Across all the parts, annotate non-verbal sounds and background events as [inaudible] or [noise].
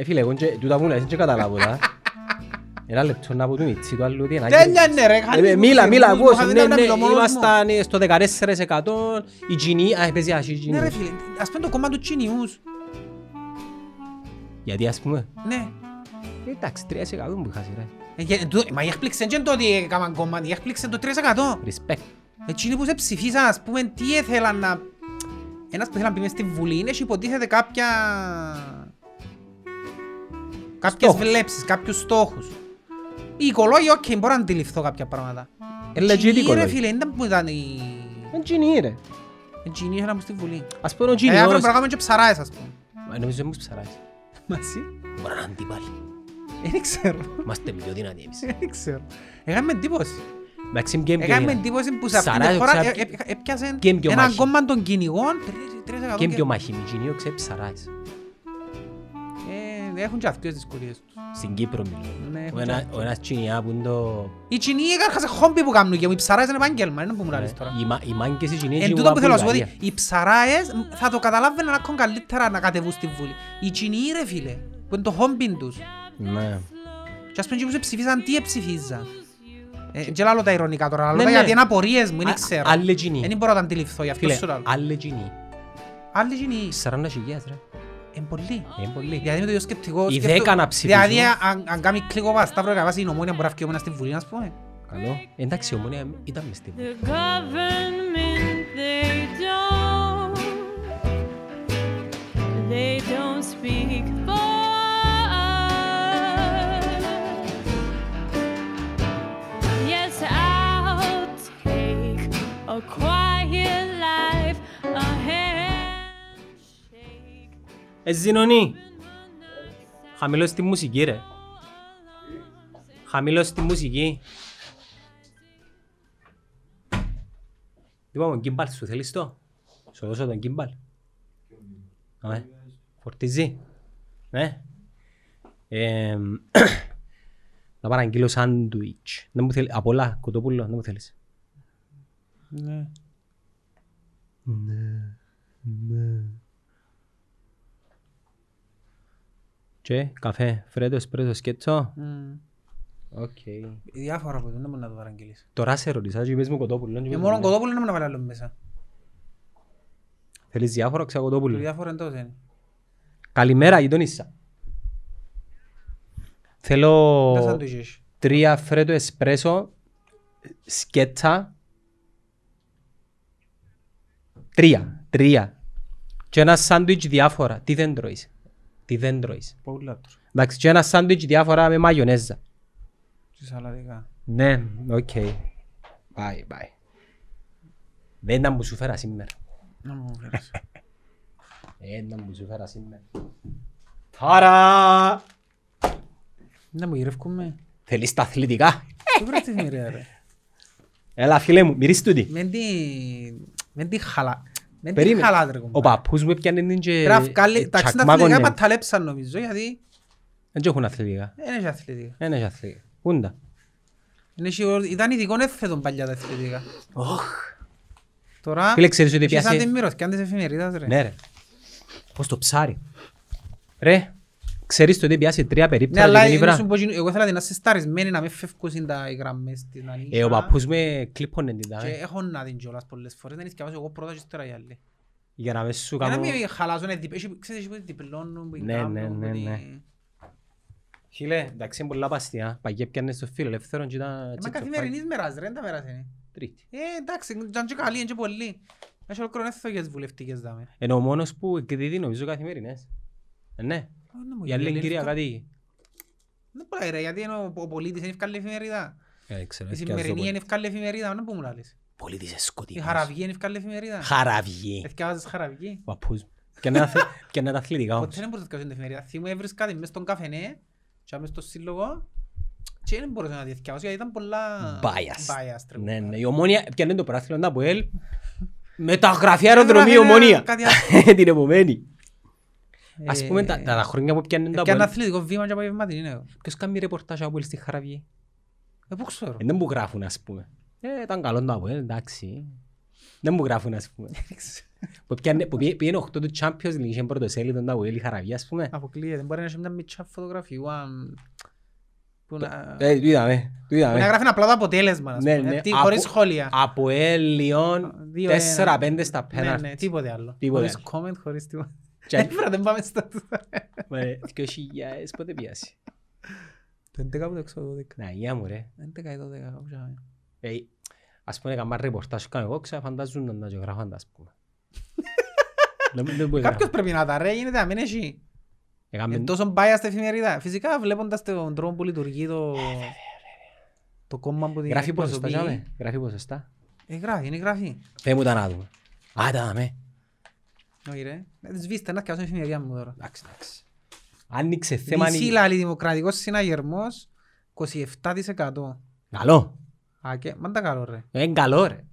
Ε, φίλε, εγώ και- τούτα που λες, δεν καταλάβω τα. Ένα λεπτό να πω του μιτσί του άλλου τι είναι. Δεν είναι ρε, Ε, κάνεις μου Μίλα, σε μίλα, μόνος μου, ακούς, είχα ναι, δει να ναι, μιλώ μόνος μου. ήμασταν ε, στο 14%, η Gini, α, παίζει άσχη η Ναι ρε Gini. φίλε, ας πούμε το κόμμα του Τσινιούς. Γιατί ας πούμε, Ναι. ε, εντάξει, 3% που είχα ρε. Ε, και- τού- Μα η έκπληξη δεν είναι το ότι έκαναν κόμμα, η έκπληξη είναι το 3%. Respect. Εκείνοι που σε ψηφίσαν, ας πούμε, τι ήθελαν να... Ένας που ήθελε να πει μες στη Βουλή είναι και υποτίθεται κάποια... Κάποιες Στόχους. βλέψεις, κάποιους στόχους. Οι οικολόγοι, οκ, μπορώ να αντιληφθώ κάποια πράγματα. Ε, legit Εκείνοι, ρε οικολόγοι. φίλε, ήταν που ήταν οι... Ε, Gini ρε. Εκείνοι ήθελαν να μπουν στη Βουλή. Ας πούμε ο Ε, Gini, αύριο ως- πρέπει να κάνουμε και ψαράες, ας πούμε. Μα νομίζω όμως ψαράς. Μαζί. Μπορεί να είναι αντίπαλοι. Δεν ξέρω. Είμαστε πιο δυνατοί εμείς. Δεν ξέρω. Έκαμε εντύπωση. Εντάξει, και πιο Έκαμε δυνατοί. εντύπωση που σε αυτήν Ψαράς, την χώρα ξα- ε- ε- έπιασε Και πιο έναν μάχη. κόμμα των κυνηγών. τρεις- τρεις εκατό Και και- πιο μαχήμοι, Gini, ξέρει ψαράς. Ε, Έχουν και αυτές τις δυσκολίες τους. Στην Κύπρο μιλώ. Ναι, Ο έχουν ένα- και Ο ένας Gini που είναι το... Οι Κινοί έκαναν σε χόμπι που κάνουν και οι ψαράες είναι επάγγελμα, είναι που μου λάβεις τώρα. Οι μα- Οι μάγκες οι Gini Εν τούτο που θέλω να σου πω ότι οι ψαράες θα το καταλάβαιναν ακόμα καλύτερα να κατεβούν στη Βουλή. Οι Κινοί ρε φίλε, που είναι το χόμπι τους. Ναι. Και ας πούμε και που σε ψηφίζαν, τι εψηφίζαν. Ε, Και λάλλω τα ειρωνικά τώρα, λάλλω Ναι, τα ναι. γιατί είναι απορίες μου, Α- δεν ξέρω. Άλλοι Gini. Δεν μπορώ να τα αντιληφθώ, γι' αυτό Φίλε, σου λέω. άλλοι Gini. Άλλοι Κινοί, 40 χιλιάς ρε. Είναι πολλοί. Είναι πολύ. Δηλαδή με το ίδιο σκεπτικό Οι σκέφτο- δέκα να ψηφίζουν. Δηλαδή αν- αν κάνει κλικο πασταύρο και βάσει η νομόνια μπορεί να φύγει ομένα στη Βουλή, ας πούμε. Καλό. Εντάξει, η ομόνια ήταν μες στη Βουλή. The government, they don't, they don't speak for us. Yes, I'll take a quiet Ε, Ζηνωνή. Χαμηλώς τη μουσική ρε. Χαμηλώς τη μουσική. Λοιπόν, γκίμπαλ σου θέλεις το; Σου δώσω τον γκίμπαλ. Αμέ. Φορτίζει. Ναι. Εμ, Να παραγγείλω σάντουιτς. Δεν μου θέλει. Απ' όλα, κοτόπουλο, δεν μου θέλεις. Ναι. Και καφέ, φρέντο, εσπρέσο, σκέτσο. Μμ. Οκ. Διάφορα που δεν μπορεί να το παραγγείλεις. Τώρα σε ρωτήσα και πες μου κοτόπουλο. και Και πες μόνο μου, κοτόπουλο δεν μπορεί να βάλει άλλος μέσα. Θέλεις διάφορο, ξέρω Το κοτόπουλο. διάφορο είναι τόσο είναι. Καλημέρα, γειτονίσσα. Θέλω Τα σάντουιτς έχει. τρία φρέτο εσπρέσο, σκέτσα. Τρία, τρία. Και ένα σάντουιτς διάφορα. Τι δεν τρώεις; Τι δεν τρώεις. Πολλά τώρα. Εντάξει, και ένα σάντουιτς διάφορα με μαγιονέζα. Και σαλατικά. Ναι, οκ. Bye, bye. Δεν ήταν που σου φέρα σήμερα. Να μου φέρεις. [laughs] Δεν ήταν που σου φέρα σήμερα. Τώρα! Να μου γυρεύκουμε. Θέλεις τα αθλητικά; Τι βρες τη θυμηρία ρε; Έλα φίλε μου, μυρίς τούτη. Μεν τη... Μεν τη χαλά. Μεν τη Περίμενε. χαλά ρε Ο κομπάρε. παππούς μου έπιανε την και Πρέπει να βγάλει... Τα ξύνα αθλητικά τσακμάκωνε. παταλέψαν νομίζω γιατί Δεν έχουν αθλητικά. δεν έχει αθλητικά. Δεν έχει αθλητικά. Πούντα. Είναι σίγουρο- Ήταν ειδικό έφθετον παλιά τα αθλητικά. Τώρα... Φίλε, ξέρεις ότι και σαν πιάσε- την μυρωθιά της εφημερίδας ρε. Ναι ρε. Πώς το ψάρι. Ρε, ξέρεις το ότι πιάσει τρία Ναι, περίπτερα αλλά και την είναι ύβρα. σου πω, εγώ ήθελα την να είσαι σταρισμένη να μην φεύγουν τα οι γραμμές στην ανήσια. Ε, ο παππούς με κλίπωνε την Και τάμε. έχω να την κιόλας πολλές φορές. Δεν ήθελα εγώ πρώτα και ύστερα οι άλλοι. Για να με σου Για να κάνω... μην χαλάζουν, διπ- έχει- ξέρεις που διπλώνουν, που Ναι, κάνουν, ναι, που ναι, τη- ναι. Φίλε, εντάξει είναι πολλά παστιά. Παγιέ πιάνε στο φίλο ελεύθερο και ήταν... Ε, Μα τσίτσο, καθημερινής μεράς ρε, δεν τα μεράς είναι. Τρίτη. Ε, εντάξει, ήταν και καλή, είναι και πολλοί. Έχει ολόκληρο έθογες βουλευτικές δάμε. Είναι ο μόνος που εκδίδει νομίζω καθημερινές. Ε, ναι. Η άλλη κυρία κάτι... Δεν μπορεί ρε, γιατί είναι ο ο πολίτης είναι ευκάλλη εφημερίδα. Ε, ξέρω, Η εθιάζω σημερινή πολύ. είναι ευκάλλη εφημερίδα, δεν που μου λάλλεις. Πολίτης Η εσκοτικός. Χαραβγή είναι ευκάλλη εφημερίδα. Χαραβιέ. Εθιάζεις Χαραβγή. Παππούς. Και [laughs] είναι αθλη- και είναι τα αθλητικά όμως. Ποτέ δεν μπορούσα να διαβάσω την εφημερίδα. Θυμούμαι έβρισκα την μες στον καφενέ και μες στο σύλλογο και δεν μπορούσα να τη διαβάσω γιατί ήταν πολλά Biased. biased, ρε, Ναι, κουμπάρε. ναι. Η ομόνια πιάνε το πράθυλο από ελ. Μεταγραφή αεροδρομίου Έγραφε ομόνια. κάτι άλλο. [laughs] Την επομένη. Ας Ε, πούμε τα τα χρόνια που πιάνε το Και ένα από αθλητικό βήμα και απογευματινή είναι. Ποιος κάνει ρεπορτάζ από ελ στη Χαραβιέ. Ε, πού ξέρω. Ε, Δεν που γράφουν ας πούμε. Ε, ήταν καλό το από ελ, εντάξει. Δεν μου γράφουν ας πούμε. [laughs] Που πιάνε- Που πήγε- πήγαινε 8 του Champions League, είχε πρωτοσέλιδο τα Βουέλη Χαραβία ας πούμε. Αποκλείεται. Μπορεί να έχει μια μητσά φωτογραφία αν- που να... Ε, το είδαμε, το που να είδαμε. γράφει απλά το αποτέλεσμα, ας Ναι, πούμε, ναι, τι- από- χωρίς σχόλια. Από Λιόν Δύο ένα. 4-5 στα Ναι, ναι, πέναρτι. τίποτε άλλο. Τίποτε Χωρίς comment, χωρίς τίποτα. Και- Ε, βρε, δεν πάμε στο... [laughs] Μωρέ, 2000 πότε πιάσει; Το 11 που το ξέρω, το 12. Να, γεια μου ρε. 11 ή 12, κάπου שם. Ε, Ας πούμε έκανα ρεπορτάζ κάνω εγώ, ξαφαντάζουν να και γράφαν τα ας πούμε. [laughs] Δεν- δεν μπορεί να Κάποιος πρέπει να τα ρε, γίνεται να μην έχει. Έκαμε- Είναι τόσο biased στην εφημερίδα. Φυσικά βλέποντας τον τρόπο που λειτουργεί το... Το κόμμα που την Γράφει ποσοστά, εκπροσωπεί. τζάμε. Γράφει ποσοστά. Ε, γράφει, είναι γράφει. Πες μου τα να δούμε. Α, τα δάμε. Όχι ρε. Ε, Σβήστε να σκάσω την εφημερίδα μου τώρα. Εντάξει, εντάξει. Άνοιξε θέμα... Δύση ανοι- λαλή δημοκρατικός συναγερμός 27%. Καλό. Α, και, μαν τα καλό ρε. Ε, Είναι καλό ρε.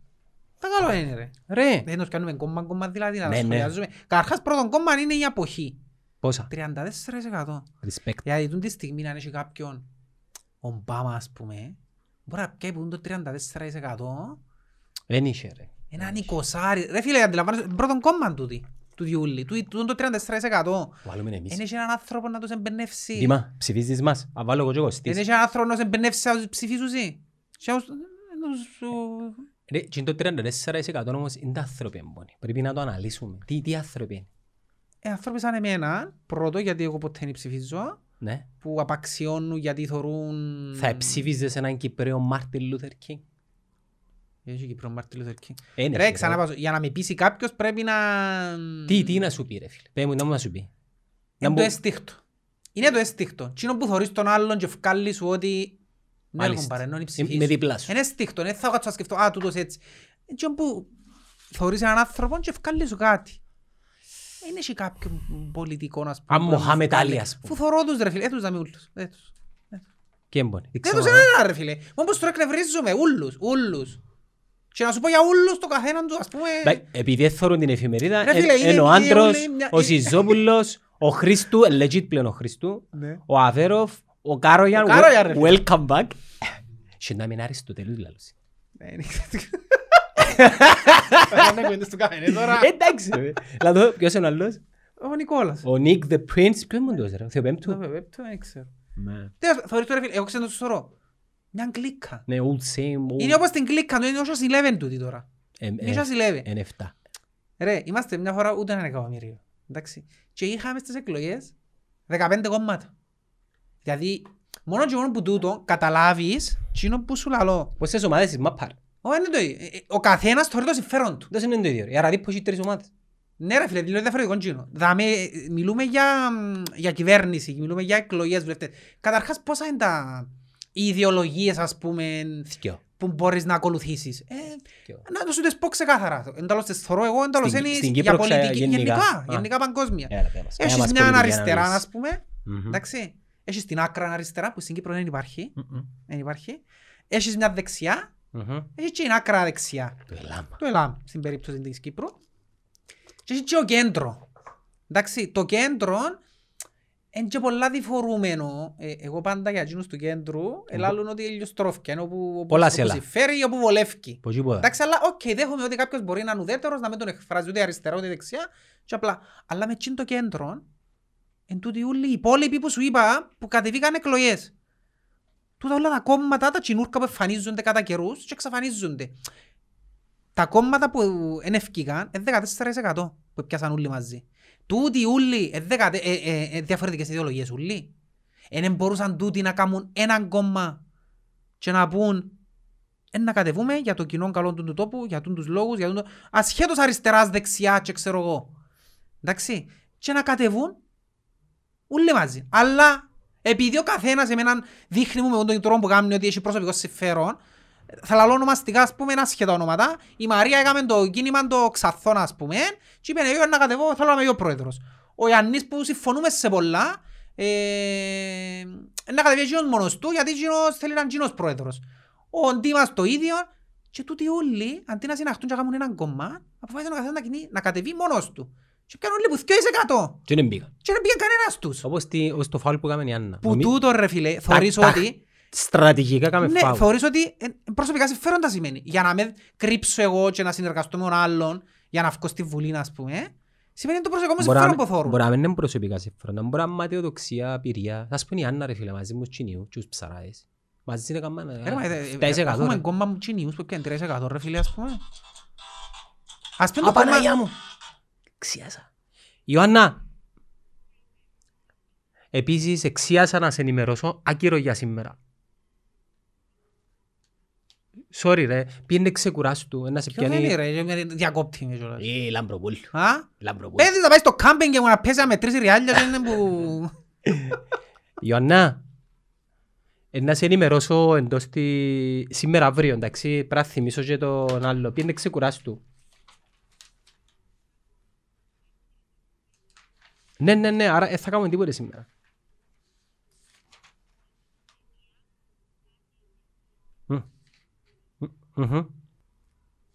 Τα καλό είναι ρε. Ρε. Δεν τους κάνουμε κόμμα κόμμα δηλαδή να Ναι, τα ναι. σχολιάζουμε. Καταρχάς πρώτον κόμμα είναι η αποχή. Πόσα; 34%. Respect. Γιατί τούτη τη στιγμή αν έχει κάποιον ο Ομπάμα ας πούμε μπορεί να πιάει που είναι το 34% Δεν είχε ρε. έναν εικοσάρι. Ρε φίλε αντιλαμβάνεσαι πρώτον κόμμα τούτη του Διούλη. Του του είναι το 34%. Βάλουμε εμείς. Δεν έχει έναν άνθρωπο να τους εμπνεύσει. Δήμα, ψηφίζεις μας. Α, βάλω εγώ και εγώ Δεν στήσεις. έχει έναν άνθρωπο να τους εμπνεύσει να τους ψηφίσουν. Και να τους- να τους- Ρε, και είναι το 34% όμως είναι τα άνθρωποι εμπόνοι. Πρέπει να το αναλύσουμε. Τι, τι άνθρωποι είναι. Ε, άνθρωποι σαν εμένα, πρώτο γιατί εγώ ποτέ δεν ψηφίζω, Ναι. που απαξιώνουν γιατί θωρούν... Θα ψήφιζες έναν Κυπρέο Μάρτιν Λούθερ Κίνγκ; Έχει Κύπρο Μάρτιν Λούθερ Κίνγκ. Είναι, Ρε, φίλε. ξαναπάσω, για να με πείσει κάποιος πρέπει να... Τι, τι να σου πει ρε φίλε. Πες μου, να μου να σου πει. Να Είναι μπο- το αισθήκτο. Είναι το αισθήκτο. Τι είναι που θωρείς τον άλλον και βγάλει σου ότι... Ναι, Μάλιστα. ρε κομπάρε, νόνι Ε, Με διπλά σου. Είναι αισθήκτο. Δεν θα κάτσω να σκεφτώ, α, τούτος έτσι. Είναι τι που θωρείς έναν άνθρωπο και βγάλει σου κάτι. Είναι και κάποιον πολιτικό, ας πούμε. Αν που να μου Μοχάμετ βγάλει. Άλι, ας πούμε. Φου θωρώ τους ρε φίλε, έτους δαμε ούλους. Έτους. Και εμπόνοι. Δεν τους είναι ένα ρε φίλε. Μόνο πως τώρα εκνευρίζουμε, ούλους, ούλους. Και να σου πω για ούλους το καθέναν τους, ας πούμε... Εντάξει, Επειδή έθωρουν την εφημερίδα, Ρε φίλε, εν- είναι- είναι ο είναι άντρος, όλοι μια- ο Σιζόπουλος, ο Χριστού, ε, legit πλέον ο Χριστού, Ναι. ο Αβέροφ, ο Κάρογιαν, Ο Κάρογιαν, ρε wel- φίλε. welcome back. Και να μην Αριστοτέλους λαλούς. Ναι, είναι- [laughs] Δεν ακούγεται στο καφέ, τώρα. Εντάξει ρε. Δηλαδή, ποιος είναι ο άλλος; Ο Νικόλας. Ο Νίκ the Prince, ποιος είναι αυτός, ρε, ο Το Θεοπέμπτου. βέβαια, το δεν ξέρω. Ναι. Τέλος, θωρείς τώρα, φίλε, εγώ ξέρω το σωρό. Μια κλίκα. Ναι, old same, old. Είναι όπως την κλίκα του, είναι όσο Eleven τούτη τώρα. Ε, Είναι ε, όσο Eleven. εν εφτά. Ρε, είμαστε μια φορά ούτε ένα εκατομμύριο. Εντάξει. Και είχαμε στις εκλογές 15 κόμματα. Δηλαδή, μόνο και μόνο που τούτο καταλάβεις τσίνο που σου λαλώ. Πόσες ομάδες της μάπαρ. Ω, είναι το ίδιο. Ε, ε, Ο καθένας θωρεί το συμφέρον του. Δεν είναι το ίδιο. ρε. Η Αραδίππο έχει τρεις ομάδες. Ναι ρε φίλε, δηλαδή διαφορετικό τσίνο. Δάμε, ε, μιλούμε για, μ, για κυβέρνηση, μιλούμε για εκλογές βουλευτές. Καταρχάς πόσα είναι τα οι ιδεολογίες ας πούμε Δυο. που μπορείς να ακολουθήσεις. Ε, Δυο. να το σου τις πω ξεκάθαρα. Εντάλλως τις θωρώ εγώ, εντάλλως Στην- είναι στην για Κύπρο ξε- πολιτική. γενικά. Γενικά, Α. γενικά παγκόσμια. Έλα, πέ μας. Κάνε Έχεις μας μια πολιτική αριστερά, ανάλυση. ας πούμε, Μμμ. εντάξει. Έχεις την άκρα αριστερά που στην Κύπρο δεν υπάρχει. Μμμ. Δεν υπάρχει. Έχεις μια δεξιά, Μμμ. έχεις και την άκρα δεξιά. Το ελάμα. Το ΕΛΑΜ στην περίπτωση της Κύπρου. Και έχεις και ο κέντρο. Εντάξει, το κέντρο είναι και πολλά διφορούμενο. Ε, εγώ πάντα για εκείνους του κέντρου ελάλουν ότι ηλιοστρόφκια, είναι όπου, όπου, Πολλά όπου σελά. συμφέρει ή όπου βολεύει. Πως τίποτα. Εντάξει, αλλά οκ, δέχομαι ότι κάποιος μπορεί να είναι ουδέτερος, να μην τον εκφράζει ούτε αριστερά ούτε δεξιά. Και απλά, αλλά με εκείνο το κέντρο, εν τούτοι όλοι οι υπόλοιποι που σου είπα, που κατεβήκαν εκλογές. Τούτα όλα τα κόμματα, τα τζινούρκα που εμφανίζονται κατά καιρούς και εξαφανίζονται. Τα κόμματα που είναι ευκήκαν είναι 14% που πιάσαν όλοι μαζί. Τούτοι όλοι, ε, δεκατε- ε, ε, ε, διαφορετικές ιδεολογίες όλοι. Δεν μπορούσαν τούτοι να κάνουν έναν κόμμα και να πούν «Ε, να κατεβούμε για το κοινό καλό του, του τόπου, για τον τους λόγους, για τον... το- ασχέτως αριστεράς, δεξιάς και ξέρω εγώ. Εντάξει. Και να κατεβούν όλοι μαζί. Αλλά επειδή ο καθένας εμένα δείχνει μου με τον τρόπο που κάνει ότι έχει προσωπικό συμφέρον, θα λαλώ ονομαστικά, ας πούμε, άσχετα ονόματα. Η Μαρία έκαμε το κίνημα το ξαθόν, ας πούμε, και είπε, εγώ να κατεβώ, θέλω να είμαι εγώ πρόεδρος. Ο Ιαννής που συμφωνούμε σε πολλά, ε, να κατεβεί εκείνος μόνος του, γιατί εκείνος θέλει να είναι εκείνος πρόεδρος. Ο Ντίμας το ίδιο, και τούτοι όλοι, αντί να συναχτούν και να κάνουν έναν κόμμα, αποφάσισαν ο καθένας να, κινεί- να κατεβεί μόνος του. Και πιάνουν όλοι που 2% Και δεν πήγα. και δεν πήγαν κανένας τους. Όπως τη- όπως το φάουλ που έκαμε η Άννα. Που Νομι- τούτο ρε φίλε, θωρείς τακ. ότι Στρατηγικά κάμε Ναι, φάουλ. θεωρείς ότι ε, προσωπικά συμφέροντα σημαίνει. Για να με κρύψω εγώ και να συνεργαστώ με τον άλλον, για να βγω στη Βουλή, ας πούμε, σημαίνει το προσωπικό μου Μπορεί να συμφέρον μην- που θεωρούν. Μπορεί να μην είναι προσωπικά συμφέροντα. Μπορεί να είναι ματαιοδοξία, πυρία. Θα σου πω η Άννα ρε φίλε μαζί μου στους Τσινιού και τους ψαράες. Μαζί είναι καμένα. Ε, ρε, μα, ε, ε, 7% Έχουμε ρε. κόμμα μου τσινιούς που πιάνει 3% ρε φίλε, ας πούμε. Ας πούμε Α, το κόμμα... Παναγιά μου. Ξιάσα. Ιωάννα. Επίσης εξίασα να σε ενημερώσω άκυρο για σήμερα. Sorry ρε, πήγαινε ξεκουράστου, να σε Ποιος δεν είναι πιάνει... ρε, και με διακόπτει με κιόλας. Ε, Λαμπροπούλ. Α; Λαμπροπούλ. Πέδεις να πάει στο κάμπινγκ και μου να πέσει να μετρήσει ριάλια και είναι που... Ιωάννα, ε, να σε ενημερώσω εντός τη... σήμερα αύριο, εντάξει, πρέπει να θυμίσω και τον άλλο. Πήγαινε ξεκουράστου. Ναι, ναι, ναι, άρα δεν θα κάνουμε τίποτε σήμερα.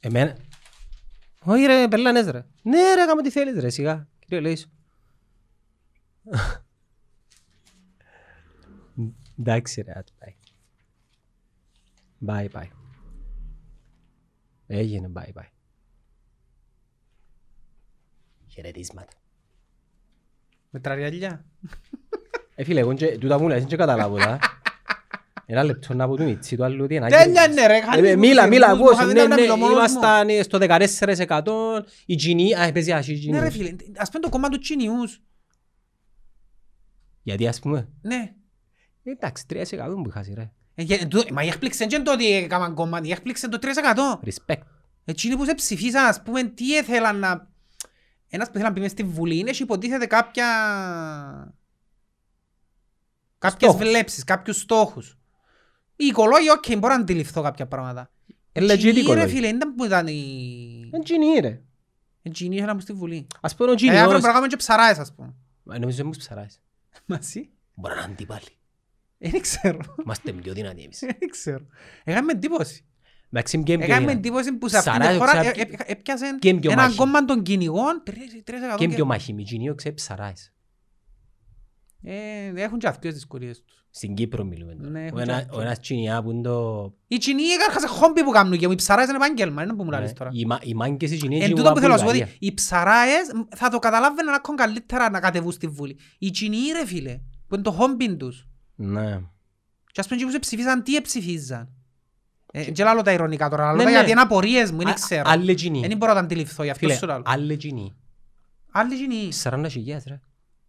Εμένα... Όχι ρε, περλάνες ρε. Ναι ρε, κάμε τι θέλεις ρε, σιγά. Κύριε Λέησο. Εντάξει ρε, ας πάει. Bye bye. Έγινε bye bye. Χαιρετίσματα. Μετρά ριάλια. Ε φίλε, εγώ και- τούτα μου λες, δεν καταλάβω τα. Ένα λεπτό να πω του Μιτσί, του άλλου τι είναι. Τέλεια είναι ρε, Ε, χάνεις μου Μίλα, τους μίλα, κερμούς μου, ακούω, χάνεις ναι, να ναι, μιλώ μόνος μου. ήμασταν ε, στο 14% η Τζινή, α, παίζει άσχη η Ναι ρε Τζινή. φίλε, ας πούμε το κόμμα του τσινιούς. Γιατί ας πούμε, Ναι. ε, εντάξει, 3% που χάσει ρε. Ε, γε- το- Μα η έκπληξη δεν είναι το ότι έκαναν κόμμα, η έκπληξη είναι το 3%. Respect. Εκείνοι που σε ψηφίσαν, ας πούμε, τι ήθελαν να... Ένας που ήθελαν να πει μες στη Βουλή, έχει υποτίθεται κάποια... Κάποιες Στόχους. βλέψεις, κάποιους στόχους. Οι οικολόγοι, οκ, μπορώ να αντιληφθώ κάποια πράγματα. Ε, legit Εκείνοι, ρε οικολόγοι. φίλε, ήταν που ήταν οι... Είναι Τζινή ρε. Εκείνοι ήθελαν να μπουν στη Βουλή. Ας πούμε ο Ε, αύριο Τζινιός, πρέπει να κάνουμε και ψαράες, ας πούμε. Ε, νομίζω δεν μου ψαράς. Μαζί. Μπορεί να είναι αντίπαλοι. Ε, Δεν ξέρω. Είμαστε πιο δυνατοί εμείς. Δεν ξέρω. Έκαμε εντύπωση. Εντάξει, και πιο Έκαμε δυνατοί. εντύπωση που σε αυτή Ψαράες, τη χώρα ξέρω, ε, και- ε, έπιασε και πιο ένα μάχη. κόμμα των κυνηγών, τρεις- τρεις εκατό Και και- πιο μάχημοι, Τζινιό ξέρεις ψαράες. Ε, Έχουν και αυτές τις δυσκολίες τους. Στην Κύπρο μιλούμε. τώρα. Ναι, Ο έχουν ένα- και- Ο ένας Τζινιά που είναι το... Οι Κινοί έκαρχαν σε χόμπι που κάνουν και οι ψαράες είναι επάγγελμα, είναι που μου λαλείς Ναι, τώρα. οι μα- Οι μάγκες οι Τζινίες Εν και τούτο που θέλω να σου πω, Βουλγαρία. ότι οι ψαράες μ, θα το καταλάβαιναν ακόμα καλύτερα να κατεβούν στη Βουλή. Οι Κινοί ρε φίλε, που είναι το χόμπι τους. Ναι. Και ας πούμε και που σε ψηφίζαν, τι εψηφίζαν; Ε, Και λάλλω τα ειρωνικά τώρα, λάλλω Ναι, τα ναι. γιατί είναι απορίες μου, δεν Α- ξέρω. Άλλοι Τζινοί. Δεν μπορώ να τα αντιληφθώ, γι' αυτό Φίλε, σου λάλλω. άλλοι Τζινοί. Άλλοι Κινοί, 40.000 ρε.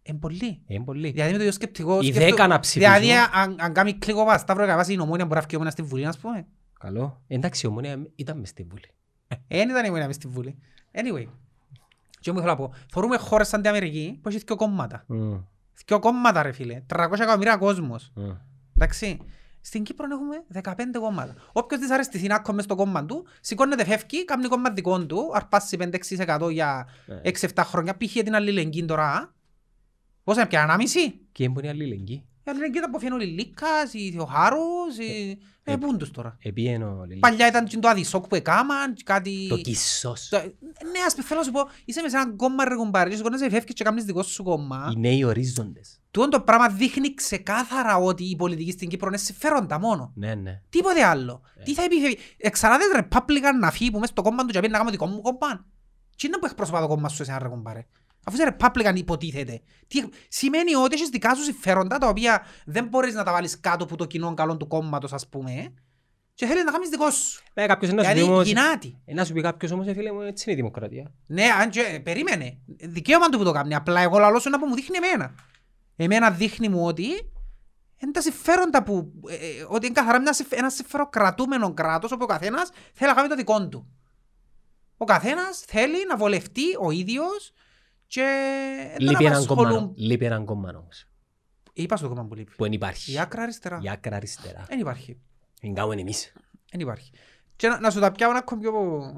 Είναι πολλοί. Είναι πολύ. Δηλαδή με το ίδιο σκεπτικό Οι σκέφτο- δέκα να ψηφίσουν. Δηλαδή αν, αν κάνει κλικό πας, σταύρο καβάσει η νομόνια μπορεί να φύγει ο μόνας στη Βουλή, ας πούμε. Καλό. Εντάξει, η Ομόνια ήταν μες στη Βουλή. Ε, Δεν ήταν η μόνη μες στη Βουλή. Anyway. Και μου θέλω να πω, θεωρούμε χώρες σαν την Αμερική που έχει δύο κόμματα. Μμ, Δύο κόμματα ρε φίλε, 300 εκατομμύρια κόσμος. μμ. Εντάξει. Στην Κύπρο έχουμε 15 κόμματα. Όποιος της αρεστηθεί να κόμμε στο κόμμα του, σηκώνεται φεύγει, κάνει κόμμα δικό του, αρπάσει 5-6% για Ναι. 6-7 χρόνια, π.χ. την αλληλεγγύη τώρα. Πώς είναι πια, ανάμιση. Και είναι πολύ αλληλεγγύη. Η αλληλεγγύη ήταν που φαίνουν ο Λιλίκας, η Θεοχάρους, η... Ε, πού είναι τους τώρα; Επίενε ο Λελί. Παλιά ήταν και το αδισόκ που έκαναν, και κάτι... Το κισός. Το- Ναι, ας πούμε, θέλω να σου πω, είσαι μέσα σε ένα κόμμα ρε κουμπάρι και σηκώνεσαι φεύγεις και κάνεις δικό σου κόμμα. Οι νέοι ορίζοντες. Τούτο το πράγμα δείχνει ξεκάθαρα ότι η πολιτική στην Κύπρο είναι συμφέροντα μόνο. Ναι, ναι. Τίποτε άλλο. Ε. Τι θα επιφεύγει. Εξαράδες Republican να φύγει που μέσα στο κόμμα του και να πει να κάνω δικό μου κόμμα. Τι είναι που εκπροσωπά το κόμμα σου εσένα ρε κουμπάρε. Αφού είσαι Republican υποτίθεται. Τι... Σημαίνει ότι έχεις δικά σου συμφέροντα τα οποία δεν μπορείς να τα βάλεις κάτω από το κοινό καλό του κόμματος ας πούμε και θέλεις να κάνεις δικό σου. Ε, κάποιος να σου πει Δηλαδή όμως... γυνάτη. ε, Να σου πει κάποιος όμως, ε, φίλε μου, έτσι είναι η δημοκρατία. Ναι, αν και, περίμενε. Δικαίωμα του που το κάνει. Απλά εγώ λαλώ σου να που μου δείχνει εμένα. Εμένα δείχνει μου ότι είναι τα συμφέροντα που... ε, ε, ότι είναι καθαρά μια, συμφ- ένας συμφεροκρατούμενο κράτος όπου ο καθένας θέλει να κάνει το δικό του. Ο καθένας θέλει να βολευτεί ο ίδιος και δεν Λείπει έναν κόμμα. απασχολούν... Λείπει έναν κόμμα όμως. Είπα στο κόμμα που λείπει. Που δεν υπάρχει. Η άκρα αριστερά. Η άκρα αριστερά. Δεν υπάρχει. Την κάνουμε εμείς. Δεν υπάρχει. Και να, να σου τα πιάω ένα ακόμη πιο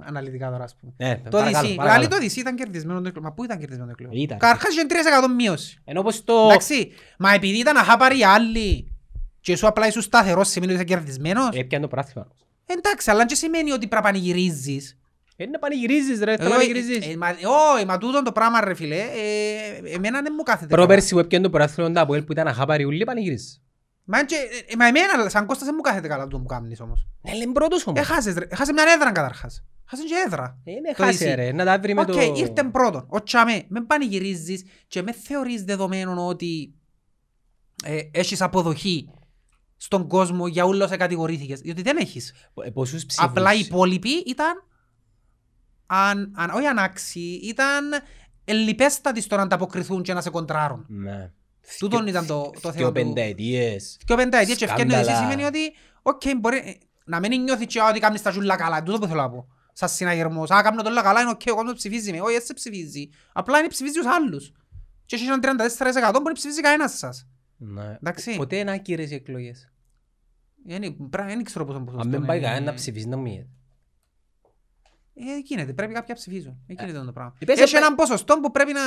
αναλυτικά τώρα, ας πούμε. Ε, Το παρακαλώ, DC, παρακαλώ. λαλεί το DC ήταν κερδισμένο το εκλογικό. Μα πού ήταν κερδισμένο το εκλογικό. Ήταν. Καρχάς είχε 3% μείωση. Ενώ πως το... Εντάξει, μα επειδή ήταν αχάπαροι οι άλλοι και σου απλά ήσουν σταθερός σημαίνει ότι είσαι κερδισμένος. Έπιανε το πράγμα. Εντάξει, αλλά δεν σημαίνει ότι πρέπει να πανηγυρίζεις. Ε, να πανηγυρίζεις ρε, θα Ε, πανηγυρίζεις. ε, ε, μα- Όχι, μα τούτο το πράγμα ρε φίλε, ε, εμένα δεν μου κάθεται. καλά. Προπέρσι που έπιανε το πράγμα τα Αποέλ που ήταν αχάπαροι ούλοι πανηγυρίζεις. Μα, και, ε, μα εμένα, σαν Κώστας δεν μου κάθεται καλά το που κάνεις όμως. Ναι, λέμε πρώτος όμως. Έχασες ρε, έχασε μια έδρα καταρχάς. Έχασε και έδρα. Είναι το χάσε easy. ρε, να τα βρει με Οκ, το... ήρθε πρώτον. Ο Τσαμέ, με πανηγυρίζεις και με θεωρείς δεδομένο ότι ε, έχεις αποδοχή στον κόσμο για ούλο σε κατηγορήθηκες. Διότι δεν έχεις. Ε, Πόσους ψήφους; Απλά οι υπόλοιποι ήταν, αν, αν, όχι ανάξιοι, ήταν ελλειπέστατοι στο να ανταποκριθούν και να σε κοντράρουν. Ναι. Τούτον ήταν το, το θέμα Δυο του. πενταετίες. Και ο πενταετία και ευκαιρνεί εσύ Σκάνδαλα. σημαίνει ότι οκ, μπορεί ε, να μην νιώθει και ότι κάνεις τα ζούλα καλά. Τούτο που θέλω να πω. Σαν συναγερμός. Α, κάνω το όλα καλά, είναι οκ, ο κόσμος ψηφίζει με. Όχι, έτσι σε ψηφίζει. Απλά είναι ψηφίζει τους άλλους. Και έχει έναν 34% μπορεί να ψηφίζει κανένας σας. Ναι. Εντάξει. Ποτέ είναι άκυρες οι εκλογές. Δεν δεν ξέρω πόσο ποσοστό Αν δεν είναι. πάει κανένα να ψηφίσει να μην Ε, γίνεται, πρέπει κάποια να ψηφίζουν. Ε, γίνεται το πράγμα. Είπες, Έχει ε, έναν ποσοστό που πρέπει να...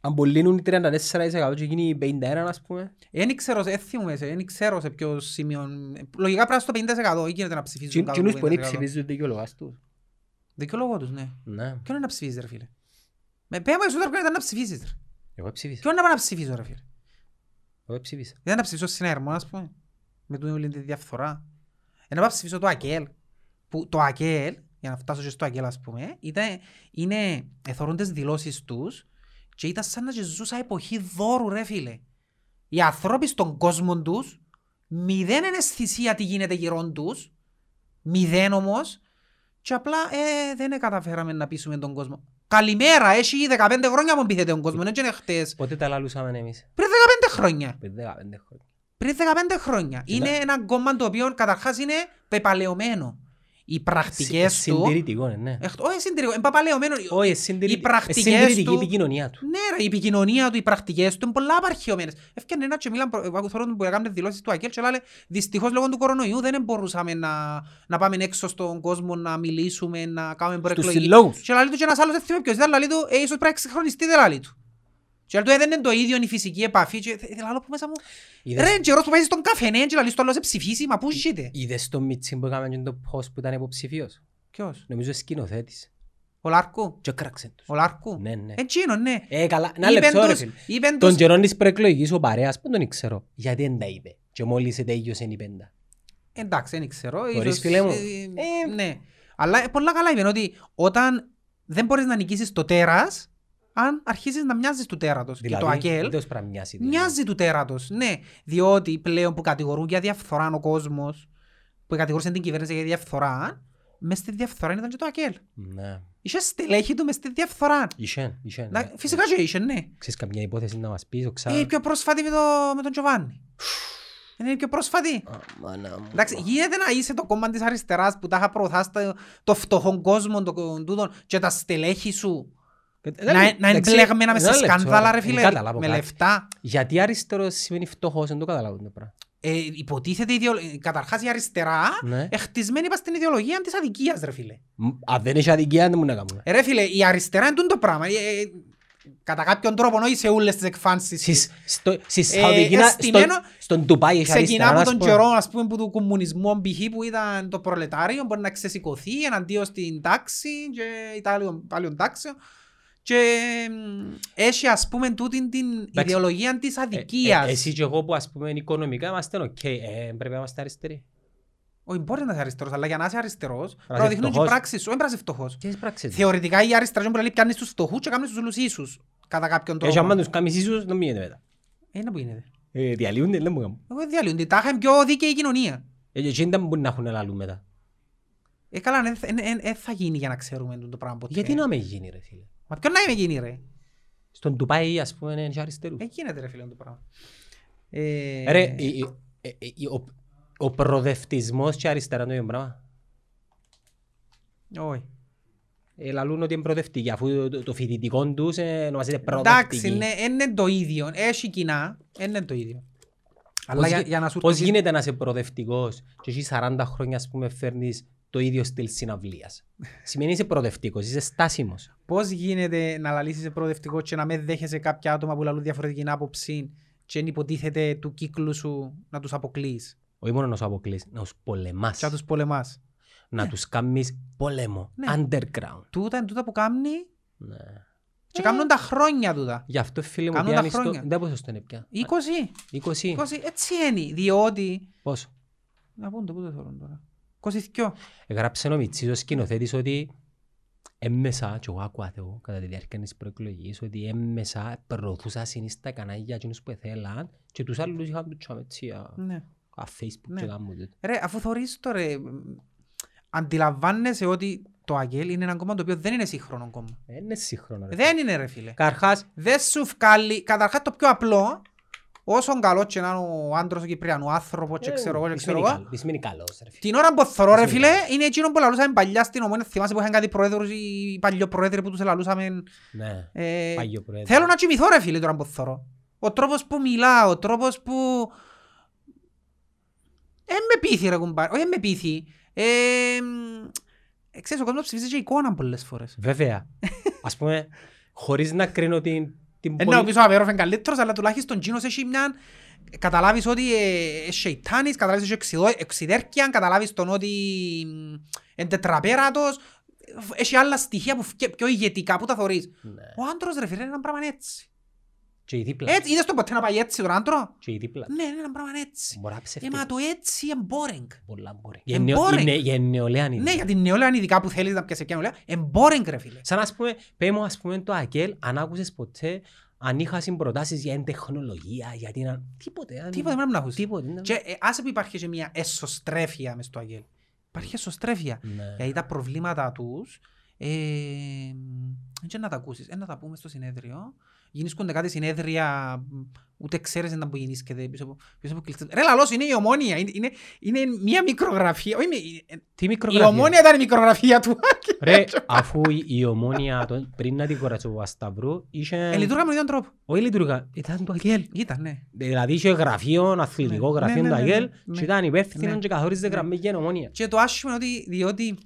Αν πολλήνουν οι 34% και γίνει οι 51% ας πούμε. Δεν ξέρω, δεν θυμούμαι σε, δεν ξέρω σε ποιο σημείο. Λογικά πρέπει να είναι στο 50% ή γίνεται να ψηφίζουν κάτω Κοινούς από που είναι 50%. ψηφίζουν δικαιολογάς τους. Δικαιολόγο τους, ναι. Ναι. Ποιο είναι να ψηφίζεις ρε φίλε; Με πέμπα εσωτερικό ήταν να ψηφίσεις ρε. Εγώ ψήφισα. Ποιο είναι να πάω να ψηφίσω ρε φίλε; Εγώ ψήφισα. Δεν να ψηφίσω συνέρμο, ας πούμε. Με την όλη τη διαφθορά. Ε, να πάω να ψηφίσω το ΑΚΕΛ. Που το ΑΚΕΛ, για να φτάσω και στο ΑΚΕΛ ας πούμε, ήταν, είναι, εθωρούν τις δηλώσεις τους και ήταν σαν να και ζούσα εποχή δώρου ρε φίλε. Οι άνθρωποι στον κόσμο τους, μηδέν εναισθησία τι γίνεται γύρω τους, μηδέν όμως, και απλά ε, δεν καταφέραμε να πείσουμε τον κόσμο. Καλημέρα, έχει 15 χρόνια μου πείθετε τον κόσμος, δεν είναι χτες. Πότε τα λαλούσαμε εμείς; Πριν 15 χρόνια. Πριν 15 χρόνια. Πριν 15 χρόνια. Είναι ένα κόμμα το οποίο καταρχάς είναι πεπαλαιωμένο. Οι πρακτικές Συ- του... Συντηρητικό είναι, ναι. Έχ- Όχι συντηρητικό, είναι παπαλαιωμένο. Όχι, Οι συντηρητική πρακτικές συντηρητική του... η επικοινωνία του. Ναι ρε, η επικοινωνία του, οι πρακτικές του είναι πολλά απαρχαιωμένες. Έφτιανε ένα και μίλαν, εγώ θέλω που έκαμε δηλώσεις του ΑΚΕΛ και λέει δυστυχώς λόγω του κορονοϊού δεν μπορούσαμε να, να πάμε έξω στον κόσμο να μιλήσουμε, να κάνουμε προεκλογική. συλλόγους. Και λέει του και ένας άλλος δεν θυμάμαι ποιος ήταν, λέει του, ε, ίσως πρέπει να εξυγχρονιστεί, δεν λέει του. Και λέει του, ε, δεν είναι το ίδιο η φυσική επαφή. Και θε- θέλω άλλο που μέσα μου, Είδες- ρε, καιρός που πάει στον καφενέ και λέει στο άλλο σε ψηφίσει, μα πού ζείτε. Είδες το μίτσι που έκαμε και το post που ήταν υποψηφίος; Ποιος, Νομίζω σκηνοθέτης. ο Λάρκου, Και κράξε τους. ο Λάρκου. Ναι, ναι. Εκείνο, ναι. Ε, καλά. Ένα Είπεν λεπτό ρε τους- φίλε. είπεν Τον τους- καιρόν της προεκλογικής ο παρέας που τον ξέρω. Γιατί δεν τα είπε. Και μόλις τέλειωσε η πέντα. Εντάξει, δεν ξέρω. Μπορείς, ίσως, φίλε μου. ε, ναι. Αλλά ε, πολλά καλά είπε ότι όταν δεν μπορείς να νικήσεις το τέρας, αν αρχίζεις να μοιάζεις του τέρατος. και το ΑΚΕΛ δεν τους πρέπει να μοιάσει, δηλαδή. μοιάζει του τέρατος. Ναι, διότι πλέον που κατηγορούν για διαφθορά ο κόσμος, που κατηγορούσαν την κυβέρνηση για διαφθορά, μες στη διαφθορά ήταν και το ΑΚΕΛ. Ναι. Είχε στελέχη του μες στη διαφθορά. Είχε, είχε. Να- ναι. Φυσικά και είχε, ναι. Ξέρεις καμιά υπόθεση να μας πεις, το Ε, ξέρω. η πιο πρόσφατη με, το, με τον Τζοβάνι. Είναι η πιο πρόσφατη. Μάνα μου. Εντάξει, γίνεται να είσαι το κόμμα της αριστεράς που τα είχα προωθάς το, το φτωχόν κόσμο το, τούτον, και τα στελέχη σου Ε, να, να είναι μπλεγμένα μες σε ένα λεπτό, σκάνδαλα ρε δεν φίλε, καταλάβω με κάτι. λεφτά. Γιατί αριστερός σημαίνει φτωχός, δεν το καταλάβω το πράγμα. Ε, υποτίθεται ιδεολο- καταρχάς η αριστερά Ναι. εχτισμένη πας στην ιδεολογία της αδικίας ρε φίλε. Μ, Αν δεν έχει αδικία, δεν μου να κάνουμε. Ε, ρε φίλε, η αριστερά είναι τούτο το πράγμα. Ε, ε, κατά κάποιον τρόπο όχι σε όλες τις εκφάνσεις. Στις- στο- Στη Ε, Σαουδική, να- εστημένο- στο- στον Ντουμπάι έχει αριστερά, Ξεκινά από ας τον πούμε. καιρό ας πούμε, που του κομμουνισμού π.χ. που ήταν το προλετάριο μπορεί να ξεσηκωθεί εναντίον στην τάξη και Ιτάλιων πάλιων τάξεων και μ, έχει ας πούμε τούτη την ιδεολογία της Ε, αδικίας. ε, Εσύ και εγώ που ας πούμε οικονομικά είμαστε οκ. Ε, Πρέπει να είμαστε αριστεροί. Όχι, μπορεί να είσαι αριστερός, αλλά για να είσαι αριστερός πρέπει να είσαι δείχνουν και οι φτωχός. πράξεις σου, δεν πρέπει να είσαι φτωχός. Τις έχεις πράξει. Θεωρητικά η αριστερά μπορεί να λέει πιάνεις τους φτωχούς και κάνεις τους όλους ίσους, κατά κάποιον Και άμα τρόπο. τους κάνεις ίσους, δεν μείνεται μετά. Ε, Είναι που γίνεται. Ε, Διαλύονται, δεν μου κάνουν. Εγώ δεν διαλύονται, τα είχαν πιο δίκαιη η κοινωνία. Ε, και εκείνοι δεν μπορούν να έχουν αλλού μετά. Ε, καλά, δεν θα γίνει για να ξέρουμε το πράγμα ποτέ. Γιατί να με γίνει ρε φίλε; Μα ποιον να είμαι γίνει ρε; Στον Ντουμπάι ας πούμε είναι και αριστερούς. Ε, γίνεται ρε φίλε το πράγμα. Ε, Ρε, η- η- ε, ε, ο- ο προοδευτισμός και αριστερά είναι το ίδιο πράγμα. Όχι. Ε, λαλούν ότι είναι προοδευτικοί, αφού το- το- το φοιτητικό τους ε, ονομάζεται προοδευτική. Εντάξει, ναι, είναι το ίδιο. Έχει κοινά, είναι το ίδιο. Αλλά Πώς για, γι- για να σου Πώς έρθει- γίνεται να είσαι προοδευτικός και εσύ 40 χρόνια ας πούμε φέρνεις το ίδιο στυλ συναυλίας. Σημαίνει είσαι προοδευτικός, είσαι στάσιμος. Πώς γίνεται να λαλήσεις σε προοδευτικός και να με δέχεσαι κάποια άτομα που λαλούν διαφορετική άποψη και εν υποτίθεται του κύκλου σου να τους αποκλείς; Όχι μόνο να σου αποκλείς, να τους πολεμάς. και να τους πολεμάς. Να τους κάνεις πόλεμο, Ναι. underground. Τούτα είναι τούτα που κάνει Ναι. Και κάνουν τα χρόνια τούτα. Γι' αυτό φίλε μου Κάνουν τα πιάνεις το... χρόνια. Δεν πόσο είναι πια. 20. 20. 20. Έτσι είναι. Διότι... Πόσο. Να πούν το πού το θέλουν τώρα. 22. Έγραψε ο Μιτσής ο σκηνοθέτης ότι έμμεσα, και εγώ άκουα Θεό κατά τη διάρκεια της προεκλογής, ότι έμμεσα προωθούσα συνίστα κανάλια εκείνους που θέλαν και τους άλλους είχαν τους τσάμε έτσι, α, Ναι. α, Facebook Ναι. και κάμουν τούτο. Ρε, αφού θωρείς το ρε, αντιλαμβάνεσαι ότι το ΑΓΕΛ είναι ένα κόμμα το οποίο δεν είναι σύγχρονο κόμμα. Ε, Είναι σύγχρονο ρε. Δεν είναι ρε φίλε. Καρχάς, Δεν σου βγάλει, καταρχάς το πιο απλό, όσο καλό και να είναι ο άντρος ο Κυπριανού άνθρωπος και ε, ξέρω εγώ και τι ξέρω σημαίνει εγώ, καλό- τι σημαίνει καλός ρε φίλε. την ώρα που θωρώ ρε Τι φίλε, σημαίνει είναι εκείνο που λαλούσαμε παλιά στην ομόνια, θυμάσαι που είχαν κάτι πρόεδρους ή παλιοπρόεδροι που τους λαλούσαμε. Ναι, ε, πάγιο πρόεδρε. Θέλω να κοιμηθώ ρε φίλε τώρα που θωρώ. Ο τρόπος που μιλά, ο τρόπος που... Ε, με πείθει ρε κουμπάρ, όχι με πείθει. Ε, μ, ε, ξέρεις, ο κόσμος ψηφίζει και εικόνα πολλές φορές. Βέβαια. [laughs] Ας πούμε, χωρίς να κρίνω την, την Ενώ πολι- πίσω ο Αβέροφ είναι καλύτερος, αλλά τουλάχιστον εκείνος έχει μια... Καταλάβεις ότι ε, ε, σεϊτάνης, καταλάβεις ότι έχει εξιδό- εξιδέρκεια, καταλάβεις τον ότι μ, είναι τετραπέρατος. Έχει άλλα στοιχεία που φκε- πιο ηγετικά που τα θωρείς. Ναι. Ο άντρος ρε φίλε είναι ένα πράγμα έτσι. Και η δίπλα. Έτσι, είδες τον ποτέ να πάει έτσι τον άντρο; Και η δίπλα. Ναι, είναι ένα πράγμα έτσι. Μπορεί να Ε, ψευτεί. μα το έτσι είναι boring. Πολλά μπορεί. Ε, Για νεο- boring. είναι- Για νεολαία είναι. Ναι, για την νεολαία ειδικά που θέλεις να πιάσεις και νεολαία, είναι boring ρε φίλε. Σαν ας πούμε, πέ μου ας πούμε το ΑΚΕΛ, αν άκουσες ποτέ, αν είχα συμπροτάσεις για την τεχνολογία, για την... α- Τίποτε. αν- Τίποτε πρέπει να ακούσεις. Τίποτε. ναι. Και ε, άσε που υπάρχει και μια εσωστρέφεια μες στο Αγγέλ. Υπάρχει εσωστρέφεια. Ναι. Γιατί τα προβλήματα τους ε, δεν να τα ακούσεις, δεν να τα πούμε στο συνέδριο. Γίνησκονται κάτι συνέδρια, μ, ούτε ξέρεις να που γίνησκεται πίσω από, πίσω από κλειστές. Ρε λαλός, είναι η ομόνια, είναι, είναι, είναι μια μικρογραφία. Όχι, μη- ε, Τι η μικρογραφία. ομόνια ήταν η μικρογραφία του. Ρε, αφού η- η ομόνια τον- πριν να την κορατσω ο Ασταυρού είχε... Ε, λειτουργά με τον ίδιο τρόπο. Όχι λειτουργά, ήταν το ΑΚΕΛ. Ήταν, ναι. Δηλαδή είχε γραφείο, αθλητικό Ναι, γραφείο ναι, το ναι, ναι, ΑΚΕΛ ναι. και ήταν υπεύθυνο Ναι. και καθόριζε Ναι. γραμμή για την ομόνια. Και το άσχημο είναι ότι, διότι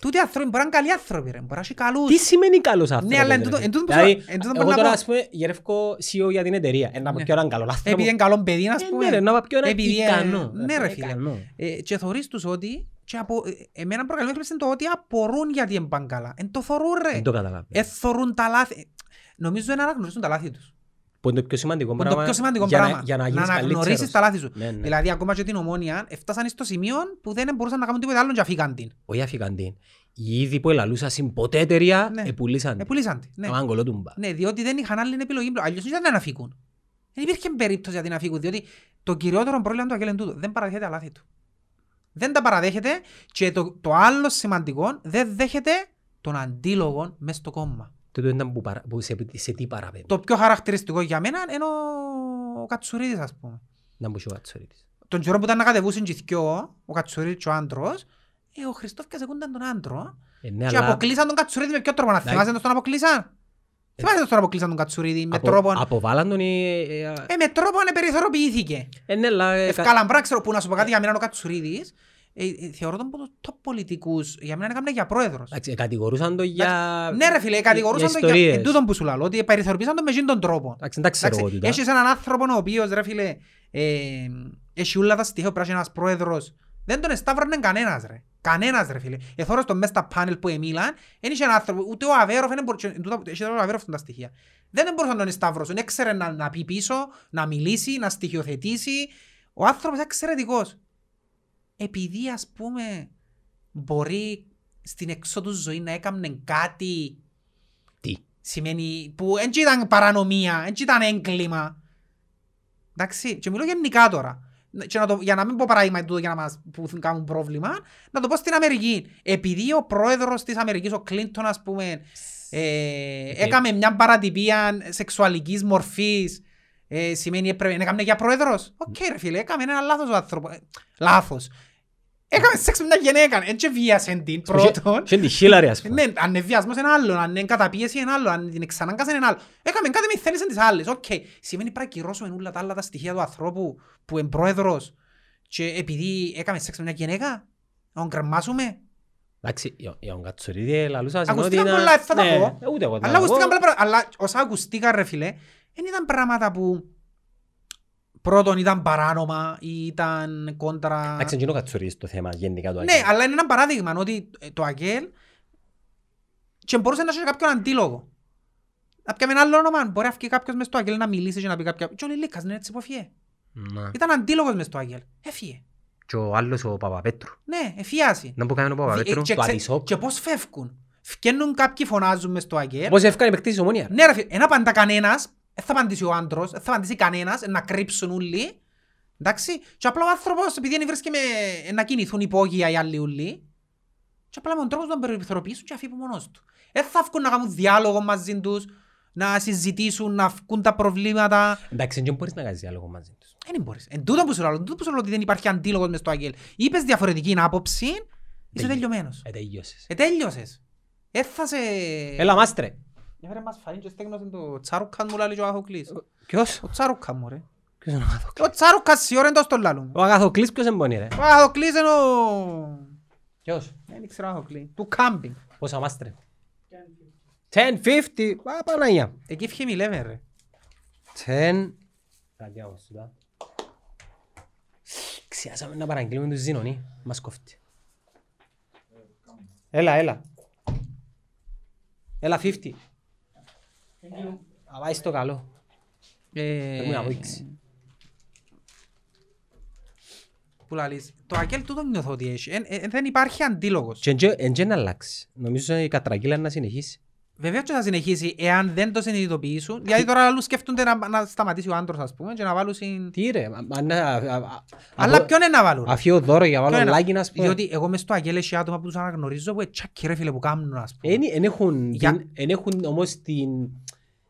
τούτοι άνθρωποι μπορεί να είναι καλοί άνθρωποι, ρε. μπορεί να είναι καλούς. Τι σημαίνει καλός άνθρωπος. Ναι, αλλά εν ρε τούτο- φίλε. εν τούτο που Δηλαδή, σου- εν τούτο που εγώ να τώρα πω- ας πούμε γερεύκω CEO για την εταιρεία. Ένα από Ναι. ποιο έναν καλό άνθρωπο. Επειδή είναι καλό παιδί, ας Ε, πούμε. Ναι ρε, να πάω πιο έναν Επειδή, ε, ικανό. ναι, ρε, φίλε. Ικανό. Ε, και θωρείς τους ότι και απο... ε, εμένα προκαλεί έκπληξη είναι το ότι απορούν γιατί είναι πάνε καλά. Εν το θωρούν ρε. Δεν το καταλαβαίνω. Ε, θωρούν τα λάθη. Ε, Νομίζω να αναγνωρίσουν τα λάθη τους. Που είναι το πιο σημαντικό Που είναι πράγμα. το πιο σημαντικό για να- πράγμα. Για να γίνεις αναγνωρίσεις καλύτερος. τα λάθη σου. Ναι, ναι. Δηλαδή ακόμα και την ομόνια έφτασαν στο σημείο που δεν μπορούσαν να κάνουν τίποτα άλλο και αφήκαν την. Όχι αφήκαν την. Οι ήδη που ελαλούσαν ποτέ εταιρεία, Ναι. επουλήσαν Ε, την. πουλήσαν την. Ναι. Αμάν κολότουμπα. Ναι, διότι δεν είχαν άλλη επιλογή. Αλλιώς δεν ήταν να φύγουν. Δεν υπήρχε περίπτωση για να φύγουν, διότι το κυριότερο πρόβλημα του Αγγέλ είναι τούτο. Δεν παραδέχεται τα λάθη του. Δεν τα παραδέχεται και το, το άλλο σημαντικό δεν δέχεται τον αντίλογο μέσα στο κόμμα. Τούτο ήταν που παρα- που σε- σε τι παραπέμπει. Το πιο χαρακτηριστικό για μένα είναι ο, ο Κατσουρίδης, ας πούμε. Να μου σου κατσορίτης. Τον καιρό που ήταν να κατεβούσουν και οι δυο, ο Κατσουρίδης και ο άντρος, ε, ο Χριστόφ Καζεκούνταν τον άντρο Ε, ναι, και αλλά αποκλείσαν τον Κατσουρίδη με ποιο τρόπο, να Εντάξει. θυμάσαι τον τον αποκλείσαν. Θυμάσαι τον τον αποκλείσαν τον Κατσουρίδη με απο- τρόπο... αποβάλαν τον οι- ε, ε, Ε, με τρόπο να περιθωριοποιήθηκε. ε, ναι, αλλά, ε, κα- Ευκάλαν πράγμα, ξέρω που να σου πω κάτι για μένα ο Κατσουρίδης, ε, ε, θεωρώ τον από τους top πολιτικούς, για μένα έκαμε για πρόεδρος. εντάξει, κατηγορούσαν το για... Ναι ρε φίλε, κατηγορούσαν για τον για ιστορίες. εν τούτον που σου λέω, ότι περιθωριοποίησαν τον με εκείνον τον τρόπο. Εντάξει, δεν τα ξέρω εγώ Εντάξει, τούτα. Έχεις έναν άνθρωπο ο οποίος ρε φίλε, ε, έχει όλα τα στοιχεία, πρέπει να είναι ένας πρόεδρος. Δεν τον εσταύρωνε κανένας ρε. Κανένας ρε φίλε. Εθώρος τον μέσα στα πάνελ που εμίλαν, δεν είχε έναν άνθρωπο, ούτε ο Αβέροφ, δεν μπορούσε, εν τούτα- είχε ο Αβέροφ τα στοιχεία. Δεν μπορούσε να τον εσταύρωσουν, έξερε να, να πει πίσω, να μιλήσει, να στοιχειοθετήσει. Ο άνθρωπος είναι εξαιρετικός. Επειδή ας πούμε μπορεί στην εξώ του ζωή να έκαμνε κάτι Τι; σημαίνει που δεν ήταν παρανομία, δεν ήταν έγκλημα. Εντάξει, και μιλώ γενικά τώρα. Και να το, για να μην πω παράδειγμα τούτο για να μας που θα κάνουν πρόβλημα, να το πω στην Αμερική. Επειδή ο πρόεδρος της Αμερικής, ο Κλίντον, ας πούμε, ε, έκαμε μια παρατυπία σεξουαλικής μορφής, ε, σημαίνει έπρεπε να έκαμε για πρόεδρος. Οκ ρε φίλε, έκαμε ένα λάθος ο άνθρωπος. Ε, λάθος. Έκαμε σεξ με μια γυναίκα, εν και βίασεν την πρώτον. Και είναι τη Χίλαρι, ας πούμε. Ναι, αν είναι βιασμός είναι άλλο, αν είναι καταπίεση είναι άλλο, αν την εξανάγκασε είναι άλλο. Έκαμε κάτι με θέλησαν τις άλλες, οκ. Σημαίνει πρέπει να ακυρώσουμε όλα τα άλλα τα στοιχεία του ανθρώπου που είναι πρόεδρος και επειδή έκαμε σεξ με μια γυναίκα, να τον κρεμάσουμε. Εντάξει, για- για τον Κατσουρίδη λαλούσα σημαίνει ότι Ακουστήκαν είναι- πολλά, θα τα Ναι, πω. ε, ούτε εγώ τα Αλλά πω. ακουστήκαν πολλά πράγματα, αλλά όσα ακουστήκαν ρε φίλε, δεν ήταν πράγματα που πρώτον ήταν παράνομα ή ήταν κόντρα... Εντάξει, είναι και ο Κατσουρίδης το θέμα γενικά του Ναι, Αγγέλου. αλλά είναι ένα παράδειγμα ότι ε, το ΑΚΕΛ και μπορούσε να έχει κάποιον αντίλογο. Να πιάμε ένα άλλο όνομα. Μπορεί να βγει κάποιος μες στο Άγγελ να μιλήσει και να πει κάποια... Και ο Λιλίκας είναι έτσι που έφυγε. Ναι. Ήταν αντίλογος μες στο Άγγελ. Έφυγε. Και ο άλλος ο Παπαπέτρου. Ναι, εφιάσει. Να που κάνει ο Παπαπέτρου, Και το ξε- Αδισόπ. Και πώς φεύγουν; Φκαίνουν κάποιοι φωνάζουν μες στο Άγγελ. Πώς έφυγαν οι παίκτες της Ομόνια. Ναι ρε φίλε, δεν απαντά κανένας, δεν θα απαντήσει ο άντρος, δεν θα απαντήσει κανένας, να κρύψουν όλοι. Εντάξει, και απλά ο άνθρωπος επειδή δεν βρίσκει με να κινηθούν υπόγεια οι άλλοι όλοι, και απλά με τον τρόπος να τον περιθωριοποιήσουν και αφήνουν μόνος του. Δεν θα βγουν να κάνουν διάλογο μαζί τους, να συζητήσουν, να βγουν τα προβλήματα. Εντάξει, δεν μπορείς να κάνεις διάλογο μαζί τους. Δεν μπορείς. Εν τούτο που σου λέω, εν τούτο που σου λέω ότι δεν υπάρχει αντίλογος μες στο Άγγελ. Είπες διαφορετική άποψη, είσαι Τέλειο. τελειωμένος. Ε, τελειώσες. Ε, τέλειωσες. Ε, θα σε... Έλα μάστρε. Έφερε μας φανεί και στέγνωσε το Τσάρουκαν μου λάλη και ο Αχοκλής. Ποιος; Ο Τσάρουκαν μου ρε. Ποιος είναι ο Αγαθοκλής; Ο Τσάρουκας σιόρεν τόσο το λάλο μου. Ο Αγαθοκλής ποιος εμπονεί ρε; Ο Αχοκλής είναι ο... Ποιος; Δεν ξέρω Αχοκλή. Του κάμπινγκ. Πόσα μάστρε; 10.50. Α, Παναγία. Εκεί φύγει μιλεύε ρε. 10. Κάτι άλλο σου τα. Ξιάσαμε να παραγγείλουμε τους Ζήνονι. Μας κόφτει. Έλα, έλα. Έλα, 50. Α, πάει στο καλό. Ε, Πρέπει να βοήξει. Που λαλείς; Το Αγγέλ τούτο νιώθω ότι έχει. Εν- εν- Δεν υπάρχει αντίλογος. Και εντζε- εντζε να αλλάξεις. Νομίζω η κατραγγύλα να συνεχίσει. Βέβαια και θα συνεχίσει εάν δεν το συνειδητοποιήσουν. Γιατί τώρα άλλους σκέφτονται να, να σταματήσει ο άντρος ας πούμε και να βάλουν συν... Τι ρε, μα- μα να- α- α- Αλλά από- ποιον είναι να βάλουν; Αφιώ δώρο για Ποιον βάλω είναι- λάκι να πούμε. Διότι εγώ μες στο Αγγέλ έχει άτομα που τους αναγνωρίζω που τσάκι ρε φίλε που κάνουν ας πούμε. Εν εν έχουν, Για- την- εν έχουν όμως την...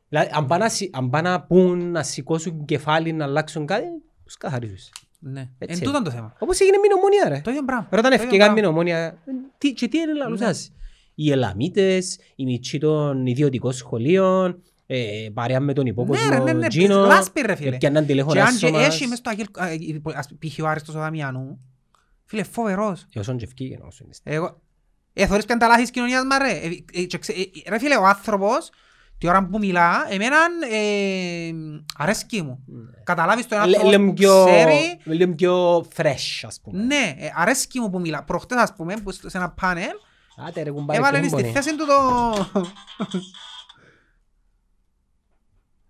Δηλαδή, αν πάνε να σι- αν πάνε να πούν, να σηκώσουν κεφάλι, να αλλάξουν κάτι, τους καθαρίζουν. Ναι. Έτσι. Εν τούτον το θέμα. Όπως έγινε με την ομόνια ρε. Το ίδιο πράγμα. Ρε, Όταν Το ίδιο έφυγαν με πράγμα. την ομόνια, τι- και τι είναι λαλούσας. Οι Ελαμίτες, οι μητσί των ιδιωτικών σχολείων, ε, παρέα με τον Ναι ρε, υπόκοσμο ναι, ναι, Τζίνο, λάσπη ρε φίλε. και έναν τηλέφωνο Και αν και άσωμας. έχει μες στο Αγγέλ, α, ε, ας- π.χ. ο Άριστος ο Δαμιανού, φίλε φοβερός. Ε, όσον και ευκήγε, όσον είναι. Εγώ, ε, θωρείς ποιαν τα λάθη της κοινωνίας μας ρε. Ε, ε, και ξε- ε, Ρε φίλε, ο άνθρωπος, τη ώρα που μιλά, εμέναν ε, αρέσκει μου. Καταλάβεις τον Λέ- άνθρωπο Λίγο που πιο, ξέρει, λίγο πιο fresh, ας πούμε. ναι, ε, αρέσκει μου που μιλά. Προχτές, ας πούμε, που σε ένα πάνελ, Άτε ρε κουμπάρε, έβαλε ποιος στη μπορεί. θέση του το...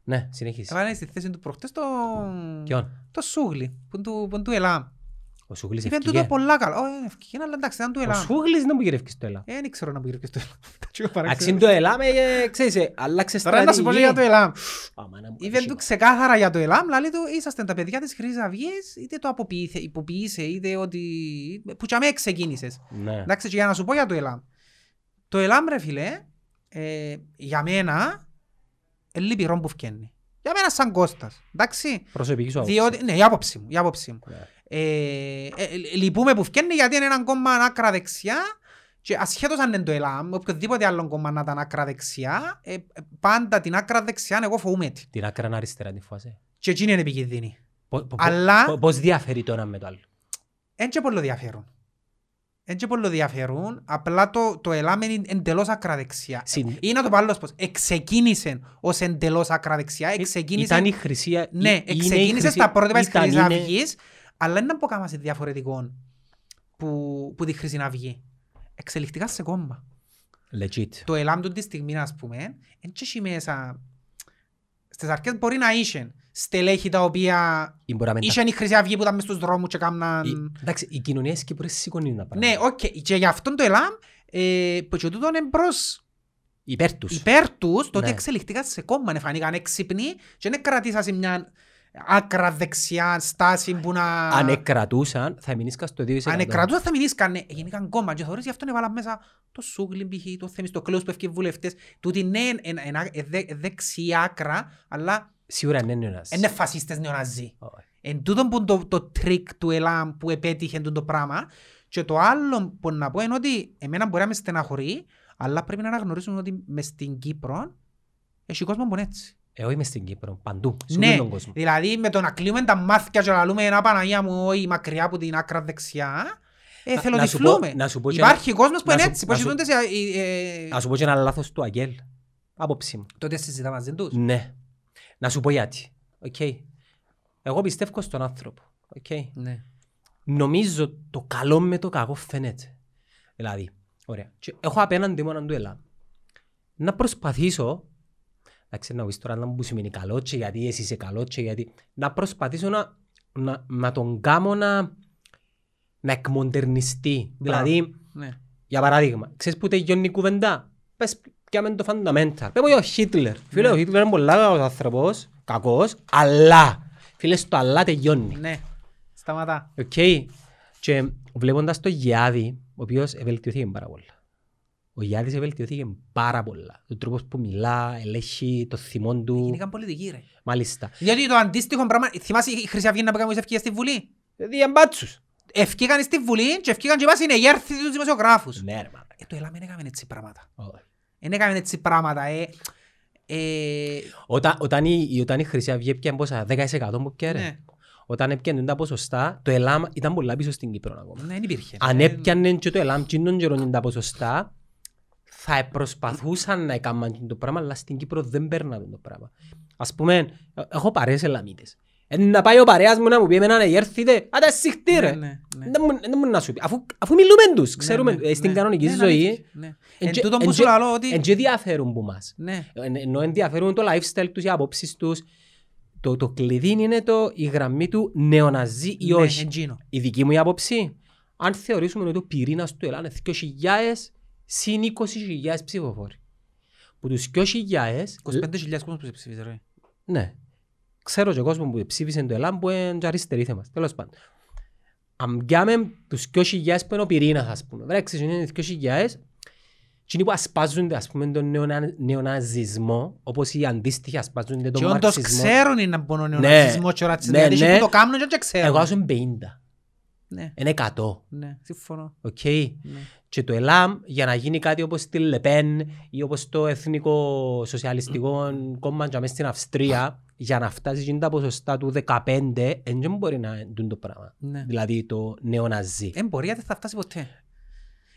Ναι, συνεχίζει. Έβαλε στη θέση του προχτές το... Ποιον; Το Σούγλι, που είναι του- που είναι του Ελάμ. Ο Σούγλης Είπε ευκήγε. τούτο πολλά καλά. Όχι, ευκαιρία, αλλά εντάξει, ήταν του Ο Ελάμ. Σούγλης δεν μου γυρεύκεις στο έλα. Ε, Δεν ξέρω να πήρε και στο Ελάμ. [laughs] Εντάξει, είναι το έλα, με, ε, ξέρεις, ε, αλλάξε Τώρα να σου πω στρατηγική. για το Ελάμ. Άμα να μου Είπε κάνεις του σίγουρα. ξεκάθαρα για το ΕΛΑΜ, δηλαδή του είσαστε τα παιδιά της Χρυσής Αυγής, είτε το αποποιήθε, υποποιήσε, είτε ότι... που και αμέ ξεκίνησες. Ναι. Εντάξει, και για να σου πω για το ΕΛΑΜ. Το ΕΛΑΜ, ρε φίλε, ε, για μένα, είναι λυπηρό που φκένει. Για μένα σαν Κώστας, εντάξει. Προσωπική σου άποψη. Διότι, ναι, η άποψη μου, η άποψη μου. Ναι. Ε, ε, λυπούμε που φκένει γιατί είναι ένα κόμμα άκρα δεξιά και ασχέτως αν είναι το ΕΛΑΜ, οποιοδήποτε άλλο κόμμα να ήταν άκρα δεξιά, ε, ε, πάντα την άκρα δεξιά εγώ φοβούμαι τη. Την άκρα αριστερά την φάση. Και εκείνη είναι επικίνδυνη. Πο- πο- Αλλά- πο- Πώς διαφέρει το ένα με το άλλο; Εν και πολύ διαφέρουν. Εν και πολύ διαφέρουν, απλά το, το ΕΛΑΜ είναι εντελώς ακραδεξιά. Συν- Ή να το πω άλλος πώς, εξεκίνησε ως εντελώς ακραδεξιά, εξεκίνησε... Ήταν η χρυσή... η- Ναι, είναι η εξεκίνησε χρυσή- στα πρότυπα της ήταν, Χρυσής είναι- Αυγής, αλλά δεν να πω κάμα σε διαφορετικό που, που τη Χρυσή Αυγή. Εξελιχτικά σε κόμμα. Legit. Το ΕΛΑΜ του τη στιγμή, ας πούμε, εν και έχει μέσα... Στις αρχές μπορεί να είσαι στελέχη τα οποία... Ή μπορεί να μην τα- Είχε η Χρυσή Αυγή που ήταν μες στους δρόμους και η- κάμναν... Εντάξει, η κοινωνία της Κύπρου σηκώνει τα Ναι, πράγματα. οκ. Και γι' αυτόν το ΕΛΑΜ, ε, που και τούτον είναι προς Υπέρ τους. υπέρ τους, το ότι Ναι. εξελιχθήκαν σε κόμμα, να φανήκαν έξυπνοι και δεν κρατήσαν σε μια άκρα δεξιά στάση που να... Αν εκκρατούσαν, θα μείνεις στο 2%. Αν εκκρατούσαν θα μηνίσκαν, ναι, γεννήκαν κόμμα και θωρείς γι' αυτό έβαλαν μέσα το Σούγλιν π.χ. το Θεμιστοκλέους που έφυγε βουλευτές, τούτοι ναι, εν- εν- εν- ε, δε- δεξιά άκρα, αλλά Σίγουρα δεν είναι ένας. είναι φασίστες νεοναζί. Όχι. Εν τούτον που το, το τρικ του ΕΛΑΜ που επέτυχε το πράγμα και το άλλο που να πω είναι ότι εμένα μπορεί να με στεναχωρεί αλλά πρέπει να αναγνωρίσουμε ότι μες στην Κύπρο έχει κόσμος που είναι έτσι. Εγώ είμαι στην Κύπρο, παντού, σε Ναι, όλον τον κόσμο. δηλαδή με το να κλείουμε τα μμάθκια και να λέμε ένα Παναγία μου όχι μακριά από την άκρα δεξιά ε, Να- θέλω να σου πω- τυφλούμε. να σου πω και Υπάρχει κόσμος που να είναι σου- έτσι, που να σου- ζητούνται σε... ε, ε, Να σου πω και ένα λάθος του ΑΚΕΛ. Άποψη μου. Τότε συζητά μαζί τους; Ναι. Να σου πω γιατί. Οκ. Εγώ πιστεύω στον άνθρωπο. Οκ. Ναι. Νομίζω το καλό με το κακό φαίνεται. Δηλαδή, ωραία. Και έχω απέναντι μου το ΕΛΑΜ. Να προσπαθήσω να Εντάξει, να πεις τώρα να μου σημαίνει καλό και γιατί εσύ είσαι καλό και γιατί... Να προσπαθήσω να, να, να τον κάνω να, να εκμοντερνιστεί. Δηλαδή, Ναι. για παράδειγμα, ξέρεις που τελειώνει η κουβέντα; Πες πιάμε το fundamental. Πες μου για ο Χίτλερ. Φίλε, ο Χίτλερ είναι πολύ καλός άνθρωπος, κακός, αλλά, φίλε, στο αλλά τελειώνει. Ναι. Σταματά. Οκ. Και βλέποντας τον Γεωργιάδη, ο οποίος εβελτιωθήκε πάρα πολλά. Ο Γιάδης ευελτιωθήκε πάρα πολλά. Ο τρόπος που μιλά, ελέγχει το θυμό του. Γίνηκαν πολιτικοί ρε. Μάλιστα. Γιατί το αντίστοιχο πράγμα, θυμάσαι η Χρυσή Αυγή να πήγαμε τις ευκαιρίες στη Βουλή; Διαμπάτσους. Ευκήκαν στη Βουλή και ευκήκαν και είπαν συνεγέρθη τους δημοσιογράφους. Ναι ρε μάνα. Ε, το ΕΛΑΜ δεν έκαμε έτσι πράγματα. Όχι. Δεν έκαμε έτσι πράγματα. Ε, ε, Όταν, όταν, η, όταν η Χρυσή Αυγή έπιανε πόσα, 10% που πιάνε. ναι, Όταν έπιανε τα ποσοστά, το ΕΛΑΜ ήταν πολλά πίσω στην Κύπρο ακόμα. ναι, δεν υπήρχε. Αν Ε, έπιανε και το ΕΛΑΜ κοινών καιρών τα ποσοστά, θα προσπαθούσαν να έκαναν το πράγμα, αλλά στην Κύπρο δεν παίρναν το πράγμα. Ας πούμε, ε, έχω παρέες Ελαμίτες. Ε, να πάει ο παρέας μου να μου πει εμένα να έρθετε, άντε συχτή ναι, ρε. ναι, ναι. Δεν μου- δεν μου να σου πει. Αφού, αφού μιλούμε τους, ξέρουμε, Ναι, ναι, ε, στην ναι. κανονική Ναι, είναι ζωή, αλήθεια, ναι. εν Εν και- τούτον εν που σου και- λαλώ ότι... εν και διαφέρουν που μας. Ναι, Εν- Ενώ ενδιαφέρουν το lifestyle τους, οι απόψεις τους. Το, το κλειδί είναι το, η γραμμή του νεοναζί ή ναι, όχι. εντζίνο. Η δική μου η άποψη, αν θεωρήσουμε ότι ο πυρήνας του Ελλάδας είναι 2.000 συν 20.000 ψηφοφόροι. Που τους 2.000, 25.000 κόσμος που σε ψήφισε ρε. ναι, ξέρω και κόσμος που ψήφισε το Ελλάδα που είναι και αριστεροί θέμας, τέλος πάντων. Αν πιάμε τους 2.000 που είναι ο πυρήνας, ας πούμε, βρέξεις είναι 2.000, εκείνοι που ασπάζονται, ας πούμε, τον νεονα- νεοναζισμό, όπως οι αντίστοιχοι ασπάζονται τον Και όντως μαρξισμό. ξέρουν είναι από τον Ναι, νεοναζισμός και ο ρατσισμός, ναι, γιατί ναι. ναι. το κάνουν και δεν ξέρουν. Εγώ άσουν 50, Ναι, είναι 100. ναι, συμφωνώ. Οκ. Ναι. Και το ΕΛΑΜ για να γίνει κάτι όπως τη Λεπέν ή όπως το Εθνικό Σοσιαλιστικό Κόμμα και μες στην Αυστρία για να φτάσει γίνει τα ποσοστά του 15 δεν μπορεί να δουν το πράγμα. Ναι. Δηλαδή το νεοναζί. Δεν μπορεί, δεν θα φτάσει ποτέ.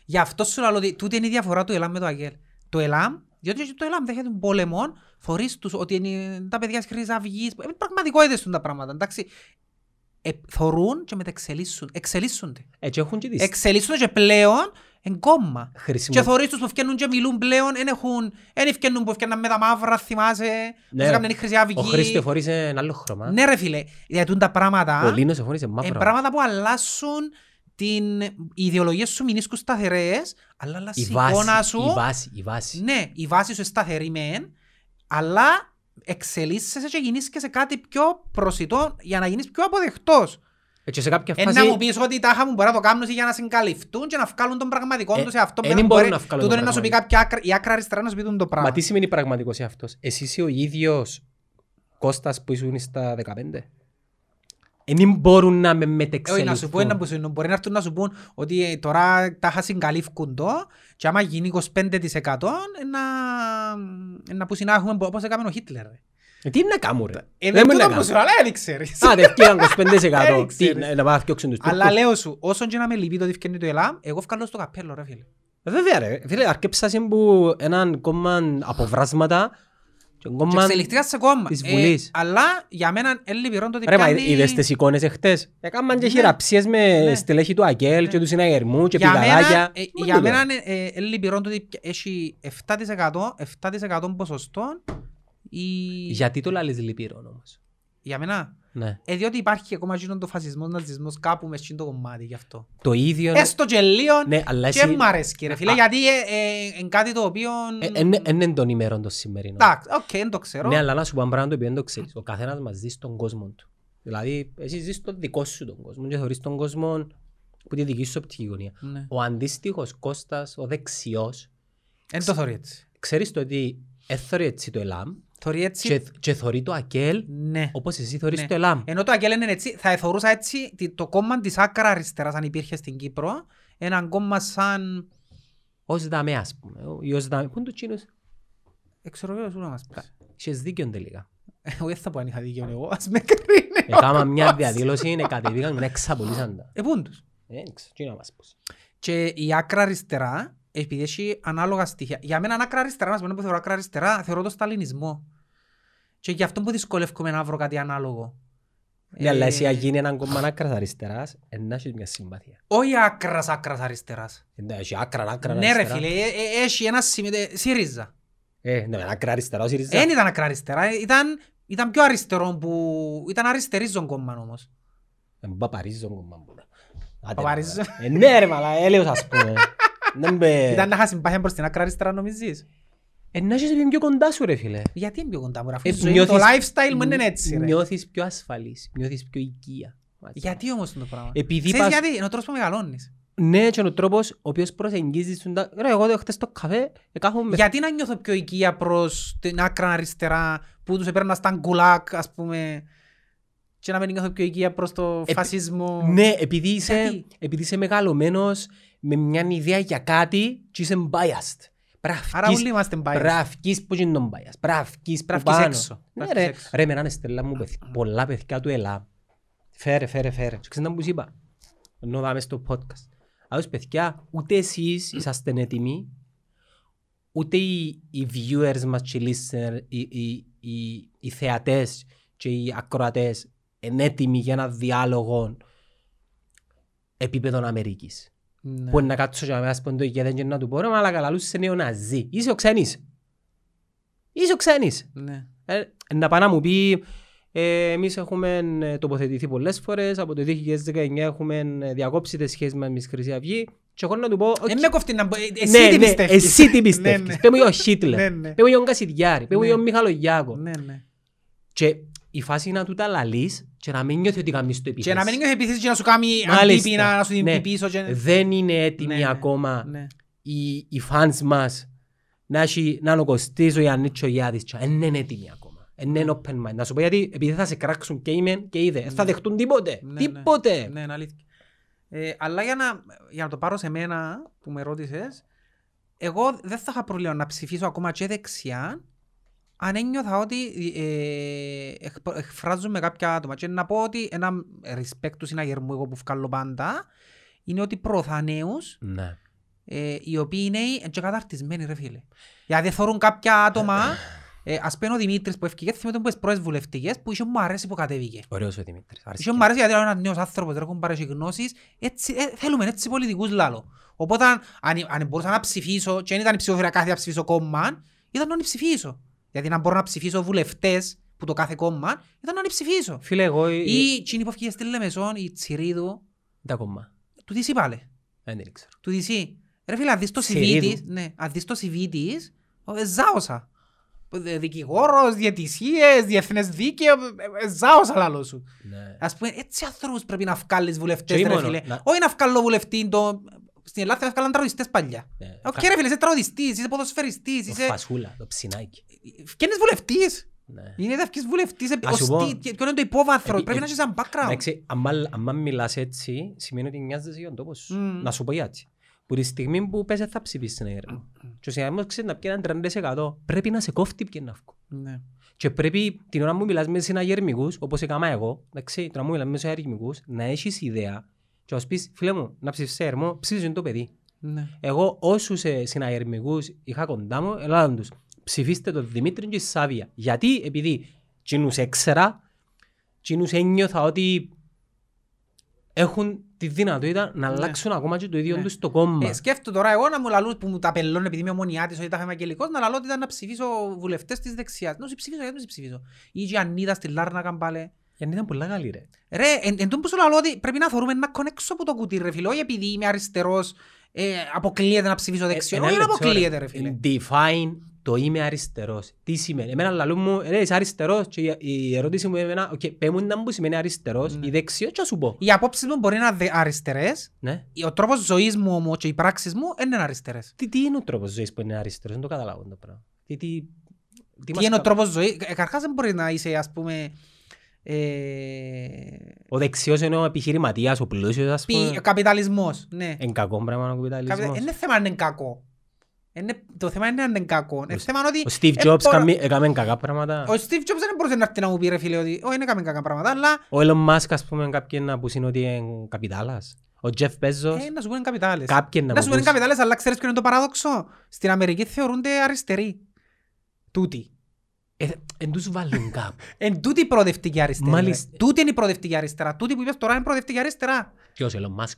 Γι' αυτό σου λέω ότι τούτη είναι η διαφορά του ΕΛΑΜ με το ΑΚΕΛ. Το ΕΛΑΜ, διότι το ΕΛΑΜ δέχεται τον πόλεμο, φορείς τους ότι είναι τα παιδιά της Χρυσής Αυγής, ε, πραγματικότητες του τα πράγματα, εντάξει. Ε, θωρούν και μεταξελίσσουν, εξελίσσονται. Έτσι έχουν και τις Εξελίσσονται και πλέον εν κόμμα. Και χρησιμο... θωρείς τους που φτιάχνουν και μιλούν πλέον, εν έχουν, εν φτιάχνουν που φτιάχνουν με τα μαύρα, θυμάσαι, Ναι. πώς έκαναν η Χρυσή Αυγή. Ο Χρήστο φορήσε ένα άλλο χρώμα. Ναι ρε φίλε, γιατί τα πράγματα... Ο Λίνος φορήσε Είναι μαύρο. πράγματα που αλλάσουν την οι ιδεολογίες σου μηνίσκουν σταθερές, αλλά αλλάζει Η η εικόνα βάση, σου. η βάση, η βάση. Ναι, η βάση σου είναι σταθερή μεν, αλλά εξελίσσεσαι και γίνεις και σε κάτι πιο προσιτό για να γίνεις πιο αποδεκτός. Έτσι σε κάποια Ε, να φάση... μου πεις ότι τα μου μπορεί να το κάνουν για να συγκαλυφθούν και να βγάλουν τον πραγματικό Ε, τους σε αυτό. ε, μετά δεν μπορεί- μπορούν να βγάλουν Τούτο τον είναι να σου πει πραγματικό. κάποια άκρα, η άκρα αριστερά να σου πει τούτο το πράγμα. Μα τι σημαίνει πραγματικός εαυτός. Εσύ είσαι ο ίδιος Κώστας που ήσουν στα 15. Δεν μπορούν να με Όχι, μετεξελιχθούν. να σου πω ένα που σου μπορεί να έρθουν να σου πούν ότι ε, τώρα τα είχα συγκαλύφκουν το και άμα γίνει 25% ε, να, ε, να που συνάχουμε όπως έκαμε ο Χίτλερ. ρε. Ε, Τι να κάνουν ρε; Ε, Δεν δεν μπορεί να τούτο που σου κάνουν. λέω, αλλά δεν ξέρεις. Α, δεν φτιάχναν 25%. [laughs] Δεν Τι, ξέρεις. να να πάνε να φτιάξουν τους Αλλά Τούρκους. λέω σου, όσον και να με λυπεί το ότι ευκαινεί το ΕΛΑΜ, εγώ βγάλω στο καπέλο ρε φίλε. Ε, Βέβαια ρε. Φίλε, αρκέψασαν που έναν κόμμα από βράσματα και Και κόμμα... εξελιχθήκα σε κόμμα. της Ε, Βουλής. Αλλά για μένα είναι λυπηρό το ότι Ρε, μα πιάνει... είδες τις εικόνες εχτες. Έκαναν και Ναι. χειραψίες με Ναι. στελέχη του ΑΚΕΛ και του συναγερμού και Για μένα, πηγαδάκια. ε, Μα για τι μένα λέω. είναι ε, είναι λυπηρό το ότι έχει 7%, 7% ποσοστό η... Γιατί το λαλείς λυπηρό όμως; Για μένα. Ναι. Ε, διότι υπάρχει ακόμα εκείνον το φασισμός, ναζισμός κάπου μες στην το κομμάτι γι' αυτό. Το ίδιο... Έστω και λίγο Ναι, αλλά και εσύ... μ' αρέσει ρε φίλε, Α. γιατί ε, ε, είναι κάτι το οποίο... Δεν είναι των ημερών το σημερινό. Εντάξει, οκ, δεν το ξέρω. Ναι, αλλά να σου πω ένα πράγμα το οποίο δεν το ξέρεις. Ο καθένας μας ζει στον κόσμο του. Δηλαδή, εσύ ζεις στον δικό σου τον κόσμο και θεωρείς τον κόσμο που τη δική σου οπτική γωνία. Ναι. Ο αντίστοιχος Κώστας, ο δεξιός, Εν το θωρεί έτσι. ξέρεις το ότι έθωρει έτσι το ΕΛΑΜ Θωρεί έτσι, και, και θωρεί το ΑΚΕΛ ναι. όπως εσύ θωρείς Ναι. το ΕΛΑΜ. Ενώ το Αγγέλ είναι έτσι, θα εθωρούσα έτσι τι- το κόμμα της άκρα αριστεράς αν υπήρχε στην Κύπρο, έναν κόμμα σαν... Ως δαμέ ας πούμε. Ο- ή ως δαμέ. Πού είναι το τσίνος. Εξορρογέως, να μας πεις. Είχες δίκιο τελικά. Εγώ δεν θα πω αν είχα δίκιο εγώ, ας με κρίνει. Έκανα μια διαδήλωση, κατεβήκαν και εξαπολύσαν τα. Ε, πούν τους; Ε, δεν ξέρω, τι να μας πεις. Και η άκρα αριστερά, επειδή έχει ανάλογα στοιχεία. Για μένα άκρα αριστερά, να σου πω που θεωρώ άκρα αριστερά, θεωρώ το σταλινισμό. Και γι' αυτό που δυσκολεύομαι να βρω κάτι ανάλογο. Ναι, αλλά εσύ Ε, αν γίνει έναν κόμμα άκρας αριστεράς, ε, να έχεις μια συμπάθεια. Όχι άκρας άκρας αριστεράς. Εντάξει, άκρα, άκρα Ναι ρε αριστερά. φίλε, ε, ε, έχει ένα σημείο, ε, ΣΥΡΙΖΑ. Ε, ναι, ένα ακρά αριστερά ο ΣΥΡΙΖΑ. Δεν ήταν ακρά αριστερά, ήταν, ήταν πιο αριστερό που... Ήταν αριστερίζον κόμμα όμως. Ε, Παπαρίζον κομμά μου. Άντε, Παπαρίζον. μαλάκα. Ε, ναι ρε μαλά, έλεος ας πούμε. Δεν [laughs] μπε- Ήταν να είχα συμπάθεια προς την ακρά αριστερά νομίζεις; Ε, να έχεις πιο κοντά σου ρε φίλε. Γιατί είναι πιο κοντά μου, ρε, αφού Ε, η ζωή, νιώθεις- το lifestyle μου είναι έτσι ρε. Νιώθεις πιο ασφαλής, νιώθεις πιο οικία. Γιατί όμως είναι το πράγμα. Επειδή Ξέρεις πας- γιατί, είναι ο τρόπος που μεγαλώνεις. Ναι, και είναι ο τρόπος ο οποίος προσεγγίζεις τον τα- Ρε, εγώ χτες στο καφέ, εκάθομαι... Γιατί να νιώθω πιο οικεία προς την άκρα αριστερά που τους έπαιρνα στα γκουλάγκ ας πούμε και να μην νιώθω πιο οικία προς το Επί- φασισμό. Ναι, επειδή είσαι, Γιατί; επειδή είσαι μεγαλωμένος με μια ιδέα για κάτι και είσαι biased. Άρα Πράφκεις, όλοι είμαστε biased. πράφκεις που είναι τον bias. Πράφκεις που Πράφκεις πάνω. έξω. Ναι Πράφκεις ρε, έξω. ρε με έναν στελά μου παιδ- πολλά παιδιά του ΕΛΑ. Φέρε, φέρε, φέρε. Και ξέρεις να μου είπα; Ενώ δάμε στο podcast. Άλλως παιδιά, ούτε εσείς είσαστε έτοιμοι, ούτε οι, οι viewers μας και οι listeners, οι, οι, οι, οι θεατές και οι ακροατές είναι έτοιμοι για ένα διάλογο επίπεδο Αμερικής. Ναι. Που είναι να κάτσω και να με άσπον το ηγέδεν και να του πω ρε μαλάκα λαλούς είσαι νεοναζί. Είσαι ο ξένης. Είσαι ο ξένης. Ναι. Ε, να πάει να μου πει ε, εμείς έχουμε ε, τοποθετηθεί πολλές φορές, από το 2019 έχουμε ε, διακόψει τις σχέσεις μας με τη Χρυσή Αυγή και εγώ να του πω «OK, Δεν με κοφτεί να μπω- ε, ναι, Εσύ τι ναι, πιστεύεις; εσύ τι [laughs] Ναι, πιστεύεις; ναι. Πες μου για ο Χίτλερ, Ναι, ναι. πες μου για τον Κασιδιάρη, πες μου Ναι. για τον Μιχαλογιάκο. Ναι, ναι. Και η φάση είναι να του τα λαλείς και να μην νιώθει ότι κάνεις το Και επίθεση. να μην νιώθει επιθέσεις και να σου κάνει Μάλιστα. αντίπεινα, να σου την Ναι. πει πίσω. και- Δεν είναι έτοιμοι Ναι, ναι. ακόμα Ναι. οι, οι fans μας να, έχει, να είναι ο Κωστής, ο Ιαννίτσο Γιάδης και δεν είναι έτοιμοι ακόμα. Δεν είναι open mind. Να σου πω γιατί επειδή θα σε κράξουν και είμαι και είδε. Δεν θα δεχτούν τίποτε. Ναι, Τίποτε. Ναι, είναι αλήθεια. Ε, αλλά για να, για να το πάρω σε μένα που με ρώτησες, εγώ δεν θα είχα πρόβλημα να ψηφίσω ακόμα και δεξιά αν ένιωθα ότι ε, εκ- εκφράζουμε κάποια άτομα. Και να πω ότι ένα respect του συναγερμού εγώ που βγάλω πάντα είναι ότι προωθά νέους Ναι. ε, οι οποίοι είναι και καταρτισμένοι ρε φίλε. Δηλαδή θεωρούν κάποια άτομα, ε, ας πούμε ο Δημήτρης που έφυγε, θυμάμαι τον που τις πρώτες βουλευτικές που είχε μου αρέσει που κατέβηκε. Ωραίος ο Δημήτρης. Άρεσε Είχε και μου αρέσει γιατί είναι ένας νέος άνθρωπος, δεν έχουν πάρει γνώσεις. Έτσι, ε, θέλουμε έτσι πολιτικούς λάλο. Οπότε αν, αν, αν μπορούσα να ψηφίσω και δεν ήταν η ψηφοφορία κάθε να ψηφίσω κόμμα, ήταν να ψηφίσω. Γιατί να μπορώ να ψηφίσω βουλευτές που το κάθε κόμμα, ήταν να ψηφίσω. Φίλε, εγώ... ε, Ή εκείνοι που έφυγε στη Λεμεσόν, η Τσιρίδου, Τα κομμά. του τι είπα, Δεν την ξέρω. του DC. Ρε φίλε, αν δεις το CV Σιρίδου. της, ναι, αν δεις το CV της, ο, ε, ζάωσα. Ε, Δικηγόρος, διαιτησίες, διεθνές δίκαιο, ε, ε, ζάωσα λαλό σου. Ναι. Ας πούμε, έτσι ανθρώπους πρέπει να βγάλεις βουλευτές, Και ρε μόνο, φίλε. να- Όχι να βγάλω βουλευτή, το... στην Ελλάδα θα βγάλουν τραγουδιστές παλιά. Ναι. Οκ ρε φίλε, είσαι τραγουδιστής, είσαι ποδοσφαιριστής, Το είσαι... Φασούλα, το Ψινάκη. Φκένεις βουλευτής. Ναι. Είναι θα βγεις βουλευτής, ε, Ας σου ως πω- τι- Ποιο είναι το υπόβαθρο, Επί- πρέπει να έχεις ένα background. Εντάξει, άμα, άμα μιλάς έτσι, σημαίνει ότι νοιάζεσαι για τον τόπο σου. Μμμ. Να σου πω γιατί. Που τη στιγμή που πες θα ψηφίσεις στην αγέρα. Και ο συνάδελφος ξέρει να πιένει έναν 30% πρέπει να σε κόφτει πιένει να βγω. Ναι. Και πρέπει την ώρα που μιλάς με συναγερμικούς, όπως έκανα εγώ, εντάξει, την ώρα που μιλάς με συναγερμικούς, να έχεις ιδέα και να σου πεις, φίλε μου, να ψηφίσεις σε ερμό, ψήφισε το παιδί. Ναι. Εγώ όσους ε, συναγερμικούς είχα κοντά μου, ελάδαν τους, ψηφίστε τον Δημήτρη και τη Σάβια. Γιατί, επειδή κοινούς έξερα, κοινούς ένιωθα ότι έχουν τη δυνατότητα να Ναι. αλλάξουν ακόμα και το ίδιο Ναι. τους το κόμμα. Ε, σκέφτομαι τώρα εγώ να μου λαλούν που μου τα πελώνουν επειδή είμαι ομονιάτης ότι τα είμαι αγγελικός να λαλώ ότι ήταν να ψηφίσω βουλευτές της δεξιάς. Να σου ψηφίσω, γιατί να σου ψηφίσω. Ή η Ανίδα στη Λάρνακα πάλι. Γιατί ήταν πολλά καλή ρε. Ρε, εν, εν τούτο που σου λαλώ ότι πρέπει να θωρούμε νάκκον έξω από το κουτί ρε φίλε. Όχι επειδή είμαι αριστερός, ε, αποκλείεται να ψηφίσω δεξιό. Ένα Όχι να λεπτό, αποκλείεται ρε. ρε φίλε. Define το είμαι αριστερός. Τι σημαίνει. Εμένα λαλούν μου, ρε είσαι αριστερός και η- η ερώτηση μου είναι, οκ, πέ μου να μου σημαίνει αριστερός Ναι. ή δεξιό και θα σου πω; Οι απόψεις μου μπορεί να είναι δε- αριστερές, Ναι. ο τρόπος ζωής μου όμως και οι πράξεις μου δεν είναι αριστερές. Τι, τι είναι ο τρόπος ζωής που είναι αριστερός, δεν το καταλάβω το πράγμα. Τι, τι, Τι μας είναι ο κα- τρόπος ζωής; Ε, Καταρχάς δεν μπορεί να είσαι ας πούμε... Ε, Ο δεξιός είναι ο επιχειρηματίας, ο πλούσιος ας πι- πούμε. ο καπιταλισμός, ναι. Εν κακό πράγμα ο Καπιτα- καπιταλισμός. Είναι θέμα αν είναι κακό. Είναι- Το θέμα είναι αν είναι κακό. Είναι θέμα ότι... Ο Steve ε, Jobs μπορώ- κάμει- έκαμε κακά πράγματα. Ο Steve Jobs δεν μπορούσε να έρθει να μου πει ρε φίλε ότι όχι, δεν έκαμε κακά πράγματα, αλλά Ο Elon Musk ας πούμε κάποιοι να πούσουν ότι είναι καπιτάλας. Ο Jeff Bezos ε, να σου πούνε καπιτάλες. κάποιοι να Να σου πούνε πούσουν. καπιτάλες, αλλά ξέρεις ποιο είναι το παράδοξο; Στην Αμερική θεωρούνται αριστεροί. Τούτοι. Ε, Εν τους βάλουν [laughs] κάπου. Εν τούτη η προοδευτική αριστερά. Μάλιστα. ρε. Τούτη είναι η προοδευτική αριστερά. Τούτη που είπες τώρα είναι προοδευτική αριστερά. Ποιος Elon Musk;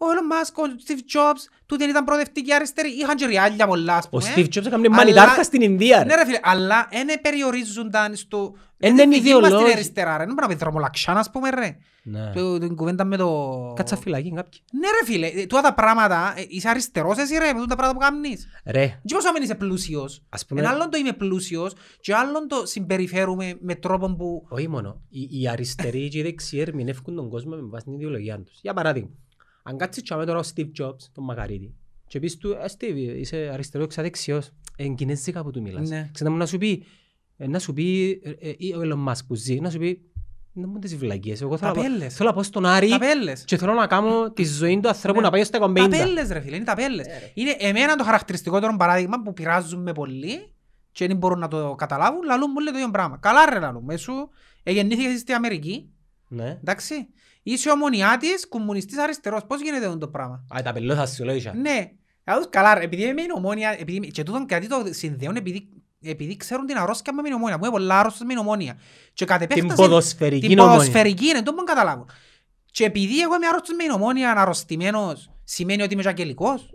Ο Elon Musk, ο Steve Jobs, τούτοι ήταν προοδευτικοί αριστεροί. Είχαν και ριάλια πολλά, ας Ο πούμε. Steve Jobs έκανε Αλλά- μανιτάρκα στην Ινδία. Ναι ρε. ρε φίλε, αλλά δεν περιορίζονταν στο... Εν Δεν είναι είναι δική μας την ιδεολόγοι. αριστερά ρε. Δεν μπορεί να πεις δρομολαξάν, ας πούμε ρε. Ναι. Το- Την κουβέντα με το... Κάτσα φυλακή κάποιοι. Ναι ρε φίλε, ε, τούτα τα πράγματα, ε, είσαι αριστερός εσύ ρε, με τούτα τα πράγματα που κάνεις. Ρε, Τι πόσο να μην είσαι πλούσιος. ας πούμε, Ένα άλλον το είμαι πλούσιος και άλλον το συμπεριφέρουμε με τρόπο που... όχι μόνο, οι, οι αριστεροί και οι δεξιοί ερμηνεύκουν τον κόσμο με βάση την ιδεολογία τους. Για παράδειγμα, αν κάτσεις και τώρα ο Steve Jobs, τον Μακαρίτη, και πεις του, «Ε, Steve, είσαι αριστερός ή δεξιός, εν κινέζικα που του μιλάς. Ναι. Ξέρετε μου να σου πει, ε, να σου πει, ε, ε, ή ο Elon Musk που ζει, να σου πει, να μου τις βλακίες, εγώ θέλω να πάω- Ταπέλες. θέλω να πάω στον Άρη Ταπέλες. και θέλω να κάνω τη ζωή του ανθρώπου Ναι. να πάει στα 150. Ταπέλες ρε φίλε, είναι ταπέλες. Είναι εμένα το χαρακτηριστικότερο παράδειγμα που πειράζουν με πολύ και δεν μπορούν να το καταλάβουν, λαλούν μου λέει το ίδιο πράγμα. Καλά ρε λαλούν, μέσου, εγεννήθηκες στην Αμερική, Ναι. εντάξει. Είσαι ομονιάτης, κομμουνιστής αριστερός, πώς γίνεται αυτό το πράγμα; Α, τα πελώ θα σου λέω ίσια. Ναι, λαλούς καλά ρε, επειδή είμαι ομόνια, επειδή, και τούτον κάτι το συνδέουν επειδή, επειδή ξέρουν την αρρώσκια με την ομόνια, που είναι πολλά άρρωστος με την ομόνια. Και κατ' Την επέκταση- ποδοσφαιρική την ομόνια. ποδοσφαιρική είναι, το μπορούν να καταλάβουν. Και επειδή εγώ είμαι άρρωστος με την ομόνια, αρρωστημένος, σημαίνει ότι είμαι και αγγελικός.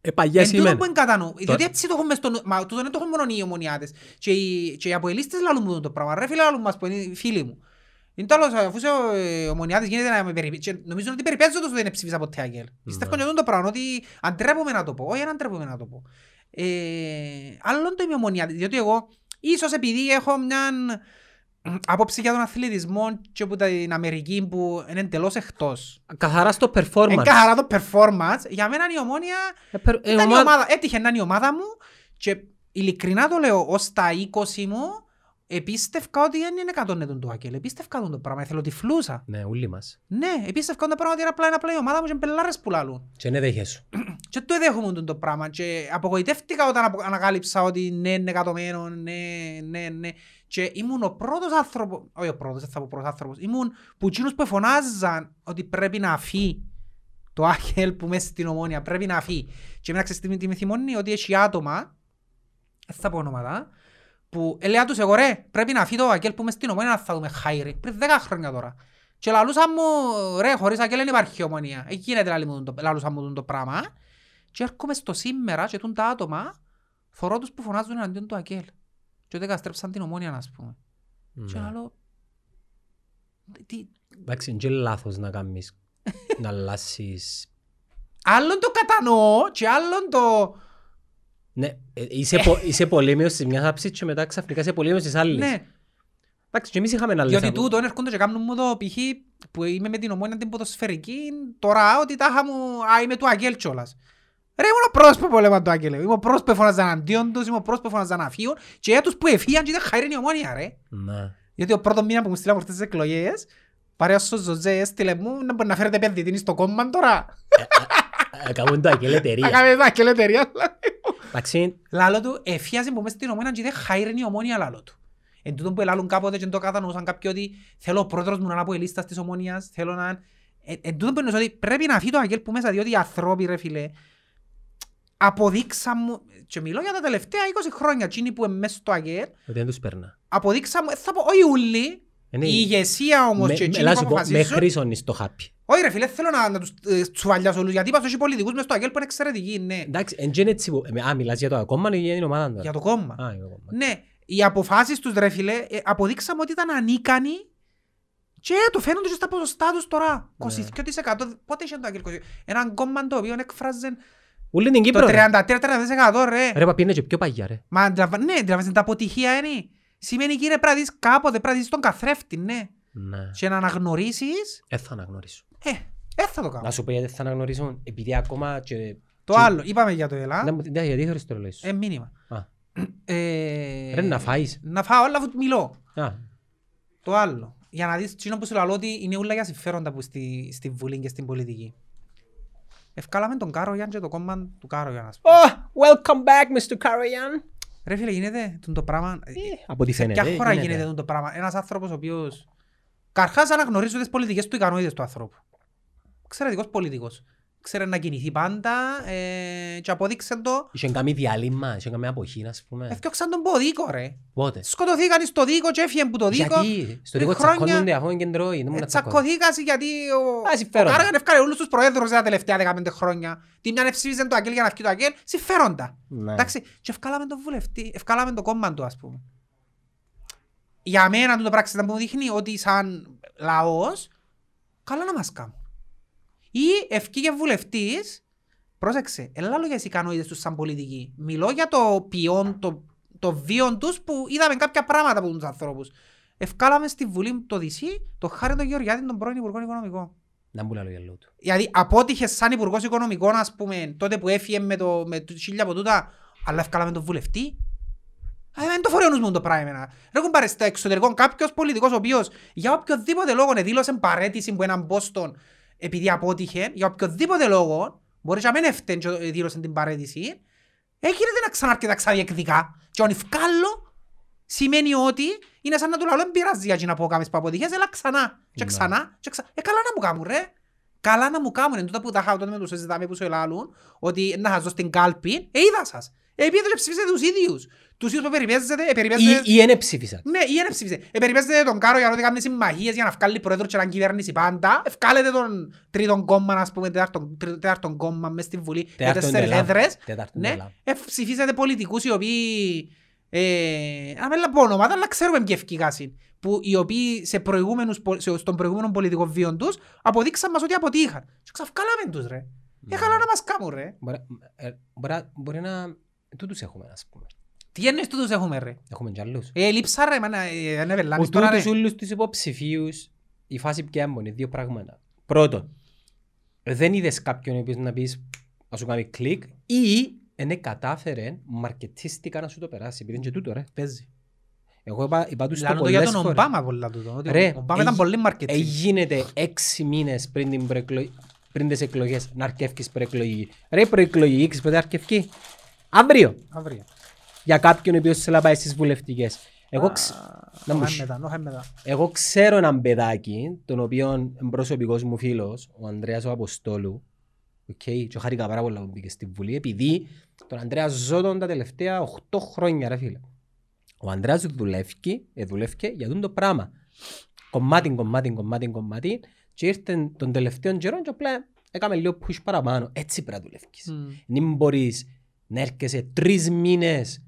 Ε, παγιά Εν τούτο σημαίνει. που είναι κατά νου. Διότι έτσι το έχουμε στο νου. Μα τούτο δεν το έχουν μόνο οι ομονιάτες. Και οι, και οι αποελίστες λαλούν μου το πράγμα. Ρε φίλε λαλούν μας που είναι οι φίλοι μου. Είναι τέλος, αφού είσαι ε, ομονιάτης γίνεται να με περιπέζει. Και νομίζω ότι περιπέζω το ότι δεν ψήφισα ποτέ αγγέλ. Πιστεύω και αυτό το πράγμα, ότι αντρέπομαι να το πω. Όχι, δεν αντρέπομαι να το πω. Ε, άλλον το είμαι ομονιάτης, διότι εγώ ίσως επειδή έχω μια άποψη για τον αθλητισμό και από την Αμερική που είναι εντελώς εκτός. Καθαρά στο performance. Είναι καθαρά το performance. Για μένα η ομόνια Ε, περ- ε, ήταν η ομάδα- ομάδα, έτυχε να είναι η ομάδα μου και ειλικρινά το λέω, ως τα 20 μου επίστευκα ότι δεν είναι εκατόν του Ακέλ. Επίστευκα τον το πράγμα, θέλω τη φλούσα. Ναι, όλοι μας. Ναι, επίστευκα το πράγμα ότι είναι απλά, είναι απλά η ομάδα μου και μπελάρες που λαλούν. Και δεν δέχεσαι. [clears throat] Και το εδέχομαι το πράγμα και απογοητεύτηκα όταν απο- ανακάλυψα ότι ναι, είναι εκατομένο, ναι, ναι, ναι. Και ήμουν ο πρώτος άνθρωπος, όχι ο πρώτος, δεν θα πω πρώτος άνθρωπος, ήμουν που εκείνους που φωνάζαν ότι πρέπει να φύγει το Άκελ που μέσα στην ομόνια πρέπει να φύγει. Και εμένα ξέρεις τι με- τι με θυμώνει, ότι έχει άτομα, δεν θα πω ονόματα, που έλεγα τους εγώ ρε, πρέπει να φύγει το Άκελ που μέσα στην ομόνια να θα δούμε χάιρι, πριν 10 χρόνια τώρα. Και λαλούσαν μου, ρε, χωρίς Άκελ δεν υπάρχει ομονία. Εκεί γίνεται λαλή μου το- λαλούσαν μου το πράγμα. Και έρχομαι στο σήμερα και τούν τα άτομα, θωρώ τους που φωνάζουν εναντίον του Ακέλ. Και ότι καταστρέψαν την ομόνια, ας πούμε. Και Ναι. άλλο... Τι... Εντάξει, είναι και λάθος να κάνεις, να [laughs] αλλάσεις. Άλλον το κατανοώ και άλλον το... Ναι, ε, είσαι, πο- είσαι πολέμιος της μιας άψης και μετά ξαφνικά είσαι πολέμιος της άλλης. Ναι, Εντάξει, και εμείς είχαμε άλλες διότι απο- τούτον έρχονται και κάνουν μου το π.χ. που είμαι με την ομόνια την ποδοσφαιρική, τώρα ότι τάχα μου, α, είμαι του Αγγέλ κιόλας. Ρε, ήμουν ο πρώτος που πολέμαν το Αγγέλ. Είμαι ο πρώτος που έφωναζαν αντίον τους, είμαι ο πρώτος που έφωναζαν να φύγουν και για τους που εφύγαν και ήταν χαίρεν η ομόνια, ρε. Ναι. Γιατί ο πρώτος μήνα που μου στείλαν αυτές τις εκλογές, παρέως ο Ζωζέ έστειλε μου να μπορεί να φέρετε επενδυτή στο κόμμα τώρα. Ε, Κάνουν το αγγέλ Να εταιρεία. κάνετε τα και εταιρεία. Εντάξει, Λάλο του, εφίασε που μες στην ομόνια και δεν χαίρεν η ομόνια λάλο του. Εν τούτον που ελάλουν κάποτε και δεν το κατανοούσαν κάποιοι ότι θέλω ο πρόεδρος μου να είναι από ελίστας της ομόνιας, θέλω να... Ε, εν τούτον που εννοούσα ότι πρέπει να φύγει το αγγέλ που μέσα, διότι οι ανθρώποι ρε φίλε, αποδείξαν μου, και μιλώ για τα τελευταία 20 χρόνια, εκείνοι που είναι μέσα στο αγγέλ, ότι δεν τους περνά. αποδείξαν μου, ε, θα πω, όχι ούλοι, Είναι- η ηγεσία όμως Με- και με- εκείνοι έλα που σου πω, Με αποφασίζουν, χρήσον στο χάπι. όχι ρε φίλε, θέλω να, να τους ε, τσουβαλιάσω όλους, γιατί είπα στους πολιτικούς μες στο αγγέλ που είναι εξαιρετικοί, ναι, Εντάξει, εν και είναι έτσι που... ε, Α, μιλάς για το κόμμα ή για την ομάδα τώρα; για το κόμμα. Α, για το κόμμα. Ναι, οι αποφάσεις τους ρε φίλε, ε, αποδείξαμε ότι ήταν ανίκανοι και το φαίνονται και στα ποσοστά τους τώρα. Ναι. 22% πότε είχε το Αγγέλ 22%. Έναν κόμμα το οποίο έκφραζε Ούλη την το Κύπρο, ρε. 33% ρε. Ρε, παπίνε και πιο παγιά, ρε. Μα αντιλαμβα- ναι, αντιλαμβάνεσαι τα αποτυχία είναι. Σημαίνει κύριε πρέπει να δεις κάποτε, πρέπει να δεις τον καθρέφτη, ναι. Ναι. Και να αναγνωρίσεις, Δεν θα αναγνωρίσω. ε, δεν θα το κάνω. Να σου πω γιατί θα αναγνωρίσω, επειδή ακόμα και... Το και- άλλο, είπαμε για το ΕΛΑ, Ναι, μου- ναι, γιατί θέλεις το ρολόι σου. ε, μήνυμα. Α. Ε, Ρε, να φάεις. Να φάω, αλλά αφού μιλώ. Α, Το άλλο. Για να δεις τσίνο που σου λαλώ ότι είναι όλα για συμφέροντα που στη, στη Βουλή και στην πολιτική. Ευκάλαμε τον Κάρογιαν και το κόμμα του Κάρογιαν, ας πούμε. Oh, welcome back, Mr. Karajan. Ρε φίλε, γίνεται τούτο το πράγμα. Από ό,τι Σε φαίνεται. ποια χώρα γίνεται. γίνεται τούτο το πράγμα. Ένας άνθρωπος ο οποίος... Καρχάς αναγνωρίζω τις πολιτικές του ικανότητες του ανθρώπου. Εξαιρετικός πολιτικός. Ξέρε να κινηθεί πάντα ε, και απόδειξε το. Είχε κάνει διάλειμμα, είχε κάνει αποχή, ας πούμε. Έφτιαξαν τον ποδίκο ρε. Πότε; Σκοτωθήκαν στο δίκο και έφυγε που το δίκο. Γιατί, στο ε, δίκο χρόνια- τσακώνονται αφού είναι κεντρώοι, δεν μου Ε, να τσακώνονται. Τσακωθήκαν γιατί ο, Α, συμφέροντα. ο Κάργαν ευκάλε όλους τους προέδρους τα τελευταία 15 χρόνια. Τι μια ψήφιζε το Αγγέλ για να φύγει το Αγγέλ. Συμφέροντα. Ναι. Εντάξει, και ευκάλαμε τον βουλευτή, ευκάλαμε το κόμμα του ας πούμε. Για μένα το πράξη ήταν που μου δείχνει ότι σαν λαός, καλά να μας κάνουν. Ή ευκήγε βουλευτής, πρόσεξε, έλα λόγια τις ικανότητες τους σαν πολιτικοί. Μιλώ για το ποιόν, το, το βίον τους που είδαμε κάποια πράγματα από τους ανθρώπους. Ευκάλαμε στη Βουλή το DC, το χάρη τον Γεωργιάδη, τον πρώην Υπουργό Οικονομικών. Να μπουν άλλο για λόγου του. Δηλαδή απότυχε σαν Υπουργός Οικονομικών, ας πούμε, τότε που έφυγε με, το, με το χίλια από τούτα, αλλά ευκάλαμε τον βουλευτή. Α, δεν το φορεί ο νους μου το πράγμα. εμένα. Ρε έχουν πάρει στο εξωτερικό κάποιος πολιτικός ο οποίος για οποιοδήποτε λόγο δήλωσε παρέτηση που έναν πόστον επειδή απότυχε, για οποιοδήποτε λόγο, μπορείς να μην έφταιγε και δήλωσε την παρέτηση, έγινε να ξανάρκεται ξαδιεκδικά. Και ο νυφκάλλο σημαίνει ότι είναι σαν να του λέω δεν πειράζει για να πω κάμεις που αποτυχές, έλα ξανά. Και Ναι. ξανά, και ξανά. Ε, καλά να μου κάνουν ρε. Καλά να μου κάνουν. Εν τούτα που τα είχα τότε με τους συζητάμε που σου ελάλουν, ότι να σας δω στην κάλπη, ε, είδα σας. Ε, πήγαινε και ψηφίσετε τους ίδιους. Τους ίδιους που περιπέζετε, ε, περιπέζετε... Ή, ή είναι ψήφισαν. Ναι, ή είναι ψήφισε. Ε, περιπέζετε τον Κάρο για να κάνει συμμαχίες για να βγάλει πρόεδρο και να κυβερνήσει πάντα. Ευκάλετε τον τρίτον κόμμα, ας πούμε, τέταρτον, τρι- τέταρτον κόμμα μες στην Βουλή για Τέταρτον τέσσερις Ελλάδα. έδρες. Τέταρτον Ναι, Ελλάδα. ε, ψηφίσετε πολιτικούς οι οποίοι... Ε, να μην πω ονόματα, αλλά ξέρουμε ποιοι ευκήκασαν. Που οι οποίοι σε προηγούμενους, πο- σε- στον προηγούμενο πολιτικό βίο τους αποδείξαν μας ότι αποτύχαν. Και ξαφκάλαμε τους ρε. Ε, καλά να μας κάνουν ρε. Μπορεί, ε, μπορεί, να- μπορεί να... Τούτους έχουμε, ας πούμε. Τι εννοείς τούτους έχουμε ρε; Έχουμε κι άλλους. Ε, λείψα ρε, μάνα, ε, δεν εβελάνεις Που τώρα ρε. τούτους όλους τους υποψηφίους, η φάση ποια είναι, δύο πράγματα. Πρώτον, δεν είδες κάποιον ο οποίος να πεις να σου κάνει κλικ ή είναι κατάφερε μαρκετίστικα να σου το περάσει. Πήρε και τούτο ρε. Παίζει. Εγώ είπα, είπα τους το Λάλλον το για πολλές τον φορές. Ομπάμα πολλά τούτο. ότι Ρε, Ο Ομπάμα ήταν εγι- πολύ μαρκετίνγκ. Έγινε έξι μήνες πριν, την προεκλο... πριν τις εκλογές να αρκεύκεις προεκλογική. Ρε η προεκλογική, ξέρεις πότε αρκευκεί. Αύριο. Αύριο. Για κάποιον ο οποίος θέλει να πάει στις βουλευτικές. Εγώ, ξ... να μου Νόχα σ- μετά, νόχα μετά. Εγώ ξέρω έναν παιδάκι, τον οποίο είναι προσωπικός μου φίλος, ο Ανδρέας ο Αποστόλου, okay, και χάρηκα πάρα πολλά που μπήκε στη Βουλή, επειδή τον Ανδρέας ζω τον τα τελευταία 8 χρόνια, ρε φίλε. Ο Ανδρέας δουλεύει, ε, δουλεύει για τον το πράγμα. Κομμάτι, κομμάτι, κομμάτι, κομμάτι, και ήρθε τον τελευταίο καιρό και απλά έκαμε λίγο push παραπάνω. Έτσι πρέπει να δουλεύεις. Μμ. Δεν μπορείς να έρχεσαι τρεις μήνες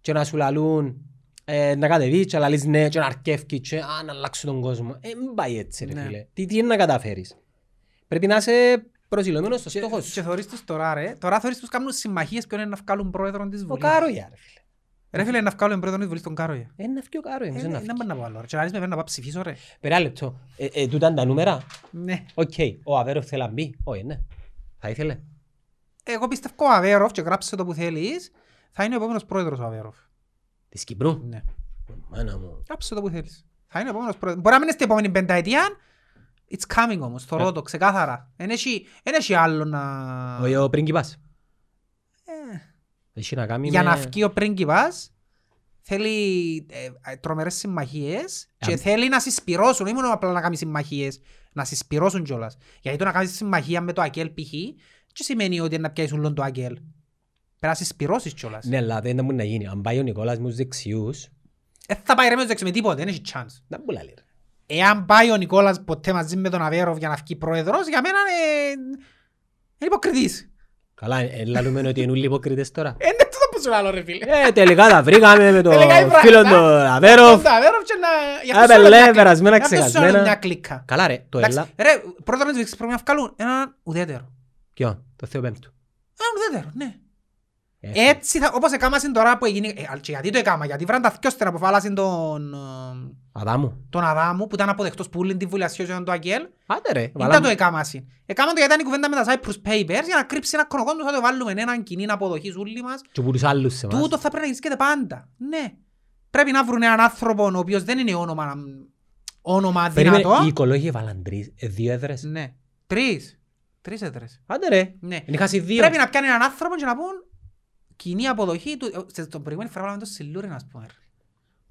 και να σου λαλούν ε, να κατεβείς και να λαλείς ναι και να αρκεύκεις και α, να αλλάξω τον κόσμο. Ε, μην πάει έτσι ρε Ναι. φίλε. Τι, τι είναι να καταφέρεις. Πρέπει να είσαι προσηλωμένος στο στόχο Και σου. θωρείς τους τώρα ρε. Τώρα θωρείς τους κάνουν συμμαχίες ποιον είναι να βγάλουν πρόεδρο της Ο Βουλής. Καρογιάν ρε φίλε. Ρε φίλε να βγάλουν πρόεδρο της Βουλής τον Καρογιάν. Ε, να φύγει ο Καρογιάν. Ε, πώς είναι να Δεν φύγει. μπορεί να πω άλλο ρε. Και να λες με πρέπει να πάω ψηφίσω ρε. Περά λεπτό. Ε, ε, τούτα είναι τα νούμερα. Ναι. Οκ. Ο Αβέρωφ θέλει να μπει. Όχι, ναι. Θα ήθελε. Εγώ πιστεύω ο Αβέροφ και γράψε το που θέλεις. Θα είναι ο επόμενος πρόεδρος ο Αβέροφ. Της Κυπρού; Ναι. Μάνα μου. Γράψε το που θέλεις. Θα είναι ο επόμενος πρόεδρος. Μπορεί να μην είναι στην επόμενη πενταετία. It's coming όμως. Θωρώ το ξεκάθαρα. Εν έχει εν έχει άλλο να... Ο- Ο πρίγκιπας. Ε, Έχει να κάνει για με- να βγει ο πρίγκιπας θέλει ε, ε, τρομερές συμμαχίες και Ε, θέλει να συσπυρώσουν, όχι μόνο απλά να κάνει συμμαχίες, να συσπυρώσουν κιόλας. Γιατί το να κάνεις συμμαχία με το ΑΚΕΛ π.χ. τι σημαίνει ότι να πιάσεις ούλον το ΑΚΕΛ. Πρέπει να συσπυρώσεις κιόλας. Ναι, αλλά δεν μπορεί να γίνει. Αν πάει ο Νικόλας με τους δεξιούς, Ε, θα πάει ρε με τους δεξι με τίποτε, δεν έχει chance. δεν μπορεί να λέει. ρε. Εάν πάει ο Νικόλας ποτέ μαζί με τον Αβέροφ για να βγει πρόεδρος, για μένα είναι, είναι υποκριτής. Καλά, ε, λαλούμε ότι είναι όλοι υποκριτές τώρα. Ε, Είναι τούτο που σου λέω ρε φίλε. Ε, τελικά τα βρήκαμε με το Τελικά η φίλο πράγματα. του Αβέροφ. Τον Αβέροφ και να... γι' αυτό Άντε, σου λέω λέ, μια κλι- περασμένα, γι' αυτό σου λέω ξεχασμένα. μια κλίκα. Καλά ρε, το Εντάξει, έλα. Ρε, πρώτα να τους πρέπει να βγάλουν έναν ουδέτερο. Ποιο, το Θεό Πέμπτου. Έναν ουδέτερο, ναι. Ε, Έτσι, θα, όπως έκαμασαν τώρα που έγινε... Ε, και γιατί το έκαμα, γιατί βραν τα δυο στερα που φάλασαν τον, ε, Αδάμου. τον Αδάμου που ήταν αποδεκτός που όλη την βουλιασιός και ήταν το Αγγέλ. Άντε ρε, Ήταν το βάλαμε. έκαμασαν. Έκαμαν το γιατί ήταν η κουβέντα με τα Cyprus Papers για να κρύψει ένα κρονοκόντο θα το βάλουμε έναν κοινή αποδοχής όλοι μας. Και που τους άλλους σε εμάς. Τούτο θα πρέπει να γίνεται πάντα. Ναι. Πρέπει να βρουν έναν άνθρωπο ο οποίος δεν είναι όνομα, όνομα Περίμενε, δυνατό. οι οικολόγοι έβαλαν τρεις, ε, δύο έδρες. Ναι. Τρεις. Τρεις έδρες. Άντε ρε, Ναι. είναι χάσει δύο. Πρέπει να πιάνει έναν άνθρωπο και να πούν κοινή αποδοχή του. Σε τον προηγούμενη φορά βάλαμε το Σιλούρι, ας πούμε.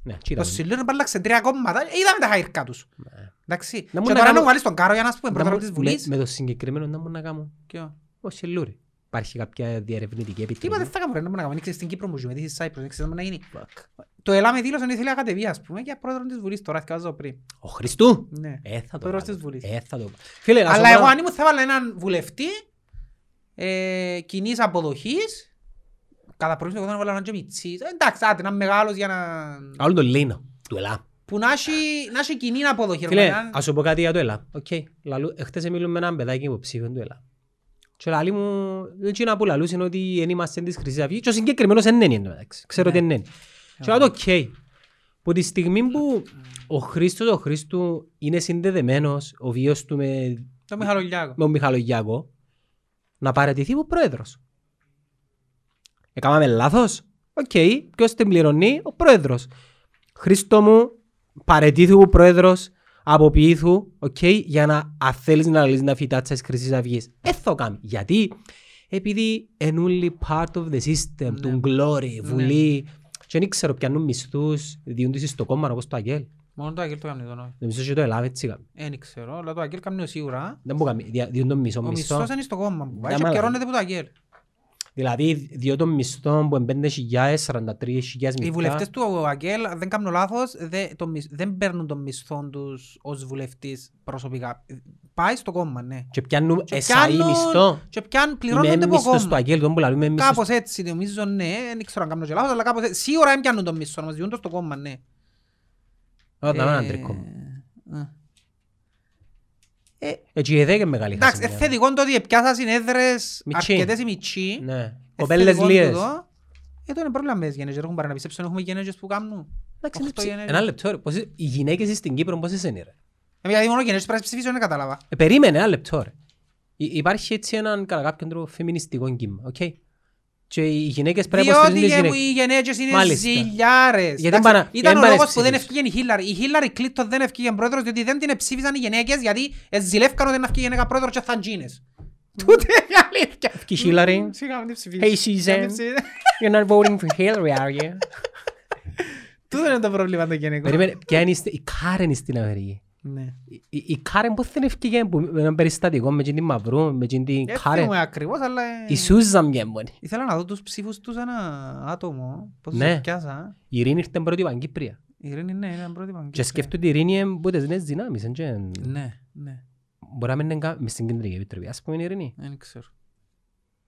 Ναι, Το κοίτα. Σιλούρι μπάλαξε τρία κόμματα. Ε, Είδαμε τα χαϊρκά τους. Ναι. Εντάξει. Να μου Και να τώρα κάνω- να βάλεις τον Κάρο για να σου πούμε Να πρόεδρο μου- της με, Βουλής. με το συγκεκριμένο να μου να κάνω. Ποιο; Όχι, λούρι. Υπάρχει κάποια διερευνητική Τι είπα επιτροπή. δεν θα κάνουμε, ρε, να μου να κάνουμε. Ξέρεις, στην Κύπρο μου ζούμε, τι στη Cyprus, δεν ξέρεις να γίνει. Fuck. Το ΕΛΑ με δήλωσε ότι ήθελε να κατεβεί, ας πούμε, για πρόεδρο της Βουλής, τώρα θυκάζω πριν. Ο Χριστού; Ναι. Ε, θα το Πρόεδρος βάλω. της Βουλής. Ε, θα το βάλω. Φίλε, να σου Αλλά πω εγώ ένα- αν ήμουν θα έβαλα έναν βουλευτή ε, κοινής αποδοχής κατά πρόβλημα εγώ θα έβαλα έναν και μητσής. Ε, Εντάξει, άντε, να είναι μεγάλος για να... Άλλο τον Λίνο, του ΕΛΑ. που να έχει, να έχει κοινή αποδοχή. ρε, Φίλε, να- ας σου πω κάτι για το ΕΛΑ. Οκ. Λαλού- Εχθές μιλούν με έναν παιδάκι υποψήφιο του ΕΛΑΜ. Και λαλεί μου, έτσι να που λαλούς είναι ότι δεν είμαστε της Χρυσής Αυγής και ο συγκεκριμένος δεν είναι εντωμεταξύ. Ξέρω ότι δεν είναι. Και λέω το οκ. Που τη στιγμή που ο Χρήστος ο Χρήστου είναι συνδεδεμένος, ο βίος του με, Το Μιχαλογιάκο. με τον Μιχαλογιάκο, να παραιτηθεί ο πρόεδρος. Έκαναμε λάθος; Οκ. Ποιος την πληρώνει, ο πρόεδρος. Χρήστο μου, παρετήθου ο πρόεδρος, αποποιήθου, οκ, για να αν θέλεις να λύσεις να φυτάτσα της Χρυσής Αυγής. Δεν θα το κάνεις. Γιατί, επειδή είναι όλοι part of the system, του glory, βουλή, και δεν ξέρω πιάνουν μισθούς, διούν τους στο κόμμα όπως το Αγγέλ. Μόνο το Αγγέλ το κάνει τον όχι. Νομίζω και το Ελλάδα έτσι κάνει. Δεν ξέρω, αλλά το Αγγέλ κάνει σίγουρα. Δεν μπορεί να κάνει, δια- διούν τον μισό Ο μισθός. μισθός είναι στο κόμμα που πάει Για και μάλακα. επικαιρώνεται από το Αγγέλ. Δηλαδή, διώ τον μισθό που είναι 5.000, 43.000 Οι μισθά. βουλευτές του Αγγέλ, αν δεν κάνω λάθος, δεν, το μισ- δεν παίρνουν τον μισθό τους ως βουλευτής προσωπικά. Πάει στο κόμμα, ναι. Και πιάνουν Και εσαΐ πιάνουν- μισθό. Και πιάνουν, Είμαι πληρώνονται από μισθός του κόμμα. Αγγέλ, τον που λαλούμε μισθός. Κάπως έτσι νομίζω, ναι. Δεν ξέρω αν κάνω και λάθος, αλλά κάπως έτσι. Σίγουρα δεν πιάνουν τον μισθό, μας διούν το στο κόμμα, ναι. Ω, δάμε έναν Ε, τρίκο. ε. Έτσι η ΔΕΚ είναι μεγάλη Εντάξει, χασιμιά. ε, θετικό το ότι πιάσα συνέδρες Μητσί. αρκετές οι μητσοί. Ναι. Ε, Κοπέλες θετικό λίες. τούτο. Ε, το είναι πρόβλημα με τις γενέγες. Έχουμε παρά να πιστέψουν, έχουμε γενέγες που κάνουν. Εντάξει, Οχτώ είναι γενέγες. Ένα λεπτό ρε. Πόσες- Οι γυναίκες στην Κύπρο πόσες είναι ρε. Ε, Γιατί μόνο γενέγες πρέπει να ψηφίσω, δεν κατάλαβα. Ε, Περίμενε ένα λεπτό ρε. Υ- Υπάρχει έτσι έναν κατά κάποιον τρόπο φεμινιστικό κύμα. οκ. Και οι γυναίκες πρέπει να Διότι υποστηρίζουν τις και γυναίκες. οι γενέγες είναι Μάλιστα. ζηλιάρες. Γιατί Εντάξει, πάνε- Ήταν γιατί ο πάνε λόγος που δεν ψηφίσεις. ευκήγε η Χίλαρη. Η Χίλαρη Κλίντον δεν ευκήγε πρόεδρος διότι δεν την ψήφισαν οι γυναίκες γιατί ζηλεύκαν ότι να ευκήγε γυναίκα πρόεδρος και θα γίνες. Τούτε είναι η αλήθεια. Ευκεί η Χίλαρη. Σιγά μην την ψηφίσεις. Hey Σιγά μην Susan, την ψηφίσεις. you're not voting for Hillary, are you? [laughs] Τούτο είναι το πρόβλημα των γυναικών. Περίμενε, ποια είναι η στε- η Κάρεν είναι στην Αμερική. Ναι. Η- Η η Κάρεν πώς δεν ευκήγε που- με έναν περιστατικό με την Μαυρού, με την Δεν Κάρεν; θυμούμαι ακριβώς, αλλά... ε, Η Σούζαν μια μόνη. Ήθελα να δω τους ψήφους τους ένα άτομο. Πώς Ναι. τους πιάσα. Η Ειρήνη ήρθε πρώτη Παγκύπρια. Η Ειρήνη ναι, είναι πρώτη παγκόσμια. Και σκέφτονται η Ειρήνη είναι που τις νέες δυνάμεις. εν και- Ναι, ναι. Μπορεί να μην είναι κα- μες στην κεντρική επιτροπή. Ας πούμε η Ειρήνη. Δεν ξέρω.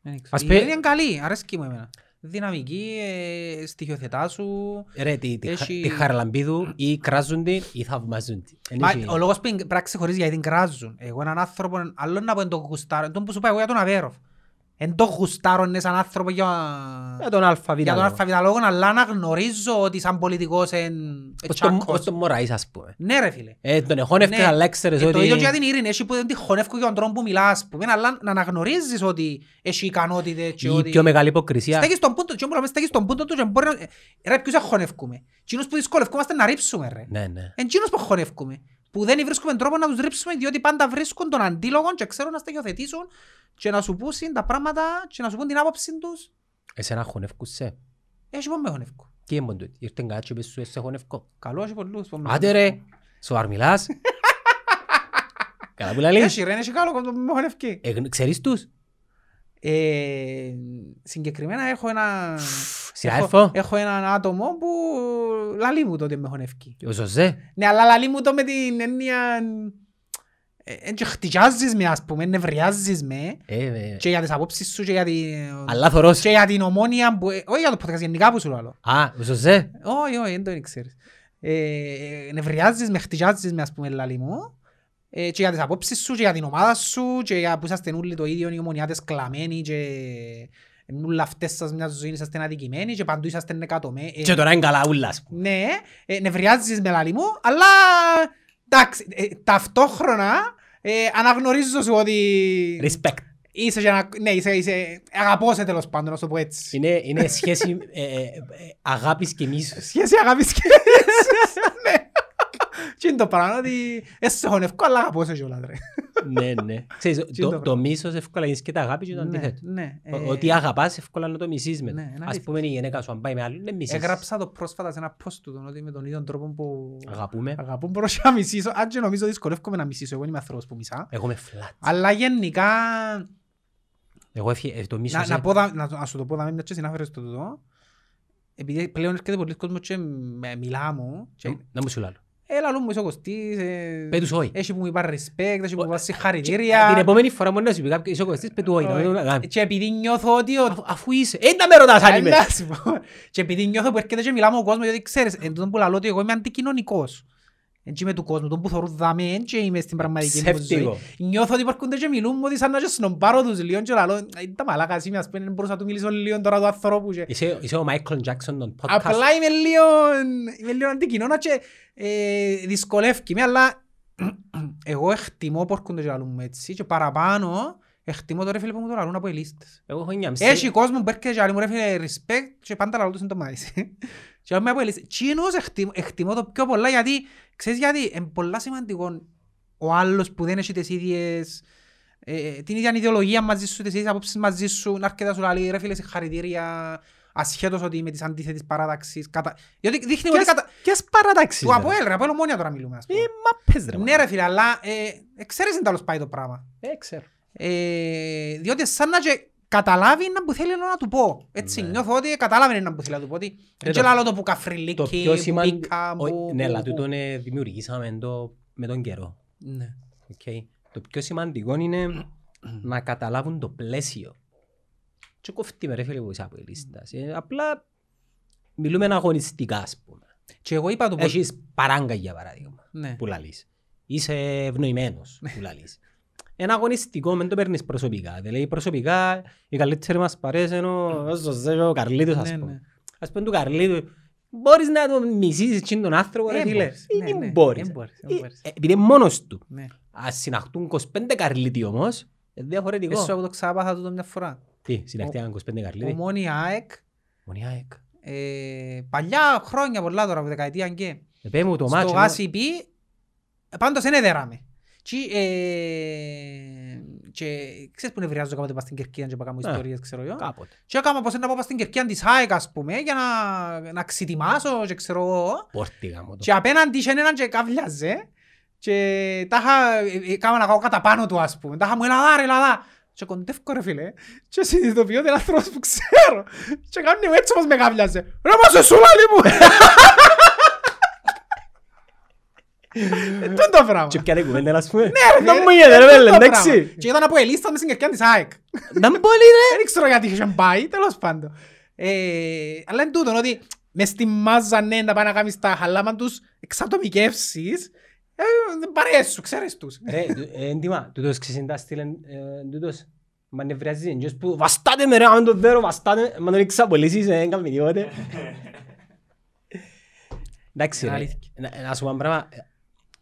Δεν ξέρω. Ας Η πει- Ειρήνη είναι καλή, αρέσκει μου εμένα. Δυναμική, ε, στοιχειοθετά σου. Ρε, τη, τη, Έχει- τη Χαραλαμπίδου ή κράζουν την ή θαυμάζουν την. Εν Μα, έχει- ο λόγος που πρέπει να ξεχωρίζει γιατί την κράζουν. Εγώ έναν άνθρωπο, άλλο να πω εν το γουστάρω, εν τον που σου είπα εγώ για τον Αβέροφ. Εν το γουστάρω είναι σαν άνθρωπο για, Για τον αλφαβήτα. για τον λόγο. αλφαβηταλόγο, αλλά να γνωρίζω ότι σαν πολιτικός εν Ως τον- τσάκος. ως τον Μωραής ας πούμε. Ναι ρε φίλε. Ε, τον εχώνευκες Ναι. αλλά έξερες Ε, ότι... Το ίδιο και για την Ειρήνη, έχει που δεν τη χωνεύκω για τον τρόπο που μιλάς, ας πούμε, αλλά να αναγνωρίζεις ότι έχει ικανότητες και Η ότι... πιο μεγάλη υποκρισία. Στέκεις στον πούντο, και όμως στέκεις στον πούντο του και μπορεί να... ε, Ρε, ποιους αχωνεύκουμε. Εκείνους που δυσκολευκούμαστε να ρίψουμε, ρε. Ναι, ναι. Εκείνους που χωνεύκουμε. Που δεν βρίσκουμε τρόπο να τους ρίψουμε διότι πάντα βρίσκουν τον αντίλογο και ξέρουν να στοιχειοθετήσουν και να σου πούσουν τα πράγματα και να σου πούν την άποψη τους. Εσένα χωνεύκους σε. Έχει πόν με χωνεύκω. Τι είναι τούτο. Ήρθε κάτι και είπες σου «Ε, σε χωνεύκω. Καλό, έχει πολλούς. που με Άντε ρε. Σοβαρ μιλάς. [laughs] Καλά που λαλείς. Έχει ρε, έχει καλό που με χωνεύκει. Ε, γν- Ξέρεις τους; Ε, συγκεκριμένα έχω ένα... Συνάδελφο. έχω, έχω έναν άτομο που λαλεί μου το ότι με χωνεύκει. Ο Ζωζέ. Ναι, αλλά λαλεί μου το με την έννοια... Ε, ε, και χτυπιάζεις με, ας πούμε, νευριάζεις με Ε, ε, και για τις απόψεις σου και για την... Αλλά θωρός. και για την ομόνια που... ε, Όχι για το podcast, γενικά που σου λέω. Α, ο Ζωζέ. Όχι, όχι, δεν το ξέρεις. Ε, νευριάζεις με, χτυπιάζεις με, ας πούμε, λαλεί μου. Ε, και για τις απόψεις σου και για την ομάδα σου και για που είσαστε όλοι το ίδιο, οι ομονιάτες κλαμμένοι και όλα αυτές σας μια ζωή είσαστε αδικημένοι και παντού είσαστε εκατομένοι. Και τώρα είναι καλά ούλα, ας πούμε. Ναι, ε, νευριάζεις με λαλί μου, αλλά εντάξει, ε, ταυτόχρονα ε, αναγνωρίζω σου ότι Respect. είσαι, και ένα, ναι, είσαι, είσαι αγαπώ σε τέλος πάντων, να σου το πω έτσι. Είναι, είναι σχέση ε, ε, ε, αγάπης και μίσους. Σχέση αγάπης και [laughs] ναι. Και είναι το πράγμα ότι εσύ σε χωνευκό, αλλά αγαπώ σε κιόλας ρε. Ναι, ναι. Ξέρεις, Τι είναι το- το το μίσος εύκολα είναι και τα αγάπη και το Ναι, αντίθετο. ναι. Ο- Ε, Ότι αγαπάς εύκολα να το μισείς με. ναι, είναι Ας αλήθεια. πούμε η γυναίκα σου αν πάει με άλλον, δεν μισείς. Έγραψα το πρόσφατα σε ένα post του τον ότι με τον ίδιο τρόπο που Αγαπούμε. αγαπούν μπορώ και να μισήσω. Αν και νομίζω δυσκολεύομαι να μισήσω, εγώ είμαι άνθρωπος που μισά. Εγώ είμαι flat. Αλλά γενικά, Εγώ έφυγε, ε, το μίσος... να, να, ε, πω, δα- να, να σου το πω, δάμε, μια και συνάφερες το τούτο, επειδή πλέον έρχεται πολλοί κόσμος και με μιλά μου, και, Να μου σου λάλλω. Έλα λόγω μου είσαι ο Κωστής, ε, Πέ τους όχι. έχει που μου είπα respect, έχει που μου είπα Την συγχαρητήρια, επόμενη φορά μόνο να σου πει κάποιος είσαι ο Κωστής, πέ του όχι. να μην το κάνει. και επειδή νιώθω ότι ο Αφού- Αφού είσαι. Ε, να με ρωτάς αν είμαι. Να σου πω. Και επειδή νιώθω που έρχεται και μιλάω με τον κόσμος, γιατί ξέρεις, εν τούτον που λαλώ ότι εγώ είμαι αντικοινωνικός. Έτσι είμαι του κόσμου, τον που θωρούν δάμε, εν και είμαι στην πραγματική μου ζωή. Ψεύτικο. Νιώθω ότι υπάρχονται και μιλούν μου ότι σαν να και σνομπάρω τους λίγο και λαλώ, «Ε, τα μαλάκα είμαι, ας πούμε, δεν μπορούσα να του μιλήσω λίγο τώρα του ανθρώπου και... Είσαι είσαι ο Μάικλ Τζάκσον των podcast. Απλά είμαι λίγο, είμαι λίγο αντικοινώνα και ε, δυσκολεύει με, αλλά [clears throat] εγώ εκτιμώ που έρχονται και λαλούν μου έτσι και παραπάνω εκτιμώ το ρε φίλε που μου το λαλούν από ελίστες. Εγώ έχω νιάμψει. Έχει κόσμο που έρχεται και λέει μου ρε φίλε respect και πάντα λαλούν τους είναι το μάισι. [laughs] Και με απολύσει. Τσίνος εκτιμώ, εκτιμώ το πιο πολλά γιατί, ξέρεις γιατί, είναι πολλά σημαντικό ο άλλος που δεν έχει τις ίδιες, ε, την ίδια ιδεολογία μαζί σου, τις ίδιες απόψεις μαζί σου, να έρχεται να σου λέει ρε φίλε συγχαρητήρια, ασχέτως ότι με τις αντίθετες παράταξεις. Κατα... Διότι δείχνει ότι κατα... Ποιες παρατάξεις. Του ρε; Αποέλ, ρε, Αποέλ ομόνια τώρα μιλούμε. ας πούμε. Ε, μα πες ρε. Ναι ρε φίλε, αλλά ε, ξέρεις είναι τέλος πάει το πράγμα. Ε, ξέρω. Ε, διότι σαν να και καταλάβει να που θέλει να του πω. Έτσι Ναι. νιώθω ότι κατάλαβε να που θέλει να του πω. Ότι δεν το- και λαλό το που Το καφριλίκι, πιο που σημαντικό... πίκα, που... Ναι, αλλά που- τούτον ε, δημιουργήσαμε το με τον καιρό. Ναι. Okay. Το πιο σημαντικό είναι [clears throat] να καταλάβουν το πλαίσιο. Και κοφτεί με ρε φίλε που είσαι από η λίστα. Ε, απλά μιλούμε αγωνιστικά ας πούμε. Και εγώ είπα του πως... Έχεις παράγκα για παράδειγμα Ναι. που λαλείς. Είσαι ευνοημένος [laughs] που λαλείς. Ένα αγωνιστικό δεν το παίρνεις προσωπικά. Δηλαδή προσωπικά οι καλύτεροι μας παρέες είναι ο ο Ζωζέ και ο Καρλίτος ας Ναι, πούμε. ναι. Ας πούμε του Καρλίτου μπορείς να τον μισήσεις εκείνον τον άνθρωπο ρε Ε, φίλε. μπορείς. Ή Ναι, δεν ναι. μπορείς. Ε, μπορείς, ε, Ε, μπορείς. ε, Επειδή είναι μόνος του. Ναι. Ας συναχτούν 25 Καρλίτοι όμως, είναι διαφορετικό. Εσύ από το ξάπαθα τούτο μια φορά. Τι, συναχτήκαν 25 Καρλίτοι; Ομόνια ΑΕΚ, Μονή ΑΕΚ. ε, παλιά χρόνια πολλά τώρα, από δεκαετία και. Ε, πέ μου το Στο μάτσο. γάσι πει, πάντως δεν έδεραμε. Και, ε, και ξέρεις που νευριάζω κάποτε πας στην Κερκίδα και πάω κάνω Α. ιστορίες, ξέρω εγώ. Κάποτε. Και έκανα πως να πάω πας στην Κερκίδα της ΑΕΚ, ας πούμε, για να, να ξετοιμάσω και ξέρω εγώ. Πόρτιγα μου το. Και απέναντι είχε έναν και καβλιάζε. Και τα είχα, ε, ε, κάμα να κάω κατά πάνω του, ας πούμε. Τα είχα μου, έλα ρε, έλα Και κοντεύκω ρε φίλε. Και συνειδητοποιώ ότι είναι άνθρωπος που ξέρω. Και κάνει μου έτσι όπως με καβλιάζε. Ρε μας σε σουλάλι μου. Ε, τούτο το πράγμα. Και πιάνε κουβέντα, ας πούμε. Ναι, Να μου γίνεται ρε βέλε, τούτο το εντάξει. πράγμα. Και ήταν από ελίστα μες στην Κερκίδα της ΑΕΚ. Να μην πολύ ρε. Δεν ξέρω γιατί είχε πάει, τέλος πάντων. Ε, αλλά είναι τούτο, ότι μες στη μάζα ναι, να πάει να κάνεις τα χαλάμα τους εξατομικεύσεις, ε, δεν παρέες σου, ξέρεις τους. Ρε, του- ε, έντιμα, τούτος ξεσυντάς στείλεν, ε, τούτος μανευριάζει, εντός που βαστάτε με ρε, αν το δέρω, βαστάτε, μα τον εξαπολύσεις, δεν κάνουμε τίποτε. Εντάξει Είναι ρε, αλήθεια. να- να σου πω ένα πράγμα, ε,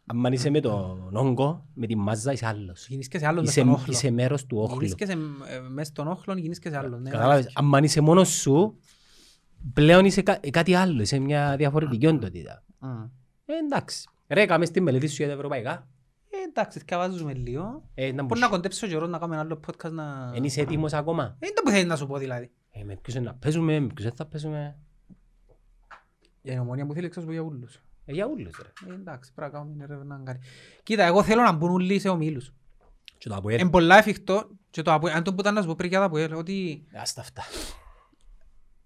αν είσαι με τον όγκο, με τη μάζα, είσαι άλλος. Γίνεις και σε άλλον μες Είσαι, στον όχλο. είσαι μέρος του όχλου. Γίνεις και σε, ε, μες στον όχλο, γίνεις και σε άλλον. ναι. Κατάλαβες, αν είσαι μόνος σου, πλέον είσαι κά- κάτι άλλο, είσαι μια διαφορετική οντότητα. Μμ. Ε, εντάξει. Ρε, κάμε στη μελέτη σου για τα ευρωπαϊκά. Ε, εντάξει, θυκαβάζουμε λίγο. Ε, να Μπορεί μπούς. να κοντέψει ο καιρός να κάνουμε ένα άλλο podcast να... Εν είσαι έτοιμος ακόμα; Ε, Είναι το που θέλει να σου πω δηλαδή. Ε, με ποιους να παίζουμε, με ποιους δεν θα παίζουμε. Για την ομονία που θέλει εξώς για ούλους. Ε, για όλους ρε. Ε, εντάξει, πρέπει να κάνουμε έρευνα κάτι. Κοίτα, εγώ θέλω να μπουν όλοι σε ομίλους. Και το Αποέλ. Είναι πολλά εφικτό και το Αποέλ, αν το που ήταν να σου πω πριν για το Αποέλ, ότι Ας τα αυτά.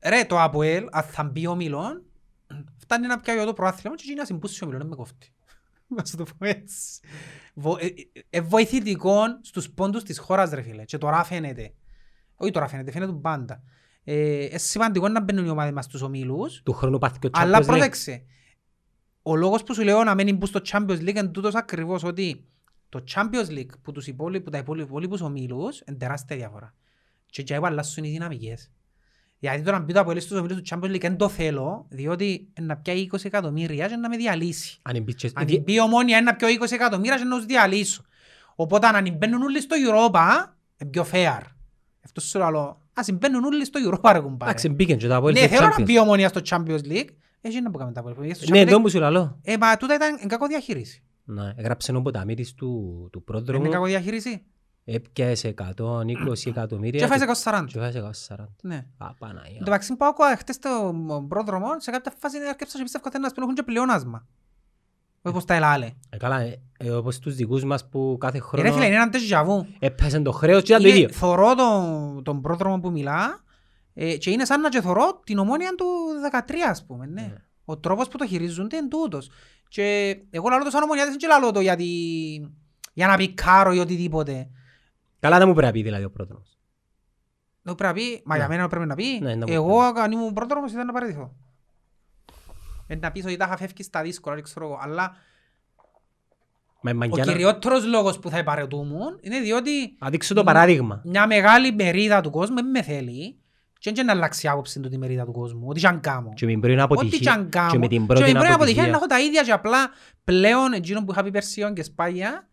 ρε το Αποέλ, αν θα μπει ο Μιλόν, φτάνει να πιάει το προάθλημα και εκεί να συμπούσει ο Μιλόν, δεν με κόφτει. [laughs] Να σου το πω έτσι. Βο- ε, ε, ε, βοηθητικό στους πόντους της χώρας ρε φίλε και τώρα φαίνεται. Όχι τώρα φαίνεται, φαίνεται πάντα. Ε, είναι σημαντικό να μπαίνουν οι ομάδες μας στους ομίλους, Του χρόνου πάθηκε ο αλλά Champions League. Πρόσεξε. Ο λόγος που σου λέω να μένει μπουν στο Champions League είναι τούτος ακριβώς ότι το Champions League που τους υπόλοιπους, που τα υπόλοιπους ομίλους είναι τεράστια διαφορά. Και για να αλλάσουν οι δυναμικές. Γιατί τώρα μπει το Αποέλ στους ομίλους του Champions League δεν το θέλω, διότι να πιάει 20 εκατομμύρια και να με διαλύσει. Αν εμπίτσες- Αν ε, μπει η ομόνια να πιω 20 εκατομμύρια και να τους διαλύσω. Οπότε αν μπαίνουν όλοι στο Europa, είναι πιο fair. Αυτός σου λέω, ας μπαίνουν όλοι στο Europa ρε κουμπάρε. Εντάξει, μπήκαν και το Αποέλ Ναι, στο θέλω να Champions. μπει η ομόνια στο Champions League, έτσι να που κάνουμε τα Αποέλ. Στο Ναι, Champions εδώ League- μου σου λαλώ. Ε, μα τούτα ήταν εν κακό διαχείριση. Ναι, έγραψε ο ποταμίτης του, του Είναι πρόδρομου, κακό διαχείριση. έπιασε 120 εκατομμύρια Και φάεις και 140. και φάσε 140. Ναι. Α, Εν Παναγία. τω μεταξύ πάω ακόμα χτες στο πρόδρομο, σε κάποια φάση έρκεψα και πίστευκα ότι ένας που έχουν και πλεόνασμα. Όπως τα ελάλε. Ε, καλά, ε, ε, όπως τους δικούς μας που κάθε Ε, Ρε χρόνο φίλε, είναι έναν déjà vu. έπαιζε το χρέος και ήταν το Είναι- ίδιο. Θωρώ τον, τον πρόδρομο που μιλά ε, και είναι σαν να και θωρώ την ομόνια του 13 ας πούμε. Ναι. Ναι. Ο τρόπος που το χειρίζονται είναι τούτος. Και εγώ λαλώ το σαν ομονιάτης και λαλώ το γιατί, για να πικάρω ή οτιδήποτε. Καλά δεν μου πρέπει να πει δηλαδή ο πρόδρομος. Το πρέπει να πει, μα Ναι. για μένα πρέπει να πει. Ναι, να μου εγώ αν ήμουν πρόδρομος ήταν να παραιτηθώ. Ε, να πεις ότι τα είχα φεύγεις στα δύσκολα, δεν ξέρω εγώ. Αλλά Μα η ο μαγκιά να- κυριότερος λόγος που θα επαρετούμουν είναι διότι Να δείξω το παράδειγμα. μια μεγάλη μερίδα του κόσμου δεν με θέλει και δεν να αλλάξει άποψη του τη μερίδα του κόσμου. Ό,τι και αν κάνω. Και με την πρώτη Ό,τι αποτυχία και αν κάνω. και με την Και πρώτη με την πρώτη αποτυχία αποτυχία να έχω τα ίδια και απλά πλέον εκείνο που είχα πει περσίον και σπάγια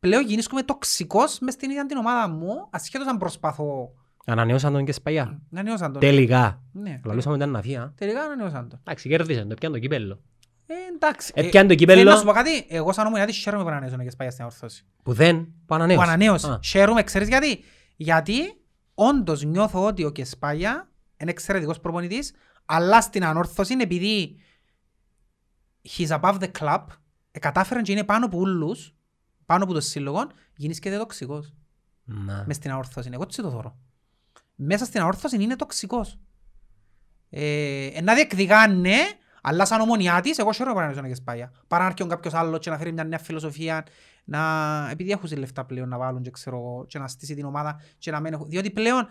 πλέον γίνησκομαι τοξικός μες στην ίδια την ομάδα μου ασχέτως αν προσπαθώ ανανεώσαν τον και σπαγιά. να νιώσαν τον. Τελικά. Ναι. Λαλούσαμε ήταν να φύγει. α. Τελικά να νιώσαν τον. Εντάξει, κέρδισαν, το πιάνε το κύπελλο. Ε, εντάξει. Έπιαν το θέλω να κύπελλο σου πω κάτι. Εγώ σαν ομονιάτης χαίρομαι που ανανέωσαν και σπάγια στην ορθώση. που δεν, που Που ανανέωσε. ανανέωσε. Α, Χαίρομαι, ξέρεις γιατί; Γιατί όντως νιώθω ότι ο Κεσπάγια είναι εξαιρετικός προπονητής, αλλά στην ανόρθωση είναι επειδή he's above the club, ε, κατάφεραν και είναι πάνω από ούλους, πάνω από το σύλλογο, γίνεις και τοξικός να. μες στην ανόρθωση. Εγώ έτσι το θωρώ. Μέσα στην ανόρθωση είναι τοξικός. Ε, ε, να διεκδικά ναι, αλλά σαν ομονιά της, εγώ χαίρομαι παρά να και σπάγια. Παρά να έρχεται κάποιος άλλος και να φέρει μια νέα φιλοσοφία, να... επειδή έχουν λεφτά πλέον να βάλουν και, ξέρω, εγώ, και να στήσει την ομάδα και να μην έχουν... Διότι πλέον,